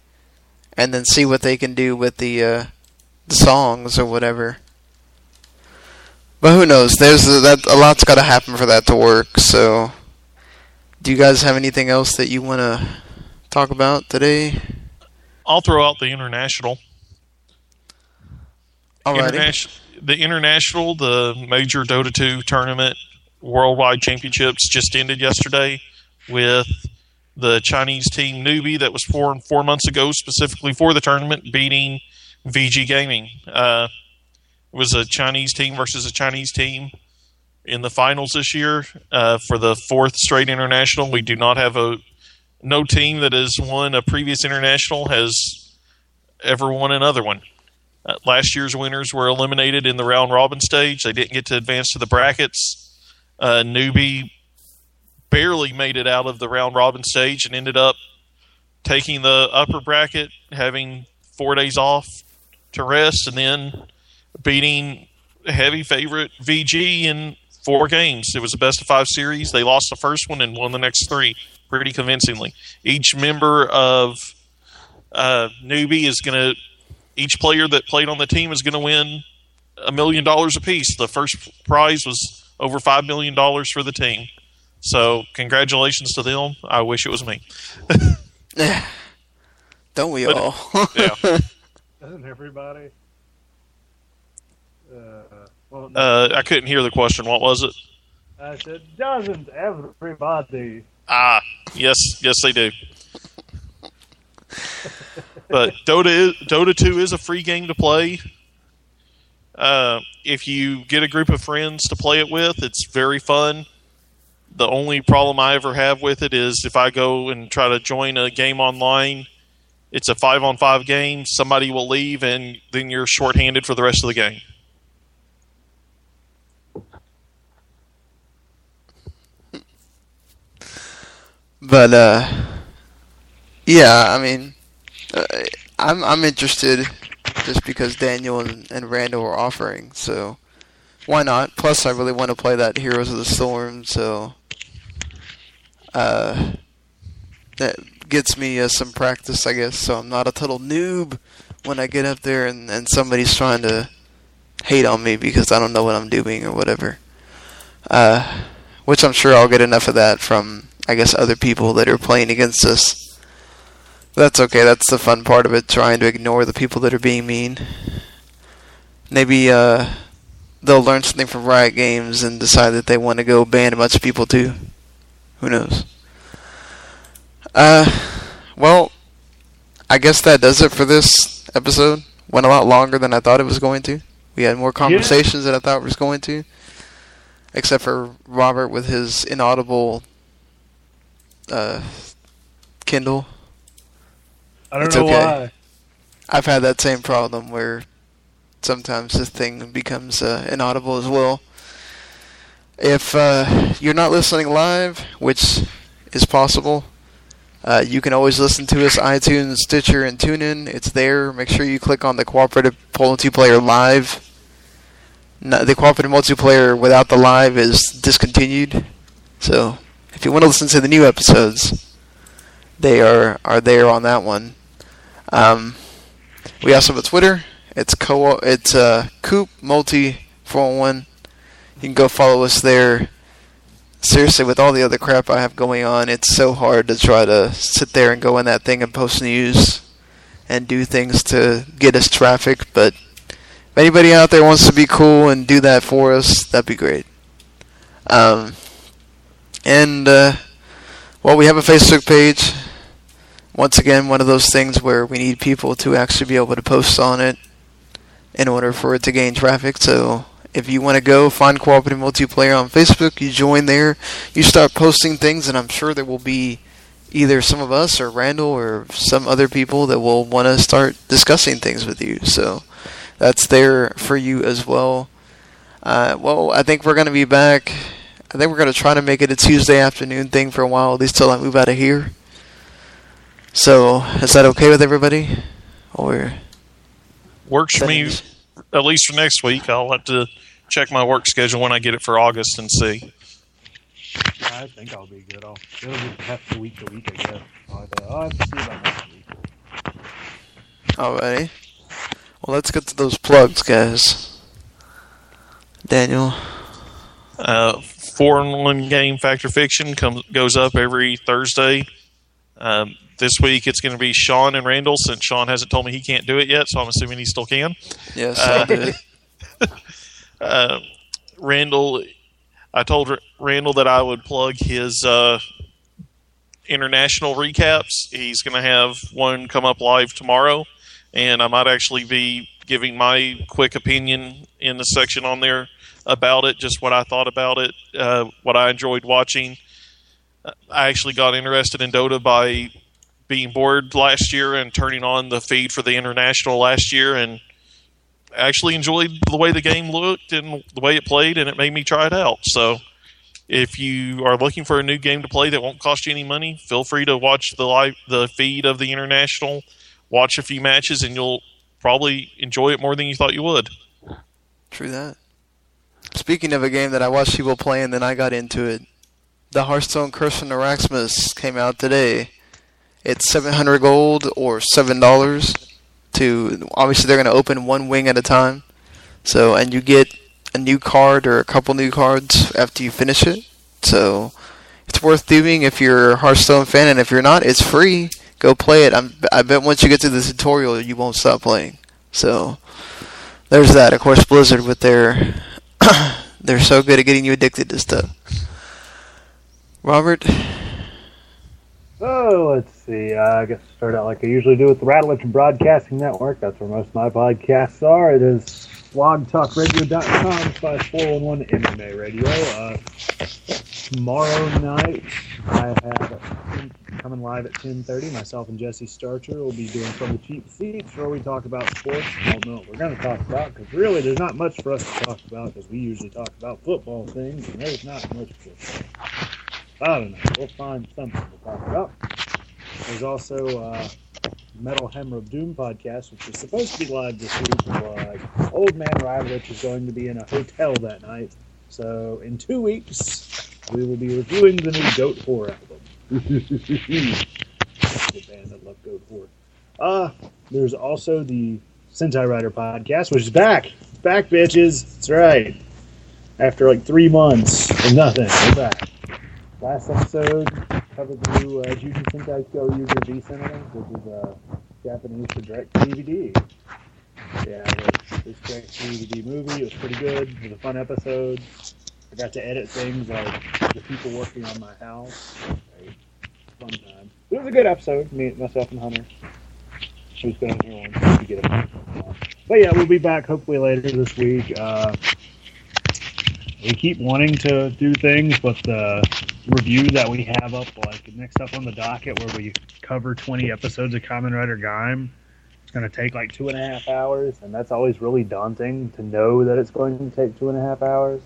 S3: and then see what they can do with the uh, the songs or whatever. But who knows? There's a, that a lot's got to happen for that to work. So, do you guys have anything else that you want to talk about today?
S4: I'll throw out the international.
S3: Alrighty.
S4: Internation- the international, the major Dota 2 tournament worldwide championships just ended yesterday with the Chinese team Newbee that was formed four months ago specifically for the tournament beating VG Gaming. Uh, was a Chinese team versus a Chinese team in the finals this year uh, for the fourth straight international. We do not have a no team that has won a previous international has ever won another one. Uh, last year's winners were eliminated in the round robin stage. They didn't get to advance to the brackets. Uh, Newbee barely made it out of the round robin stage and ended up taking the upper bracket, having four days off to rest, and then beating heavy favorite VG in four games. It was a best of five series. They lost the first one and won the next three pretty convincingly. Each member of uh, Newbee is going to each player that played on the team is going to win a million dollars apiece. The first prize was over five million dollars for the team. So congratulations to them. I wish it was me.
S3: Don't we
S4: But-
S3: all?
S4: Yeah.
S5: Doesn't everybody? Uh, well,
S4: Uh, I couldn't hear the question. What was it?
S5: I said, doesn't everybody?
S4: Ah, yes, yes, they do. but Dota is, Dota Two is a free game to play. Uh, if you get a group of friends to play it with, it's very fun. The only problem I ever have with it is if I go and try to join a game online, it's a five on five game. Somebody will leave, and then you're shorthanded for the rest of the game.
S3: But uh, yeah, I mean, uh, I'm I'm interested just because Daniel and, and Randall are offering, so why not? Plus, I really want to play that Heroes of the Storm, so uh, that gets me uh, some practice, I guess. So I'm not a total noob when I get up there and, and somebody's trying to hate on me because I don't know what I'm doing or whatever. Uh, which I'm sure I'll get enough of that from, I guess, other people that are playing against us. That's okay. That's the fun part of it, trying to ignore the people that are being mean. Maybe uh, they'll learn something from Riot Games and decide that they want to go ban a bunch of people too. Who knows? Uh, well, I guess that does it for this episode. Went a lot longer than I thought it was going to. We had more conversations than I thought it was going to. Except for Robert with his inaudible uh, Kindle.
S5: I don't
S3: It's
S5: know
S3: okay.
S5: why.
S3: I've had that same problem where sometimes the thing becomes uh, inaudible as well. If uh, you're not listening live, which is possible, uh, you can always listen to us iTunes, Stitcher, and TuneIn. It's there. Make sure you click on the cooperative multiplayer live. No, the cooperative multiplayer without the live is discontinued. So if you want to listen to the new episodes, they are are there on that one. Um, we also have a Twitter. It's co it's uh, Coop Multi four one one. You can go follow us there. Seriously, with all the other crap I have going on, it's so hard to try to sit there and go in that thing and post news and do things to get us traffic. But if anybody out there wants to be cool and do that for us, that'd be great. Um, and uh, well, we have a Facebook page once again, one of those things where we need people to actually be able to post on it in order for it to gain traffic. So if you want to go find cooperative multiplayer on Facebook, you join there, you start posting things, and I'm sure there will be either some of us or Randall or some other people that will want to start discussing things with you. So that's there for you as well. Uh, well, I think we're going to be back I think we're gonna try to make it a Tuesday afternoon thing for a while, at least till I move out of here. So, is that okay with everybody? Or
S4: Works for me, at least for next week. I'll have to check my work schedule when I get it for August and see.
S5: I think I'll be good. I'll it'll just have to week to week, I guess. I'll have to, I'll have to see about next week.
S3: Alrighty. Well, let's get to those plugs, guys. Daniel.
S4: Uh, one game Factor Fiction comes goes up every Thursday. Um, this week it's going to be Sean and Randall since Sean hasn't told me he can't do it yet, so I'm assuming he still can.
S3: Yes,
S4: Uh,
S3: I'll do it.
S4: Uh, Randall, I told Randall that I would plug his uh, international recaps. He's going to have one come up live tomorrow, and I might actually be giving my quick opinion in the section on there about it, just what I thought about it, uh, what I enjoyed watching. I actually got interested in Dota by being bored last year and turning on the feed for the international last year and actually enjoyed the way the game looked and the way it played, and it made me try it out. So, if you are looking for a new game to play that won't cost you any money, feel free to watch the live the feed of the international, watch a few matches, and you'll probably enjoy it more than you thought you would.
S3: True that. Speaking of a game that I watched people play and then I got into it, the Hearthstone Curse from Naxxramas came out today. It's 700 gold or $7 to obviously they're going to open one wing at a time. So and you get a new card or a couple new cards after you finish it. So it's worth doing if you're a Hearthstone fan and if you're not, it's free. Go play it. I'm, I bet once you get to the tutorial, you won't stop playing. So there's that. Of course, Blizzard with their they're so good at getting you addicted to stuff. Robert,
S5: So let's see. I guess I start out like I usually do with the Rattledge Broadcasting Network. That's where most of my podcasts are. It is blogtalkradio.com slash 411 MMA Radio. Uh, tomorrow night, I have coming live at 10.30. Myself and Jesse Starcher will be doing From the Cheap Seats where we talk about sports. I don't know what we're going to talk about because really there's not much for us to talk about because we usually talk about football things and there's not much football. I don't know. We'll find something to talk about. There's also uh, Metal Hammer of Doom podcast, which is supposed to be live this week. But Old Man Radlich is going to be in a hotel that night. So in two weeks, we will be reviewing the new Goat album. The band that loved Goatwhore. Uh, there's also the Sentai Rider podcast, which is back. Back, bitches. That's right. After like three months of nothing, we're back. Last episode covered the new uh, Sentai Kyoryuger V Cinema, which is a Japanese for direct DVD. Yeah, it was, direct DVD movie. It was pretty good. It was a fun episode. I got to edit things like the people working on my house. Fun time. It was a good episode. Me, myself, and Hunter. Who's been here once to get it. But yeah, we'll be back hopefully later this week. Uh, we keep wanting to do things, but the review that we have up, like next up on the docket, where we cover 20 episodes of Kamen Rider Gaim, it's going to take like two and a half hours, and that's always really daunting to know that it's going to take two and a half hours.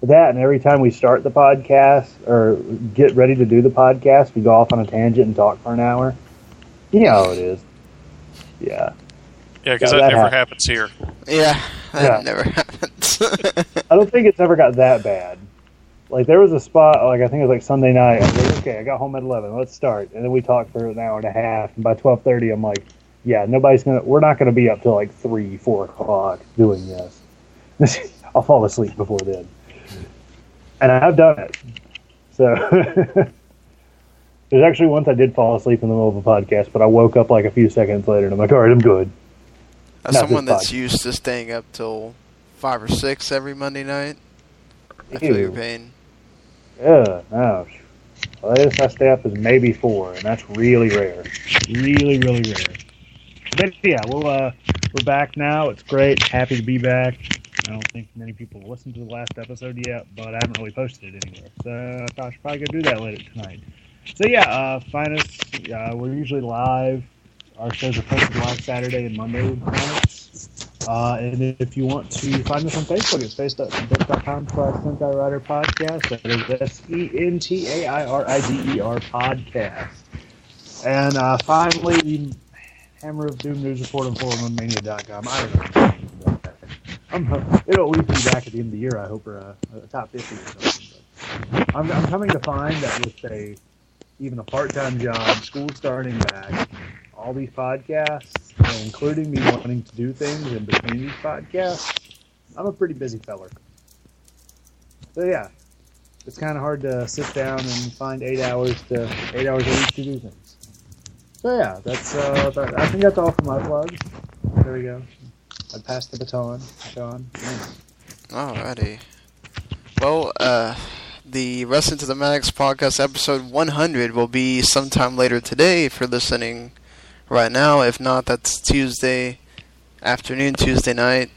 S5: But that, and every time we start the podcast or get ready to do the podcast, we go off on a tangent and talk for an hour. You know how it is. Yeah.
S4: Yeah, because
S5: Yeah,
S4: that,
S5: that
S4: never
S5: hap-
S4: happens here.
S3: yeah, that
S5: Yeah.
S3: never happens.
S5: I don't think it's ever got that bad. Like there was a spot, like I think it was like Sunday night. I was like, okay, I got home at eleven. Let's start, and then we talked for an hour and a half. And by twelve thirty, I'm like, yeah, nobody's gonna. We're not gonna be up till like three, four o'clock doing this. I'll fall asleep before then, and I have done it. So there's actually once I did fall asleep in the middle of a podcast, but I woke up like a few seconds later, and I'm like, all right, I'm good.
S3: As
S5: Not
S3: someone that's
S5: podcast.
S3: used to staying up till five or six every Monday night, I feel your pain.
S5: Yeah, no. The latest I stay up is maybe four, and that's really rare. Really, really rare. But yeah, we'll uh, we're back now. It's great. Happy to be back. I don't think many people listened to the last episode yet, but I haven't really posted it anywhere. So I thought I should probably go do that later tonight. So yeah, uh, find us. Uh, we're usually live. Our shows are posted live Saturday and Monday. Uh, and if you want to find us on Facebook, it's facebook.com slash Rider Podcast. That is S E N T A I R I D E R Podcast. And uh, finally, the Hammer of Doom News Report on 411mania.com. I don't know. I'm, it'll at least be back at the end of the year, I hope, or a, a top 50 or something. But I'm, I'm coming to find that with a even a part-time job, school starting back, all these podcasts, including me wanting to do things in between these podcasts, I'm a pretty busy feller. So yeah, it's kind of hard to sit down and find eight hours to eight hours a week to do things. So yeah, that's uh, I think that's all for my plugs. There we go. I passed the baton, Sean.
S3: Alrighty. Well, uh, the Wrestling to the Max podcast episode 100 will be sometime later today if you're listening right now. If not, that's Tuesday afternoon, Tuesday night.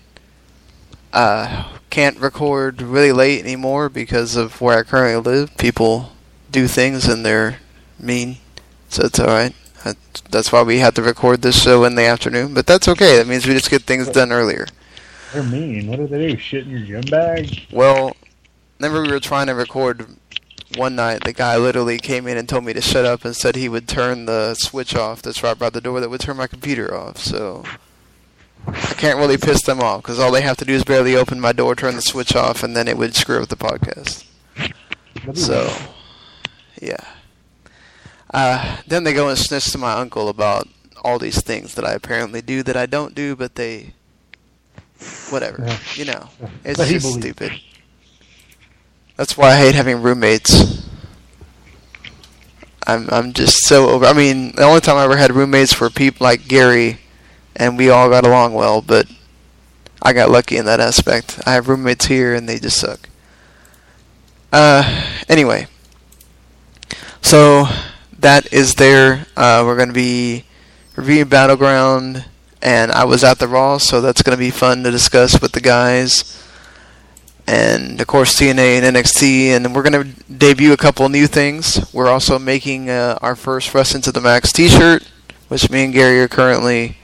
S3: Uh, can't record really late anymore because of where I currently live. People do things and they're mean, so it's alright. That's why we had to record this show in the afternoon, but that's okay. That means we just get things done earlier.
S5: They're mean. What do they do? Shit in your gym bag?
S3: Well, Remember we were trying to record one night, the guy literally came in and told me to shut up and said he would turn the switch off that's right by the door that would turn my computer off. So I can't really piss them off because all they have to do is barely open my door, turn the switch off, and then it would screw up the podcast. So, yeah. Uh, then they go and snitch to my uncle about all these things that I apparently do that I don't do, but they, whatever, you know, it's just stupid. That's why I hate having roommates. I'm I'm just so over. I mean, the only time I ever had roommates were people like Gary, and we all got along well. But I got lucky in that aspect. I have roommates here, and they just suck. Uh, anyway, so that is there. Uh, we're gonna be reviewing Battleground, and I was at the Raw, so that's gonna be fun to discuss with the guys and of course TNA and NXT, and we're going to debut a couple new things. We're also making uh, our first Wrestling to the Max T-shirt, which me and Gary are currently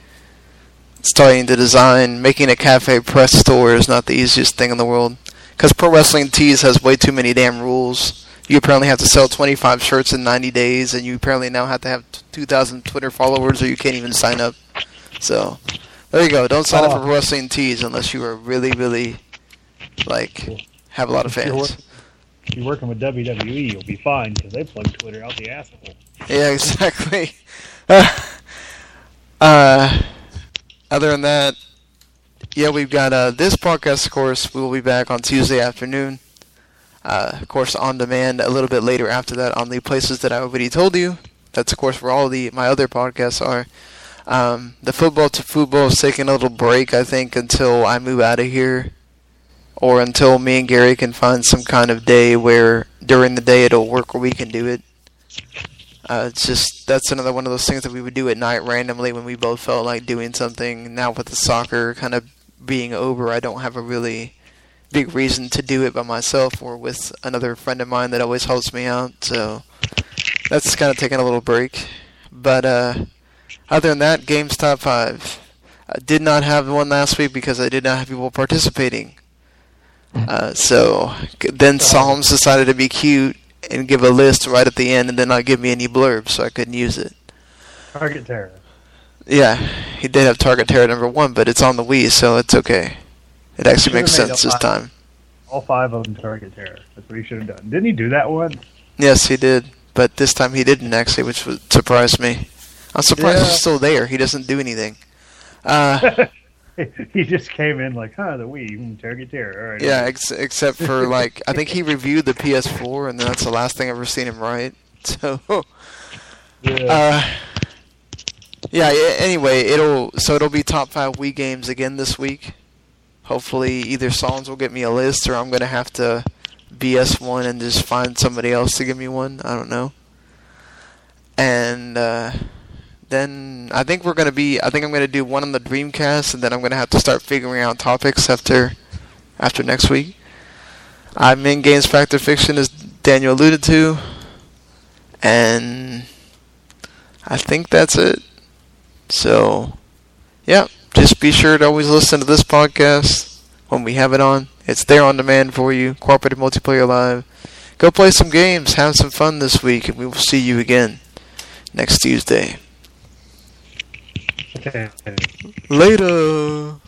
S3: starting to design. Making a CafePress store is not the easiest thing in the world because Pro Wrestling Tees has way too many damn rules. You apparently have to sell 25 shirts in 90 days, and you apparently now have to have 2,000 Twitter followers, or you can't even sign up. So there you go. Don't sign up for Wrestling Tees unless you are really, really like have a lot of fans.
S5: If you're, work, if you're working with WWE, you'll be fine because they plug Twitter out the asshole.
S3: Yeah, exactly. Uh, uh, other than that, yeah, we've got uh, this podcast. Of course, we will be back on Tuesday afternoon. Uh, of course, on demand a little bit later after that on the places that I already told you. That's of course where all the my other podcasts are. Um, the football to football is taking a little break, I think, until I move out of here or until me and Gary can find some kind of day where during the day it'll work where we can do it. Uh, it's just that's another one of those things that we would do at night randomly when we both felt like doing something. Now with the soccer kind of being over, I don't have a really big reason to do it by myself or with another friend of mine that always helps me out. So that's kind of taking a little break. But uh, other than that, games top five. I did not have one last week because I did not have people participating. Uh, so then Psalms decided to be cute and give a list right at the end and then not give me any blurbs, so I couldn't use it.
S5: Target Terror.
S3: Yeah, he did have Target Terror number one, but it's on the Wii, so it's okay. It actually makes sense this time.
S5: All five of them Target Terror. That's what he should have done. Didn't he do that one?
S3: Yes, he did, but this time he didn't actually, which surprised me. I'm surprised yeah. he's still there. He doesn't do anything. Uh,
S5: he just came in like, huh, the Wii, Target Terror. All right.
S3: Yeah, ex- except for like, I think he reviewed the PS4, and that's the last thing I've ever seen him write. So, yeah. Uh, yeah. Anyway, it'll so it'll be top five Wii games again this week. Hopefully, either Songs will get me a list, or I'm gonna have to BS one and just find somebody else to give me one. I don't know. And. uh then I think we're gonna be. I think I'm gonna do one on the Dreamcast, and then I'm gonna have to start figuring out topics after after next week. I'm in Games Factor Fiction, as Daniel alluded to, and I think that's it. So, yeah, just be sure to always listen to this podcast when we have it on. It's there on demand for you. Cooperative Multiplayer Live. Go play some games, have some fun this week, and we will see you again next Tuesday.
S5: Okay.
S3: Later.